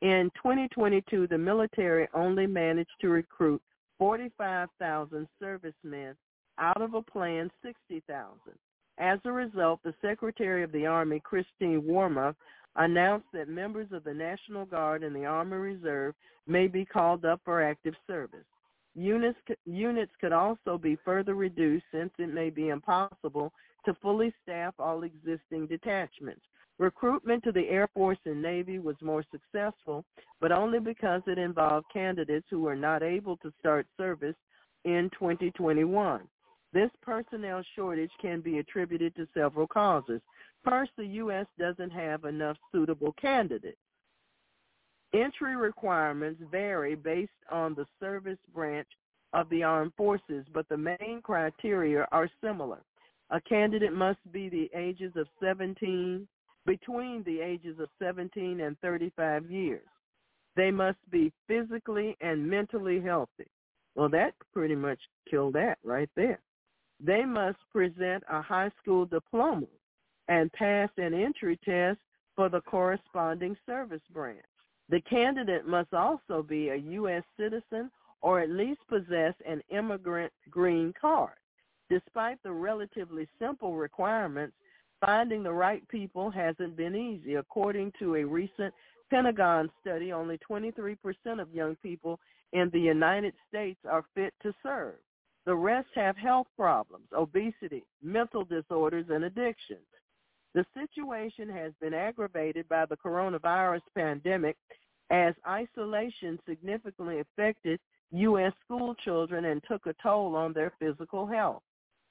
In 2022, the military only managed to recruit 45,000 servicemen out of a planned 60,000. As a result, the Secretary of the Army, Christine Wormuth, announced that members of the National Guard and the Army Reserve may be called up for active service. Units, units could also be further reduced since it may be impossible to fully staff all existing detachments. Recruitment to the Air Force and Navy was more successful, but only because it involved candidates who were not able to start service in 2021. This personnel shortage can be attributed to several causes. First, the U.S. doesn't have enough suitable candidates. Entry requirements vary based on the service branch of the armed forces, but the main criteria are similar. A candidate must be the ages of 17, between the ages of 17 and 35 years. They must be physically and mentally healthy. Well, that pretty much killed that right there they must present a high school diploma and pass an entry test for the corresponding service branch. The candidate must also be a U.S. citizen or at least possess an immigrant green card. Despite the relatively simple requirements, finding the right people hasn't been easy. According to a recent Pentagon study, only 23% of young people in the United States are fit to serve. The rest have health problems, obesity, mental disorders, and addictions. The situation has been aggravated by the coronavirus pandemic as isolation significantly affected U.S. school children and took a toll on their physical health.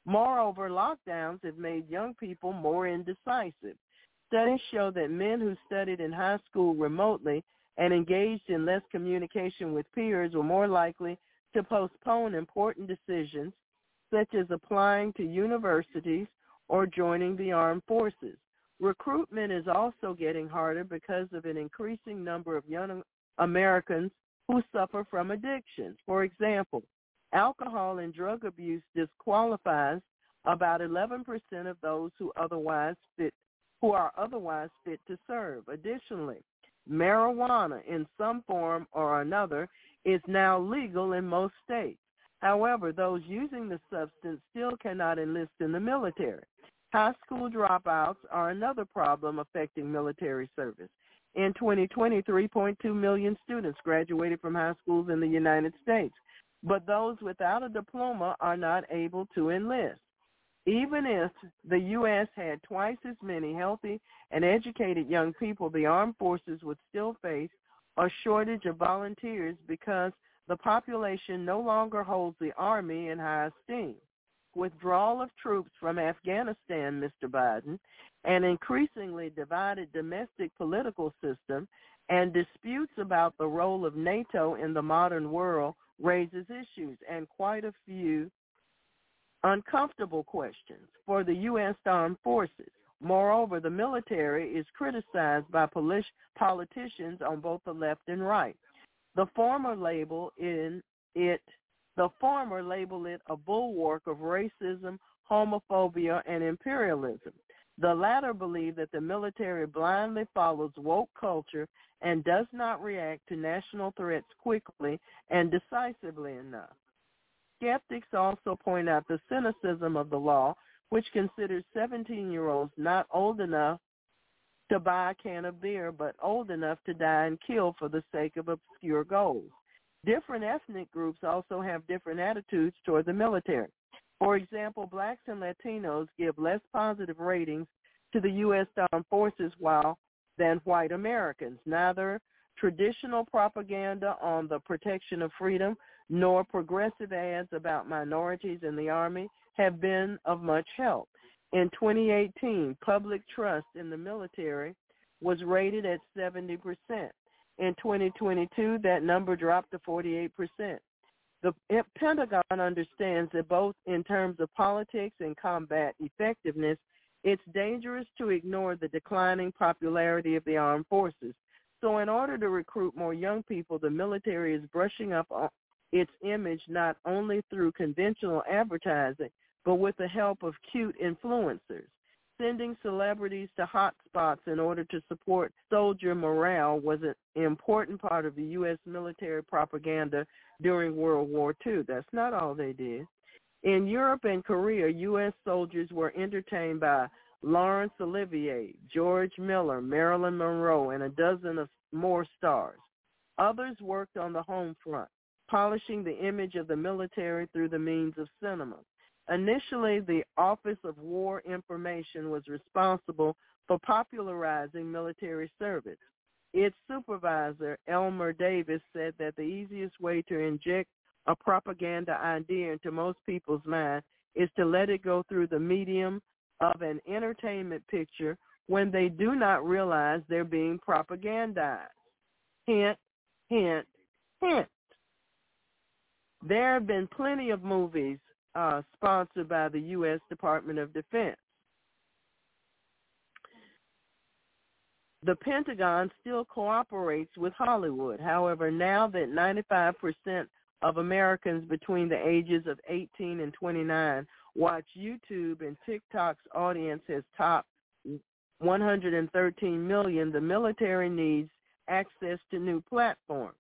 Moreover, lockdowns have made young people more indecisive. Studies show that men who studied in high school remotely and engaged in less communication with peers were more likely to postpone important decisions such as applying to universities or joining the armed forces. Recruitment is also getting harder because of an increasing number of young Americans who suffer from addictions. For example, alcohol and drug abuse disqualifies about 11% of those who otherwise fit who are otherwise fit to serve. Additionally, marijuana in some form or another is now legal in most states. However, those using the substance still cannot enlist in the military. High school dropouts are another problem affecting military service. In 2020, 3.2 million students graduated from high schools in the United States, but those without a diploma are not able to enlist. Even if the U.S. had twice as many healthy and educated young people, the armed forces would still face a shortage of volunteers because the population no longer holds the Army in high esteem. Withdrawal of troops from Afghanistan, Mr. Biden, an increasingly divided domestic political system, and disputes about the role of NATO in the modern world raises issues and quite a few uncomfortable questions for the U.S. Armed Forces. Moreover, the military is criticized by politicians on both the left and right. The former label in it the former label it a bulwark of racism, homophobia, and imperialism. The latter believe that the military blindly follows woke culture and does not react to national threats quickly and decisively enough. Skeptics also point out the cynicism of the law, which considers 17-year-olds not old enough to buy a can of beer, but old enough to die and kill for the sake of obscure goals. Different ethnic groups also have different attitudes toward the military. For example, blacks and Latinos give less positive ratings to the U.S. Armed Forces while than white Americans. Neither traditional propaganda on the protection of freedom nor progressive ads about minorities in the Army have been of much help. In 2018, public trust in the military was rated at 70%. In 2022, that number dropped to 48%. The Pentagon understands that both in terms of politics and combat effectiveness, it's dangerous to ignore the declining popularity of the armed forces. So in order to recruit more young people, the military is brushing up its image not only through conventional advertising, but with the help of cute influencers. Sending celebrities to hot spots in order to support soldier morale was an important part of the U.S. military propaganda during World War II. That's not all they did. In Europe and Korea, U.S. soldiers were entertained by Laurence Olivier, George Miller, Marilyn Monroe, and a dozen of more stars. Others worked on the home front, polishing the image of the military through the means of cinema. Initially, the Office of War Information was responsible for popularizing military service. Its supervisor, Elmer Davis, said that the easiest way to inject a propaganda idea into most people's mind is to let it go through the medium of an entertainment picture when they do not realize they're being propagandized. Hint, hint, hint. There have been plenty of movies uh, sponsored by the U.S. Department of Defense. The Pentagon still cooperates with Hollywood. However, now that 95% of Americans between the ages of 18 and 29 watch YouTube and TikTok's audience has topped 113 million, the military needs access to new platforms.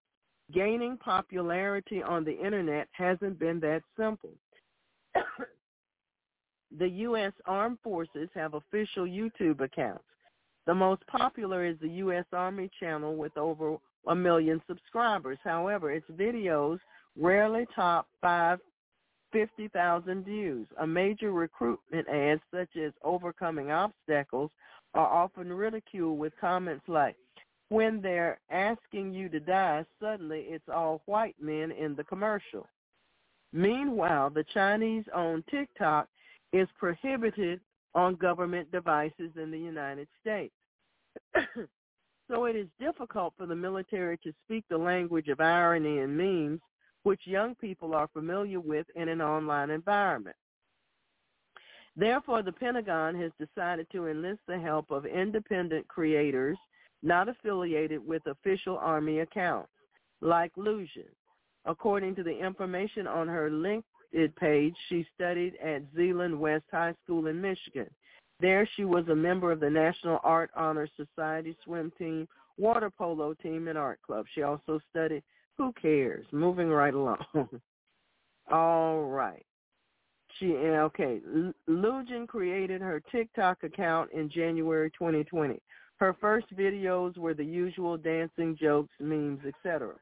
Gaining popularity on the internet hasn't been that simple. the U.S. Armed Forces have official YouTube accounts. The most popular is the U.S. Army channel with over a million subscribers. However, its videos rarely top five 50,000 views. A major recruitment ad such as overcoming obstacles are often ridiculed with comments like, when they're asking you to die, suddenly it's all white men in the commercial. Meanwhile, the Chinese-owned TikTok is prohibited on government devices in the United States. so it is difficult for the military to speak the language of irony and memes, which young people are familiar with in an online environment. Therefore, the Pentagon has decided to enlist the help of independent creators not affiliated with official Army accounts, like Lujan. According to the information on her LinkedIn page, she studied at Zeeland West High School in Michigan. There she was a member of the National Art Honor Society swim team, water polo team, and art club. She also studied Who Cares? Moving right along. All right. She okay. Lujan created her TikTok account in January 2020. Her first videos were the usual dancing, jokes, memes, etc.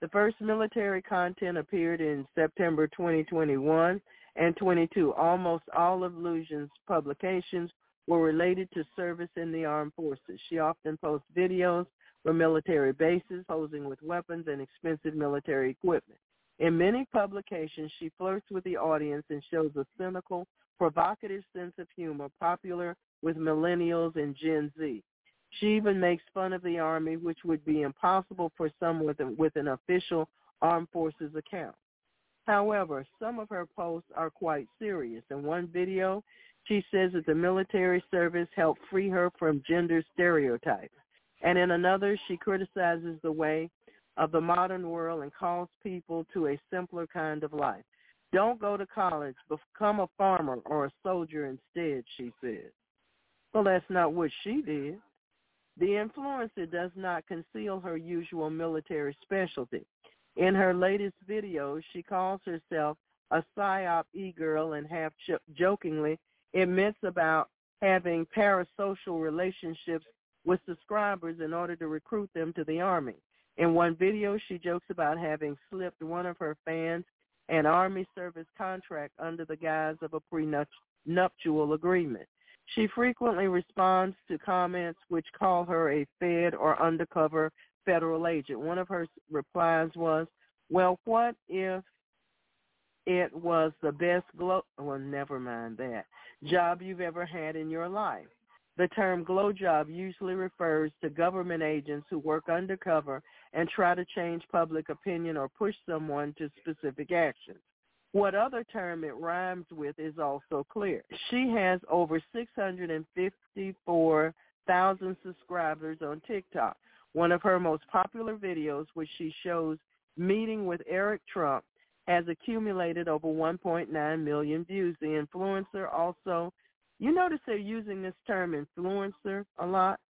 The first military content appeared in September 2021 and 22. Almost all of Lujan's publications were related to service in the armed forces. She often posts videos from military bases, posing with weapons and expensive military equipment. In many publications, she flirts with the audience and shows a cynical, provocative sense of humor popular with millennials and Gen Z. She even makes fun of the Army, which would be impossible for someone with, with an official armed forces account. However, some of her posts are quite serious. In one video, she says that the military service helped free her from gender stereotypes. And in another, she criticizes the way of the modern world and calls people to a simpler kind of life. Don't go to college, become a farmer or a soldier instead, she says. Well, that's not what she did. The influencer does not conceal her usual military specialty. In her latest video, she calls herself a PSYOP e-girl and half jokingly admits about having parasocial relationships with subscribers in order to recruit them to the Army. In one video, she jokes about having slipped one of her fans an Army service contract under the guise of a prenuptial agreement. She frequently responds to comments which call her a Fed or undercover federal agent. One of her replies was, well, what if it was the best glow, well, never mind that, job you've ever had in your life? The term glow job usually refers to government agents who work undercover and try to change public opinion or push someone to specific actions. What other term it rhymes with is also clear. She has over 654,000 subscribers on TikTok. One of her most popular videos, which she shows meeting with Eric Trump, has accumulated over 1.9 million views. The influencer also you notice they're using this term influencer a lot,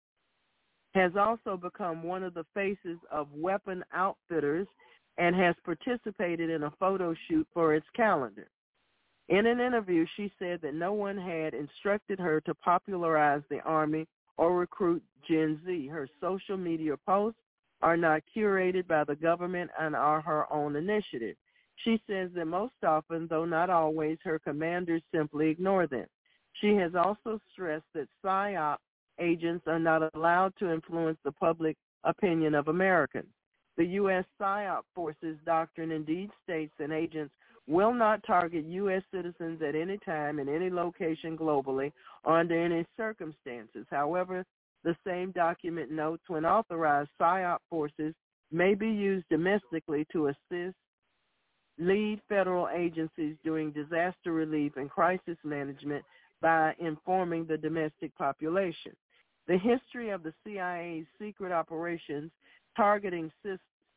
has also become one of the faces of weapon outfitters and has participated in a photo shoot for its calendar. In an interview, she said that no one had instructed her to popularize the Army or recruit Gen Z. Her social media posts are not curated by the government and are her own initiative. She says that most often, though not always, her commanders simply ignore them. She has also stressed that PSYOP agents are not allowed to influence the public opinion of Americans. The U.S. PSYOP forces doctrine indeed states that agents will not target U.S. citizens at any time in any location globally or under any circumstances. However, the same document notes when authorized, PSYOP forces may be used domestically to assist lead federal agencies doing disaster relief and crisis management by informing the domestic population. The history of the CIA's secret operations targeting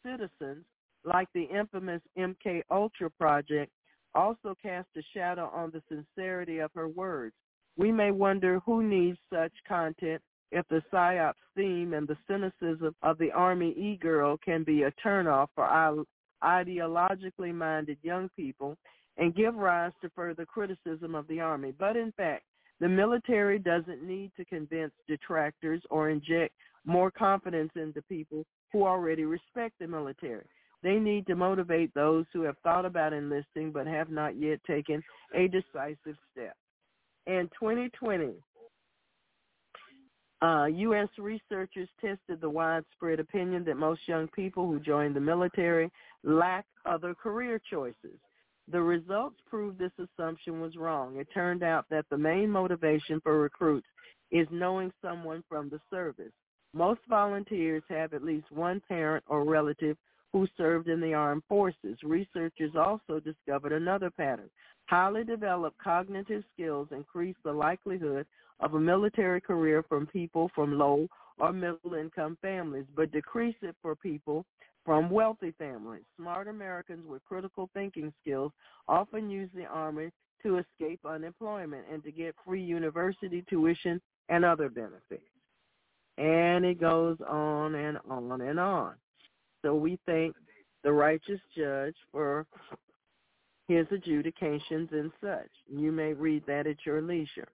citizens, like the infamous MK Ultra project, also cast a shadow on the sincerity of her words. We may wonder who needs such content if the psyops theme and the cynicism of the Army e-girl can be a turnoff for ideologically minded young people and give rise to further criticism of the Army. But in fact, the military doesn't need to convince detractors or inject more confidence into people who already respect the military. They need to motivate those who have thought about enlisting but have not yet taken a decisive step. In 2020, uh, U.S. researchers tested the widespread opinion that most young people who join the military lack other career choices. The results proved this assumption was wrong. It turned out that the main motivation for recruits is knowing someone from the service. Most volunteers have at least one parent or relative who served in the armed forces. Researchers also discovered another pattern. Highly developed cognitive skills increase the likelihood of a military career from people from low or middle income families, but decrease it for people from wealthy families. Smart Americans with critical thinking skills often use the Army to escape unemployment and to get free university tuition and other benefits. And it goes on and on and on. So we thank the righteous judge for his adjudications and such. You may read that at your leisure.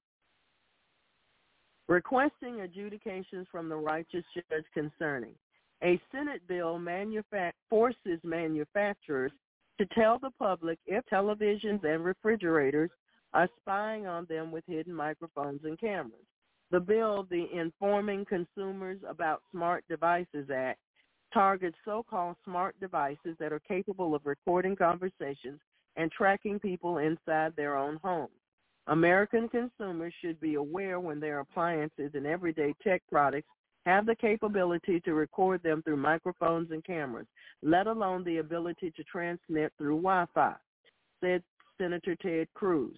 Requesting adjudications from the righteous judge concerning. A Senate bill manufa- forces manufacturers to tell the public if televisions and refrigerators are spying on them with hidden microphones and cameras. The bill, the Informing Consumers About Smart Devices Act, targets so-called smart devices that are capable of recording conversations and tracking people inside their own homes. American consumers should be aware when their appliances and everyday tech products have the capability to record them through microphones and cameras, let alone the ability to transmit through Wi-Fi, said Senator Ted Cruz,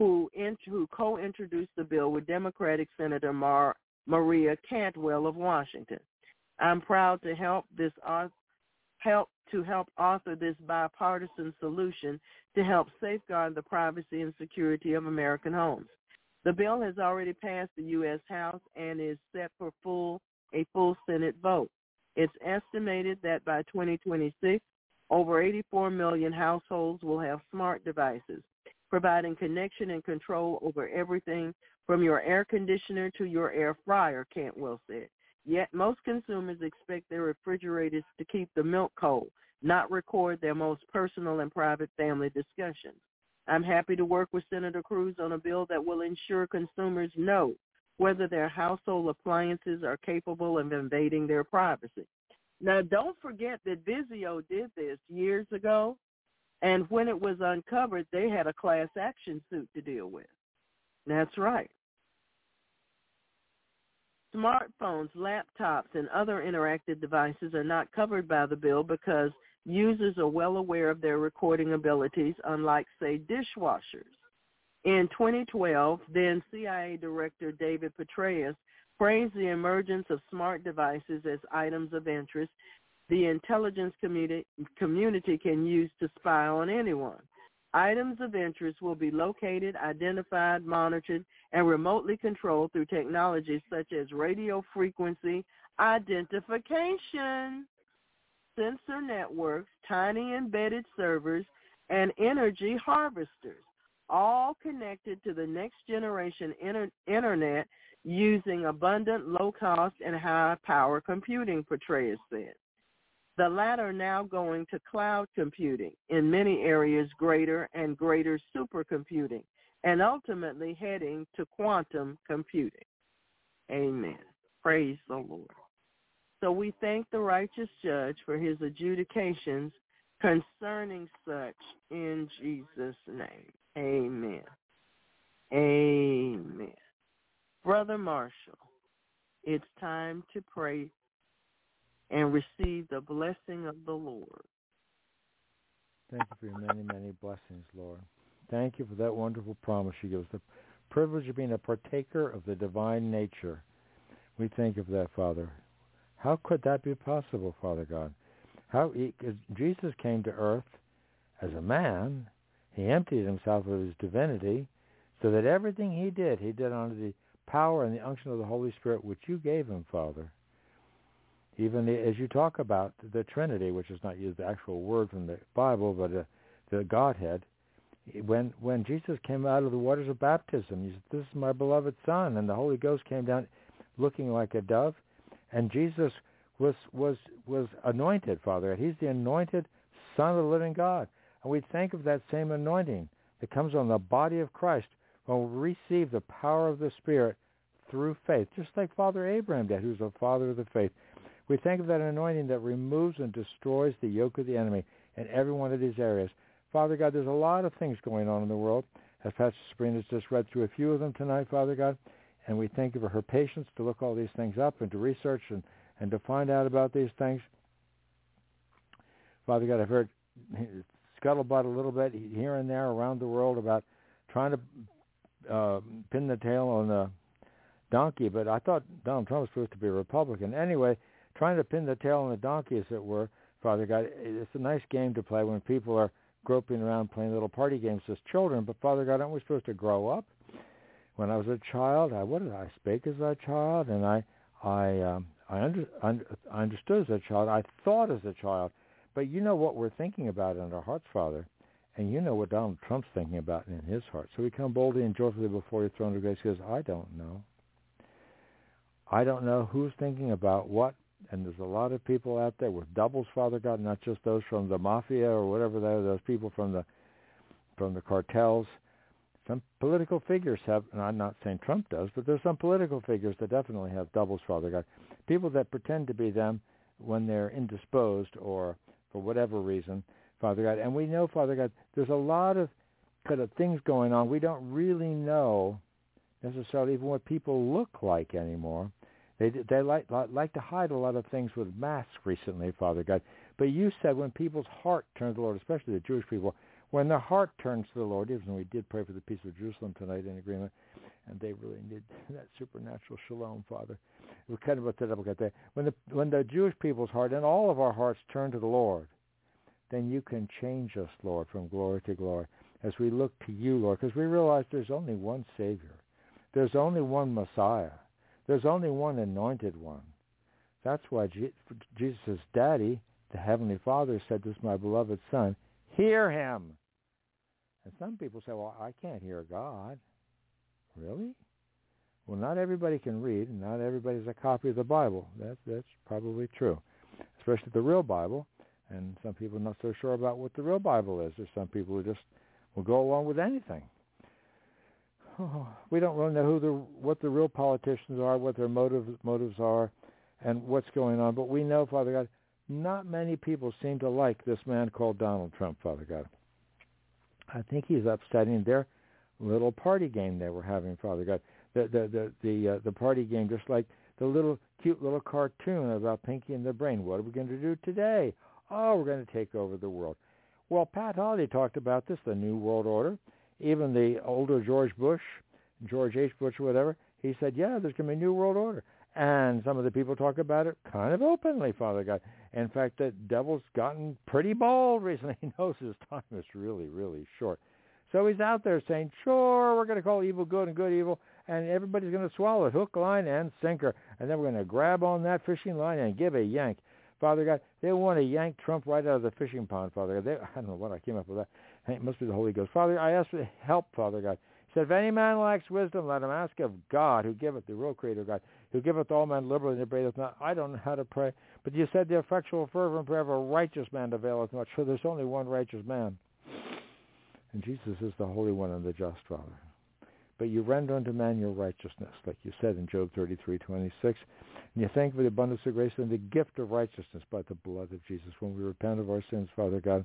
who, who co-introduced the bill with Democratic Senator Mar, Maria Cantwell of Washington. I'm proud to help this help to help author this bipartisan solution to help safeguard the privacy and security of American homes. The bill has already passed the U.S. House and is set for full a full Senate vote. It's estimated that by 2026, over 84 million households will have smart devices, providing connection and control over everything from your air conditioner to your air fryer, Cantwell said. Yet most consumers expect their refrigerators to keep the milk cold, not record their most personal and private family discussions. I'm happy to work with Senator Cruz on a bill that will ensure consumers know whether their household appliances are capable of invading their privacy. Now, don't forget that Vizio did this years ago, and when it was uncovered, they had a class action suit to deal with. That's right. Smartphones, laptops, and other interactive devices are not covered by the bill because users are well aware of their recording abilities, unlike, say, dishwashers. In 2012, then CIA Director David Petraeus praised the emergence of smart devices as items of interest the intelligence community, community can use to spy on anyone. Items of interest will be located, identified, monitored, and remotely controlled through technologies such as radio frequency identification, sensor networks, tiny embedded servers, and energy harvesters, all connected to the next generation inter- internet using abundant, low-cost, and high-power computing, Petraeus said the latter now going to cloud computing, in many areas greater and greater supercomputing, and ultimately heading to quantum computing. Amen. Praise the Lord. So we thank the righteous judge for his adjudications concerning such in Jesus' name. Amen. Amen. Brother Marshall, it's time to pray and receive the blessing of the Lord. Thank you for your many, many blessings, Lord. Thank you for that wonderful promise you give us, the privilege of being a partaker of the divine nature. We thank you for that, Father. How could that be possible, Father God? How he, Jesus came to earth as a man. He emptied himself of his divinity so that everything he did, he did under the power and the unction of the Holy Spirit, which you gave him, Father even as you talk about the Trinity, which is not used the actual word from the Bible, but uh, the Godhead, when when Jesus came out of the waters of baptism, he said, "This is my beloved Son," and the Holy Ghost came down, looking like a dove, and Jesus was was was anointed, Father. He's the anointed Son of the living God, and we think of that same anointing that comes on the body of Christ when we receive the power of the Spirit through faith, just like Father Abraham did, who's the father of the faith. We think of that anointing that removes and destroys the yoke of the enemy in every one of these areas. Father God, there's a lot of things going on in the world. As Pastor Sabrina's just read through a few of them tonight, Father God, and we thank you for her patience to look all these things up and to research and, and to find out about these things. Father God, I've heard scuttlebutt a little bit here and there around the world about trying to uh, pin the tail on the donkey, but I thought Donald Trump was supposed to be a Republican. Anyway, trying to pin the tail on the donkey, as it were, Father God, it's a nice game to play when people are groping around playing little party games as children. But Father God, aren't we supposed to grow up? When I was a child, I what did I speak as a child, and I I um, I, under, under, I understood as a child. I thought as a child. But you know what we're thinking about in our hearts, Father, and you know what Donald Trump's thinking about in his heart. So we come boldly and joyfully before your throne of grace because I don't know. I don't know who's thinking about what, and there's a lot of people out there with doubles, Father God, not just those from the mafia or whatever they are, those people from the from the cartels. Some political figures have, and I'm not saying Trump does, but there's some political figures that definitely have doubles, Father God. People that pretend to be them when they're indisposed or for whatever reason, Father God. And we know, Father God, there's a lot of kind of things going on. We don't really know necessarily even what people look like anymore. They they like like to hide a lot of things with masks recently, Father God. But you said when people's heart turns to the Lord, especially the Jewish people, when their heart turns to the Lord, even we did pray for the peace of Jerusalem tonight in agreement, and they really need that supernatural shalom, Father. We kind of that up there. When the when the Jewish people's heart and all of our hearts turn to the Lord, then you can change us, Lord, from glory to glory as we look to you, Lord, because we realize there's only one Savior. There's only one Messiah. There's only one anointed one. That's why Jesus' daddy, the Heavenly Father, said, this my beloved Son. Hear him. And some people say, well, I can't hear God. Really? Well, not everybody can read, and not everybody has a copy of the Bible. That's that's probably true, especially the real Bible. And some people are not so sure about what the real Bible is. There's some people who just will go along with anything. We don't really know who the what the real politicians are, what their motives motives are, and what's going on. But we know, Father God, not many people seem to like this man called Donald Trump, Father God. I think he's upsetting their little party game they were having, Father God the the the the, uh, the party game, just like the little cute little cartoon about Pinky and the Brain. What are we going to do today? Oh, we're going to take over the world. Well, Pat Holliday talked about this, the New World Order. Even the older George Bush, George H. Bush, or whatever, he said, yeah, there's going to be a New World Order. And some of the people talk about it kind of openly, Father God. In fact, the devil's gotten pretty bold recently. He knows his time is really, really short. So he's out there saying, sure, we're going to call evil good and good evil and everybody's going to swallow it, hook, line, and sinker. And then we're going to grab on that fishing line and give a yank. Father God, they want to yank Trump right out of the fishing pond, Father God. They, I don't know what I came up with that. It must be the Holy Ghost. Father, I ask for help, Father God. He said, if any man lacks wisdom, let him ask of God, who giveth, the real creator God, who giveth all men liberally and upbraideth not. I don't know how to pray. But you said the effectual fervent prayer of a righteous man availeth much. So there's only one righteous man. And Jesus is the Holy One and the just, Father but you render unto man your righteousness, like you said in Job 33:26. And you thank for the abundance of grace and the gift of righteousness by the blood of Jesus. When we repent of our sins, Father God,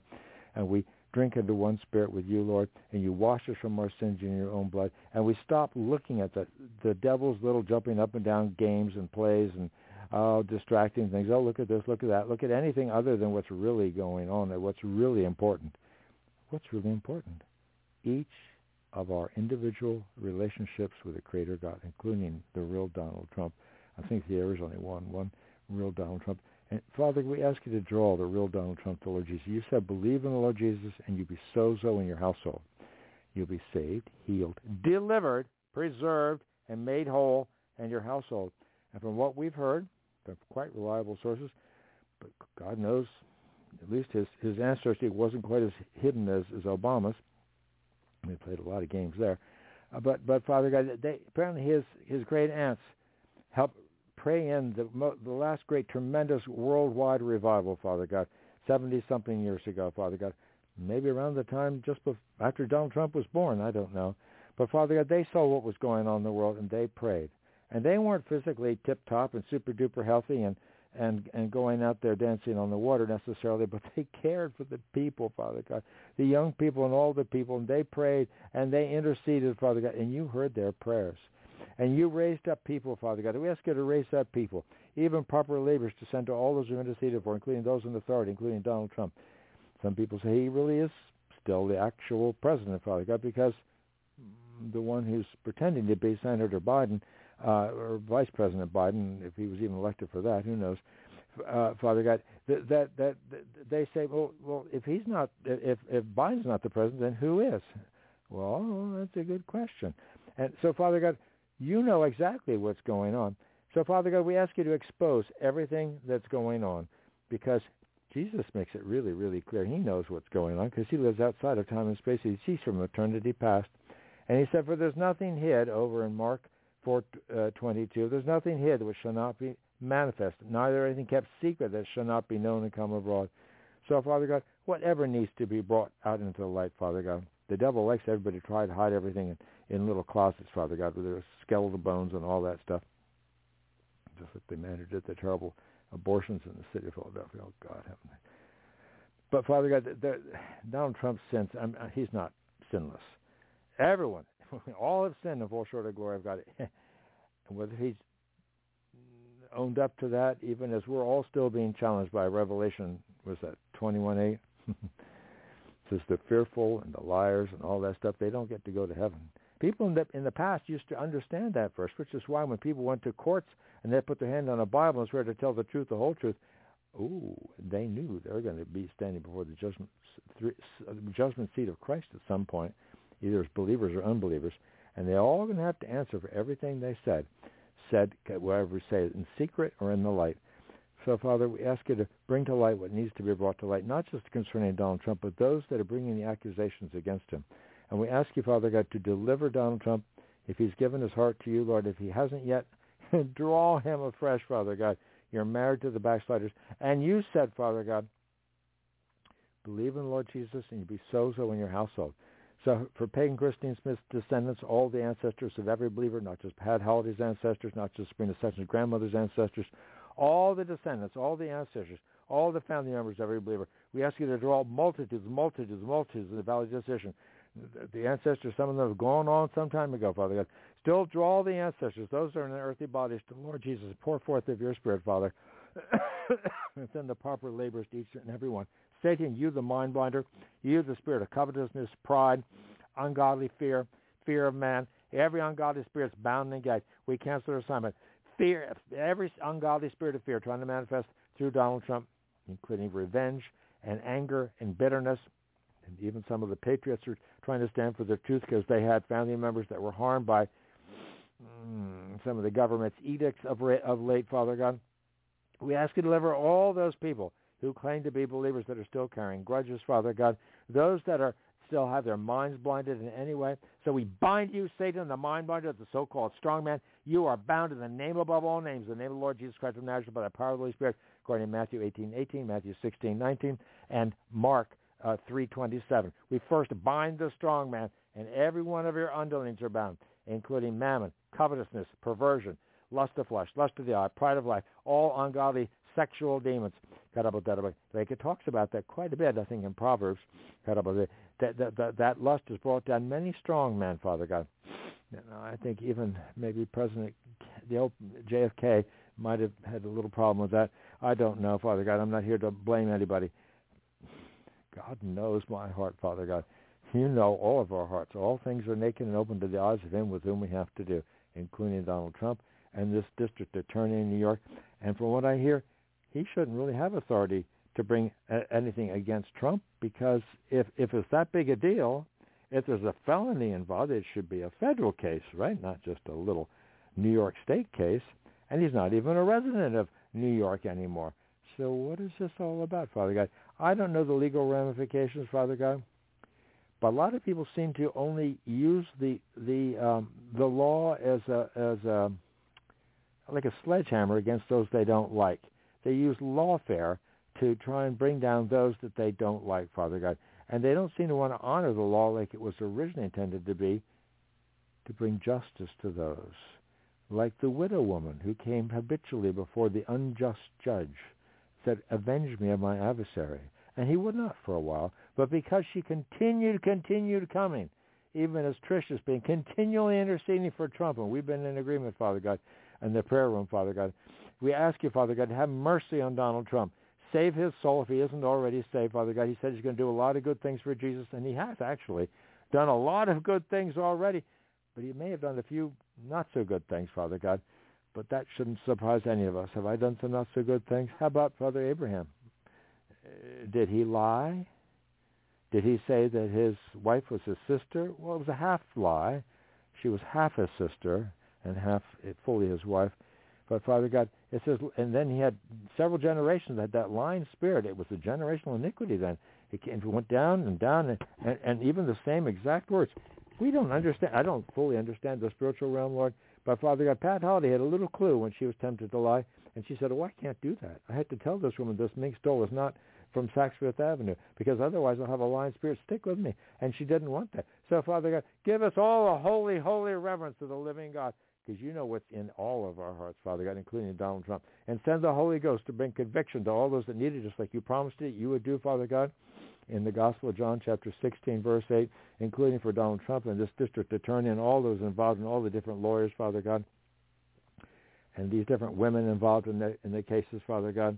and we drink into one spirit with you, Lord, and you wash us from our sins in your own blood, and we stop looking at the, the devil's little jumping up and down games and plays and oh, distracting things. Oh, look at this, look at that. Look at anything other than what's really going on and what's really important. What's really important? Each of our individual relationships with the Creator God, including the real Donald Trump. I think there is only one, one real Donald Trump. And Father, we ask you to draw the real Donald Trump to Lord Jesus. You said, believe in the Lord Jesus, and you'll be sozo in your household. You'll be saved, healed, delivered, preserved, and made whole in your household. And from what we've heard from quite reliable sources, but God knows, at least his, his ancestry wasn't quite as hidden as, as Obama's. We played a lot of games there. Uh, but but Father God, they, apparently his his great aunts helped pray in the the last great tremendous worldwide revival, Father God, seventy something years ago, Father God, maybe around the time just before, after Donald Trump was born, I don't know. But Father God, they saw what was going on in the world and they prayed, and they weren't physically tip top and super duper healthy and and and going out there dancing on the water necessarily, but they cared for the people, Father God, the young people and all the people, and they prayed and they interceded, Father God, and you heard their prayers. And you raised up people, Father God. We ask you to raise up people, even proper laborers to send to all those who are interceded for, including those in authority, including Donald Trump. Some people say he really is still the actual president, Father God, because the one who's pretending to be Senator Biden uh, or Vice President Biden, if he was even elected for that, who knows? Uh, Father God, that, that that they say, well, well, if he's not, if if Biden's not the president, then who is? Well, that's a good question. And so, Father God, you know exactly what's going on. So, Father God, we ask you to expose everything that's going on, because Jesus makes it really, really clear. He knows what's going on because he lives outside of time and space. He sees from eternity past. And he said, for there's nothing hid over in Mark 4.22, uh, 22. there's nothing hid which shall not be manifest, neither anything kept secret that shall not be known and come abroad. So, Father God, whatever needs to be brought out into the light, Father God. The devil likes everybody to try to hide everything in, in little closets, Father God, with their skeletal bones and all that stuff. Just like they managed at the terrible abortions in the city of Philadelphia. Oh, God help me. But, Father God, the, the, Donald Trump's sins, I'm, uh, he's not sinless. Everyone, all have sinned and fall short of glory of God. and whether he's owned up to that, even as we're all still being challenged by Revelation, was that 21.8? says the fearful and the liars and all that stuff, they don't get to go to heaven. People in the, in the past used to understand that verse, which is why when people went to courts and they put their hand on a Bible and swear to tell the truth, the whole truth, ooh, they knew they were going to be standing before the judgment, judgment seat of Christ at some point either as believers or unbelievers, and they're all going to have to answer for everything they said, said whatever we say, in secret or in the light. So, Father, we ask you to bring to light what needs to be brought to light, not just concerning Donald Trump, but those that are bringing the accusations against him. And we ask you, Father God, to deliver Donald Trump if he's given his heart to you, Lord. If he hasn't yet, draw him afresh, Father God. You're married to the backsliders. And you said, Father God, believe in the Lord Jesus and you be sozo in your household. So for pagan Christine Smith's descendants, all the ancestors of every believer, not just Pat Holliday's ancestors, not just Sabrina Sessions' grandmother's ancestors, all the descendants, all the ancestors, all the family members of every believer, we ask you to draw multitudes, multitudes, multitudes in the valley of decision. The ancestors, some of them have gone on some time ago, Father God. Still draw the ancestors, those that are in the earthly bodies, to Lord Jesus. Pour forth of your Spirit, Father, send the proper labors to each and every one. Satan, you the mind blinder, you the spirit of covetousness, pride, ungodly fear, fear of man. Every ungodly spirit is bound and gagged. We cancel their assignment. Fear, every ungodly spirit of fear trying to manifest through Donald Trump, including revenge and anger and bitterness. And even some of the patriots are trying to stand for the truth because they had family members that were harmed by mm, some of the government's edicts of, of late, Father God. We ask you to deliver all those people who claim to be believers that are still carrying grudges, Father God, those that are still have their minds blinded in any way. So we bind you, Satan, the mind blinder, the so-called strong man. You are bound in the name above all names, the name of the Lord Jesus Christ of Nazareth by the power of the Holy Spirit, according to Matthew 18, 18, Matthew 16, 19, and Mark uh, 3.27. We first bind the strong man, and every one of your underlings are bound, including mammon, covetousness, perversion, lust of flesh, lust of the eye, pride of life, all ungodly sexual demons. Like it talks about that quite a bit, I think, in Proverbs. That, that, that, that lust has brought down many strong men, Father God. I think even maybe President the old JFK might have had a little problem with that. I don't know, Father God. I'm not here to blame anybody. God knows my heart, Father God. You know all of our hearts. All things are naked and open to the eyes of him with whom we have to do, including Donald Trump and this district attorney in New York. And from what I hear, he shouldn't really have authority to bring anything against Trump because if if it's that big a deal, if there's a felony involved, it should be a federal case, right? Not just a little New York State case. And he's not even a resident of New York anymore. So what is this all about, Father God? I don't know the legal ramifications, Father God, but a lot of people seem to only use the the um, the law as a as a like a sledgehammer against those they don't like. They use lawfare to try and bring down those that they don't like, Father God. And they don't seem to want to honor the law like it was originally intended to be, to bring justice to those like the widow woman who came habitually before the unjust judge, said, Avenge me of my adversary. And he would not for a while, but because she continued, continued coming, even as Trish has been continually interceding for Trump, and we've been in agreement, Father God, in the prayer room, Father God. We ask you, Father God, have mercy on Donald Trump. Save his soul if he isn't already saved, Father God. He said he's going to do a lot of good things for Jesus, and he has actually done a lot of good things already. But he may have done a few not so good things, Father God. But that shouldn't surprise any of us. Have I done some not so good things? How about Father Abraham? Uh, did he lie? Did he say that his wife was his sister? Well, it was a half lie. She was half his sister and half fully his wife. But Father God, it says, and then he had several generations that had that lying spirit. It was a generational iniquity. Then it, it went down and down, and, and, and even the same exact words. We don't understand. I don't fully understand the spiritual realm, Lord. But Father God, Pat Holliday had a little clue when she was tempted to lie, and she said, "Oh, I can't do that. I had to tell this woman this mink stole is not from Saks Fifth Avenue because otherwise I'll have a lying spirit stick with me." And she didn't want that. So Father God, give us all a holy, holy reverence to the living God because you know what's in all of our hearts, Father God, including Donald Trump. And send the Holy Ghost to bring conviction to all those that need it, just like you promised it you would do, Father God, in the Gospel of John, chapter 16, verse 8, including for Donald Trump and this district attorney and all those involved and all the different lawyers, Father God, and these different women involved in the, in the cases, Father God.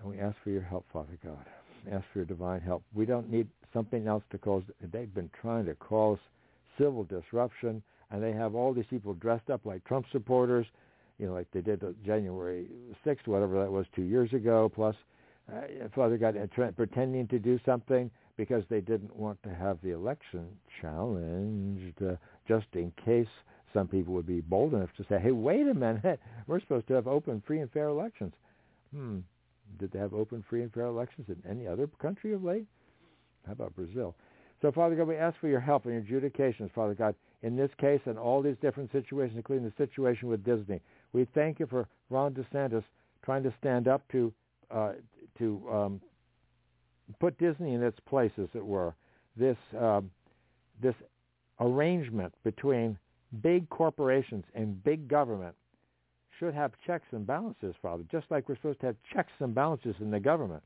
And we ask for your help, Father God. Ask for your divine help. We don't need something else to cause. They've been trying to cause civil disruption and they have all these people dressed up like Trump supporters, you know, like they did January 6th, whatever that was, two years ago, plus uh, Father God, pretending to do something because they didn't want to have the election challenged uh, just in case some people would be bold enough to say, hey, wait a minute, we're supposed to have open, free, and fair elections. Hmm, did they have open, free, and fair elections in any other country of late? How about Brazil? So, Father God, we ask for your help in your adjudications, Father God in this case and all these different situations, including the situation with Disney. We thank you for Ron DeSantis trying to stand up to uh, to um, put Disney in its place, as it were. This um, this arrangement between big corporations and big government should have checks and balances, Father, just like we're supposed to have checks and balances in the government,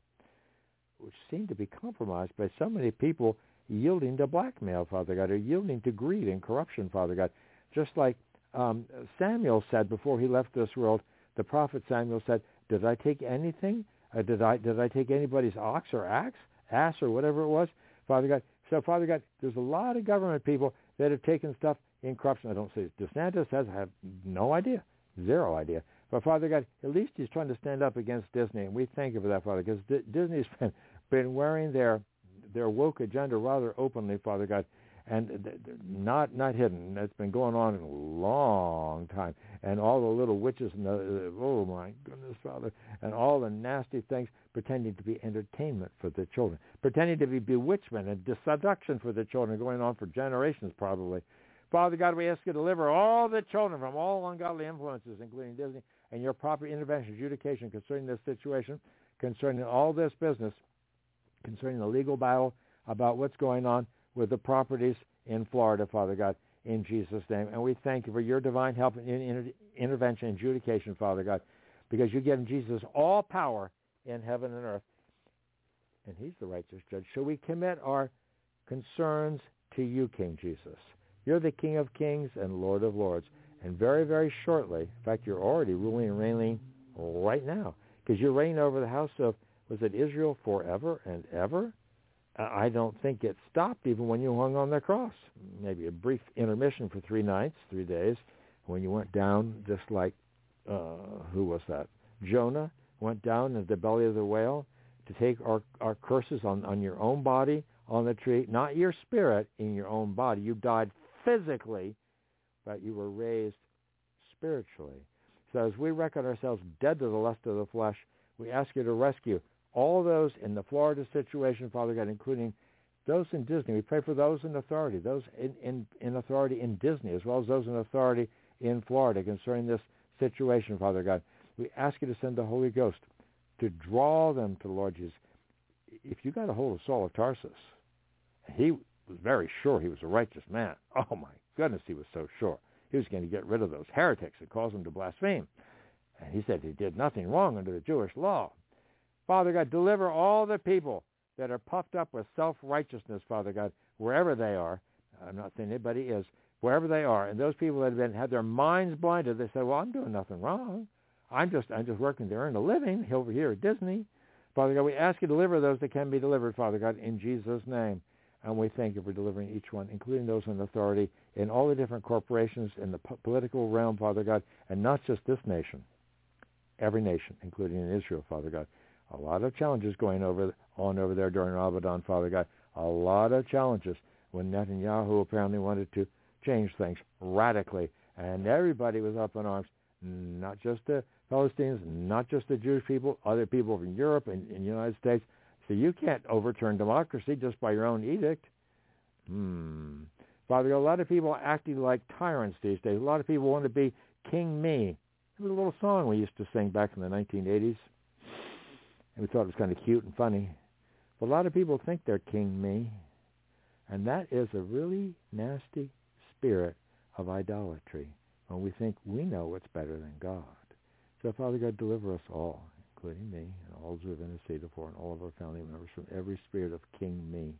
which seem to be compromised by so many people yielding to blackmail, Father God, or yielding to greed and corruption, Father God. Just like um, Samuel said before he left this world, the prophet Samuel said, "Did I take anything? Uh, did I did I take anybody's ox or axe, ass or whatever it was, Father God?" So, Father God, there's a lot of government people that have taken stuff in corruption. I don't say DeSantis has. I have no idea, zero idea. But Father God, at least he's trying to stand up against Disney, and we thank you for that, Father, because D- Disney's been been wearing their their woke agenda rather openly, Father God, and not not hidden. It's been going on a long time, and all the little witches and the uh, oh my goodness, Father, and all the nasty things pretending to be entertainment for the children, pretending to be bewitchment and seduction for the children, going on for generations probably. Father God, we ask you to deliver all the children from all ungodly influences, including Disney, and your proper intervention, adjudication concerning this situation, concerning all this business concerning the legal battle about what's going on with the properties in Florida, Father God, in Jesus' name. And we thank you for your divine help and inter- intervention and adjudication, Father God, because you've given Jesus all power in heaven and earth. And he's the righteous judge. So we commit our concerns to you, King Jesus. You're the King of kings and Lord of lords. And very, very shortly, in fact, you're already ruling and reigning right now, because you're reigning over the house of was it Israel forever and ever? I don't think it stopped even when you hung on the cross. Maybe a brief intermission for three nights, three days, when you went down just like, uh, who was that? Jonah went down in the belly of the whale to take our, our curses on, on your own body on the tree, not your spirit in your own body. You died physically, but you were raised spiritually. So as we reckon ourselves dead to the lust of the flesh, we ask you to rescue all those in the Florida situation, Father God, including those in Disney. We pray for those in authority, those in, in, in authority in Disney, as well as those in authority in Florida concerning this situation, Father God. We ask you to send the Holy Ghost to draw them to the Lord Jesus. If you got a hold of Saul of Tarsus, he was very sure he was a righteous man. Oh my goodness, he was so sure. he was going to get rid of those heretics and cause them to blaspheme. And he said he did nothing wrong under the Jewish law. Father God, deliver all the people that are puffed up with self-righteousness, Father God, wherever they are. I'm not saying anybody is, wherever they are. And those people that have been had their minds blinded, they say, well, I'm doing nothing wrong. I'm just I'm just working to earn a living over here at Disney. Father God, we ask you to deliver those that can be delivered, Father God, in Jesus' name. And we thank you for delivering each one, including those in authority in all the different corporations in the political realm, Father God, and not just this nation, every nation, including in Israel, Father God. A lot of challenges going over on over there during Ramadan, Father God. A lot of challenges when Netanyahu apparently wanted to change things radically, and everybody was up in arms, not just the Palestinians, not just the Jewish people, other people from Europe and, and the United States. So you can't overturn democracy just by your own edict. Hmm. Father, a lot of people acting like tyrants these days. A lot of people want to be King Me. It was a little song we used to sing back in the 1980s. And we thought it was kind of cute and funny. But a lot of people think they're King Me. And that is a really nasty spirit of idolatry when we think we know what's better than God. So Father God, deliver us all, including me and all who have interceded for and all of our family members from every spirit of King Me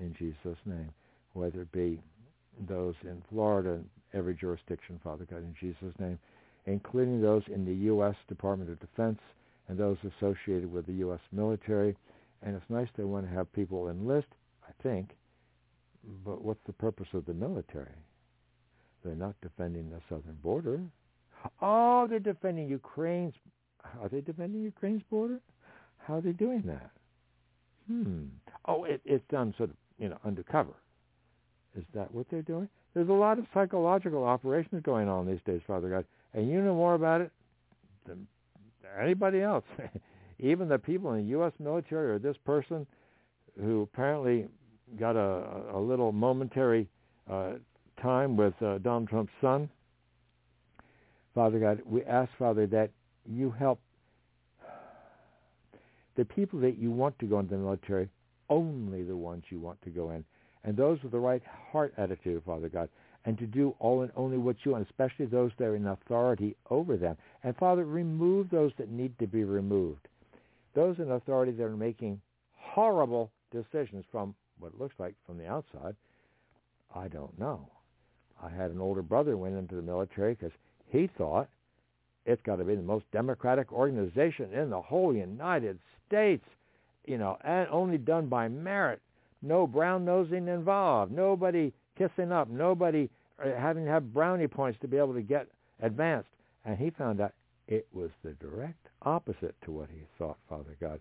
in Jesus' name, whether it be those in Florida and every jurisdiction, Father God, in Jesus' name, including those in the U.S. Department of Defense and those associated with the U.S. military. And it's nice they want to have people enlist, I think, but what's the purpose of the military? They're not defending the southern border. Oh, they're defending Ukraine's. Are they defending Ukraine's border? How are they doing that? Hmm. Oh, it, it's done sort of, you know, undercover. Is that what they're doing? There's a lot of psychological operations going on these days, Father God, and you know more about it than anybody else. Even the people in the U.S. military or this person who apparently got a, a little momentary uh, time with uh, Donald Trump's son. Father God, we ask, Father, that you help the people that you want to go into the military, only the ones you want to go in. And those with the right heart attitude, Father God, and to do all and only what you want, especially those that are in authority over them. And Father, remove those that need to be removed. Those in authority that are making horrible decisions from what it looks like from the outside, I don't know. I had an older brother went into the military because he thought it's got to be the most democratic organization in the whole United States, you know, and only done by merit. No brown nosing involved. Nobody kissing up. Nobody uh, having to have brownie points to be able to get advanced. And he found out it was the direct opposite to what he thought, Father God.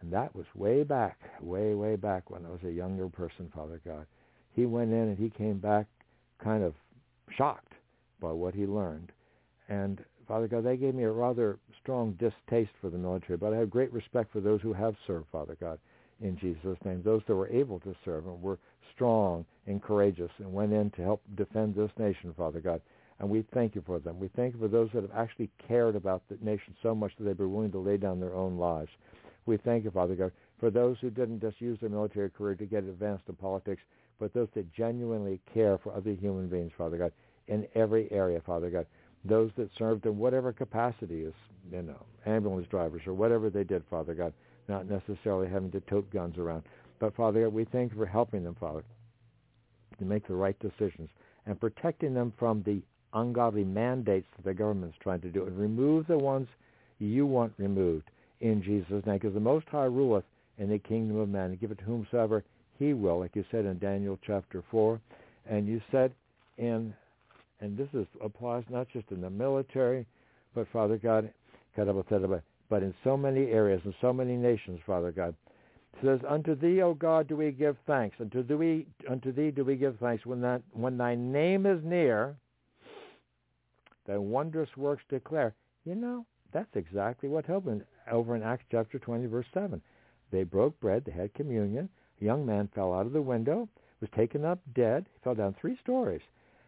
And that was way back, way, way back when I was a younger person, Father God. He went in and he came back kind of shocked by what he learned. And Father God, they gave me a rather strong distaste for the military, but I have great respect for those who have served, Father God, in Jesus' name, those that were able to serve and were strong and courageous and went in to help defend this nation, Father God. And we thank you for them. We thank you for those that have actually cared about the nation so much that they've been willing to lay down their own lives. We thank you, Father God, for those who didn't just use their military career to get advanced in politics, but those that genuinely care for other human beings, Father God, in every area, Father God. Those that served in whatever capacity as, you know, ambulance drivers or whatever they did, Father God, not necessarily having to tote guns around. But, Father God, we thank you for helping them, Father, to make the right decisions and protecting them from the ungodly mandates that the government's trying to do and remove the ones you want removed in Jesus' name. Because the Most High ruleth in the kingdom of man and give it to whomsoever he will, like you said in Daniel chapter 4. And you said in, and this is, applies not just in the military, but Father God, but in so many areas, in so many nations, Father God. Says, Unto thee, O God, do we give thanks. Unto thee, unto thee do we give thanks when, that, when thy name is near, thy wondrous works declare. You know, that's exactly what happened over in Acts chapter 20, verse 7. They broke bread, they had communion. A young man fell out of the window, was taken up dead. He fell down three stories.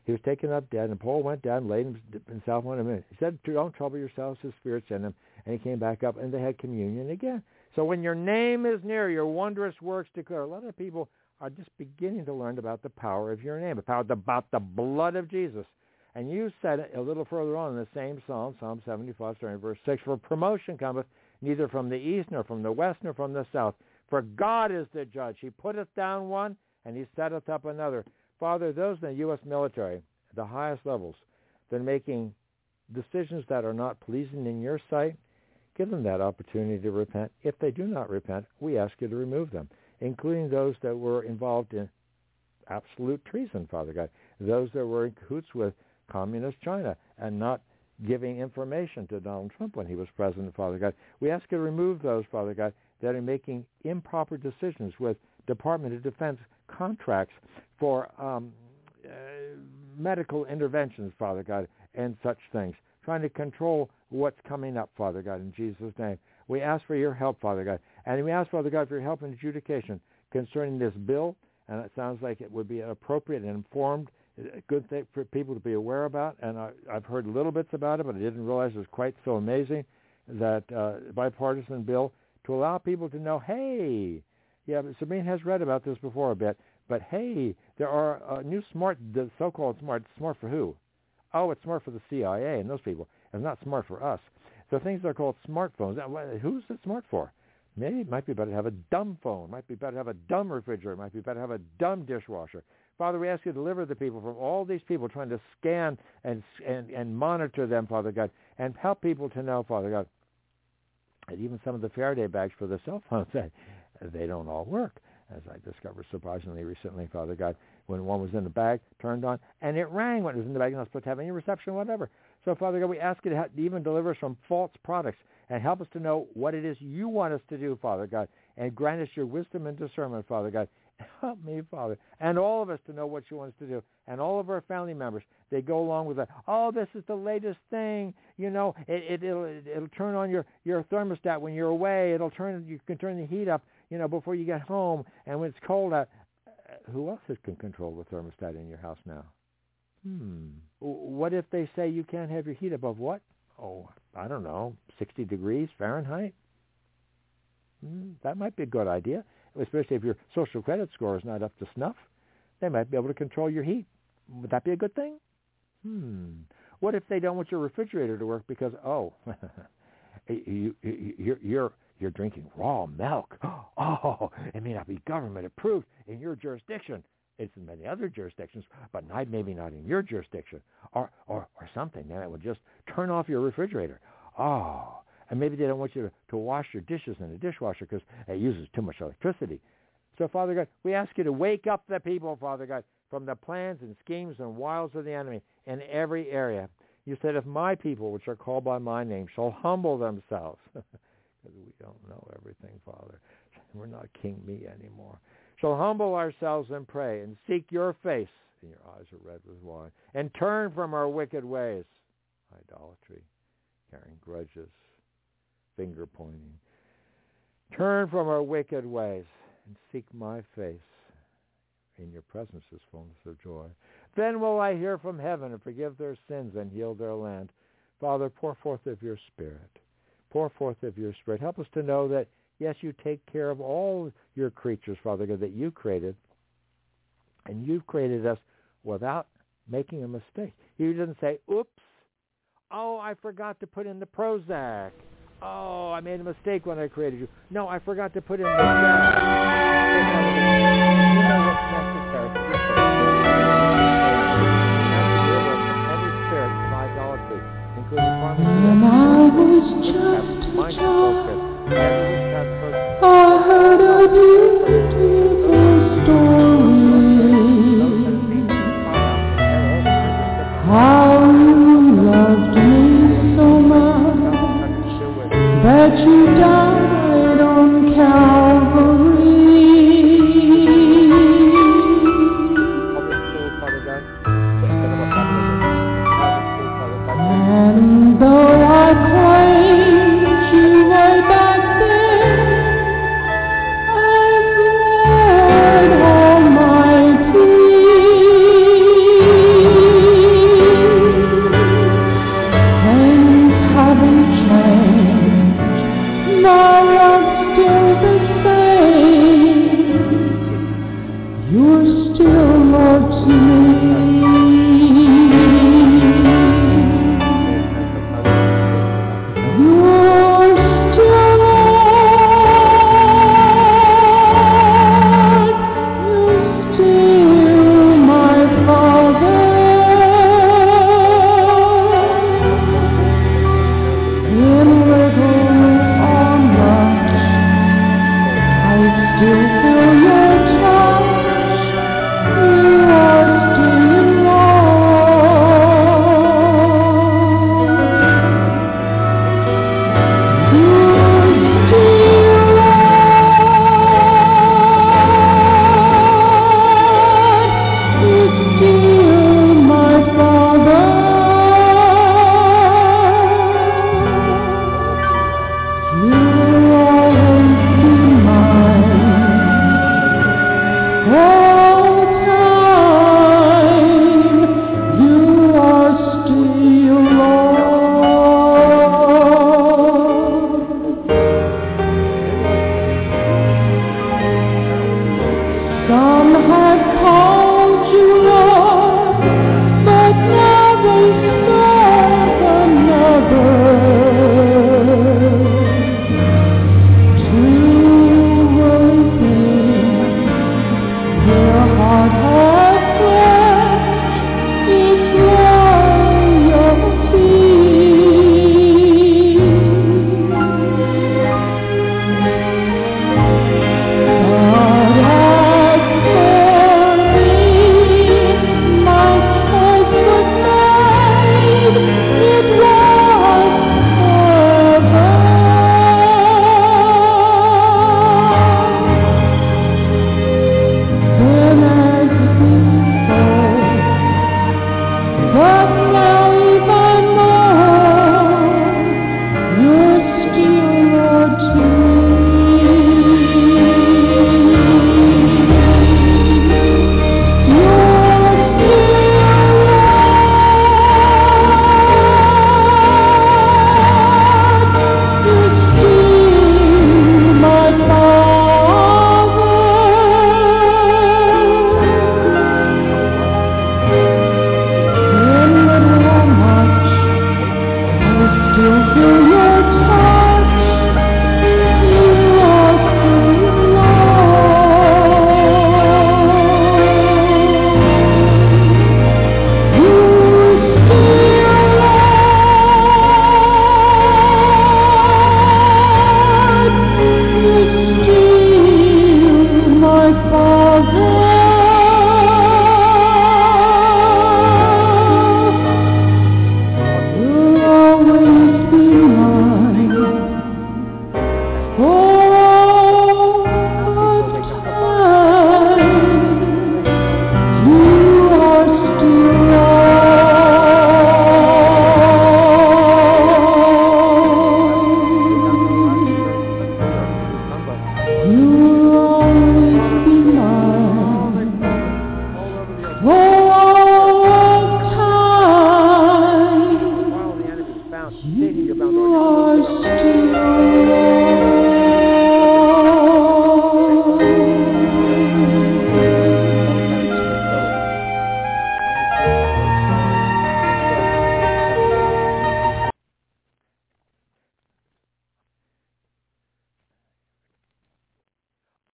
He was taken up dead, and Paul went down laid himself on him. He said, don't trouble yourselves, his spirit's in him. And he came back up, and they had communion again. So when your name is near, your wondrous works declare. A lot of people are just beginning to learn about the power of your name, about the, about the blood of Jesus. And you said it a little further on in the same psalm, Psalm 75, starting verse 6, For promotion cometh neither from the east, nor from the west, nor from the south. For God is the judge. He putteth down one, and he setteth up another. Father, those in the U.S. military, the highest levels, they're making decisions that are not pleasing in your sight, give them that opportunity to repent. If they do not repent, we ask you to remove them, including those that were involved in absolute treason, Father God, those that were in cahoots with communist China and not giving information to Donald Trump when he was president, Father God. We ask you to remove those, Father God, that are making improper decisions with Department of Defense contracts for um, uh, medical interventions, Father God, and such things, trying to control what's coming up, Father God, in Jesus' name. We ask for your help, Father God. And we ask, Father God, for your help in adjudication concerning this bill, and it sounds like it would be an appropriate and informed good thing for people to be aware about. And I, I've heard little bits about it, but I didn't realize it was quite so amazing that uh, bipartisan bill to allow people to know, hey, yeah, Sabrina has read about this before a bit, but hey, there are uh, new smart, the so-called smart, smart for who? Oh, it's smart for the CIA and those people. It's not smart for us. So things are called smartphones. Now, who's it smart for? Maybe it might be better to have a dumb phone. It might be better to have a dumb refrigerator. It might be better to have a dumb dishwasher. Father, we ask you to deliver the people from all these people trying to scan and, and, and monitor them, Father God, and help people to know, Father God, that even some of the Faraday bags for the cell phones, they don't all work, as I discovered surprisingly recently, Father God, when one was in the bag, turned on, and it rang when it was in the bag, not supposed to have any reception, whatever. So, Father God, we ask you to even deliver us from false products and help us to know what it is you want us to do, Father God, and grant us your wisdom and discernment, Father God, Help me, Father, and all of us to know what you want us to do, and all of our family members. They go along with that. Oh, this is the latest thing. You know, it, it it'll it'll turn on your your thermostat when you're away. It'll turn you can turn the heat up. You know, before you get home, and when it's cold out. Uh, who else can control the thermostat in your house now? Hmm. What if they say you can't have your heat above what? Oh, I don't know, 60 degrees Fahrenheit? Hmm, that might be a good idea especially if your social credit score is not up to snuff, they might be able to control your heat. Would that be a good thing? Hmm. What if they don't want your refrigerator to work because oh, you, you, you're you're you're drinking raw milk. Oh, it may not be government approved in your jurisdiction. It's in many other jurisdictions, but not, maybe not in your jurisdiction, or or or something. Then it would just turn off your refrigerator. Oh, and maybe they don't want you to, to wash your dishes in the dishwasher because it uses too much electricity. So, Father God, we ask you to wake up the people, Father God, from the plans and schemes and wiles of the enemy in every area. You said, if my people, which are called by my name, shall humble themselves, because we don't know everything, Father. We're not King Me anymore. Shall humble ourselves and pray and seek your face, and your eyes are red with wine, and turn from our wicked ways, idolatry, carrying grudges, finger pointing. Turn from our wicked ways and seek my face. In your presence is fullness of joy. Then will I hear from heaven and forgive their sins and heal their land. Father, pour forth of your Spirit. Pour forth of your Spirit. Help us to know that, Yes, you take care of all your creatures, Father God, that you created. And you've created us without making a mistake. He doesn't say, oops, oh, I forgot to put in the Prozac. Oh, I made a mistake when I created you. No, I forgot to put in the... Prozac. I was just a child you.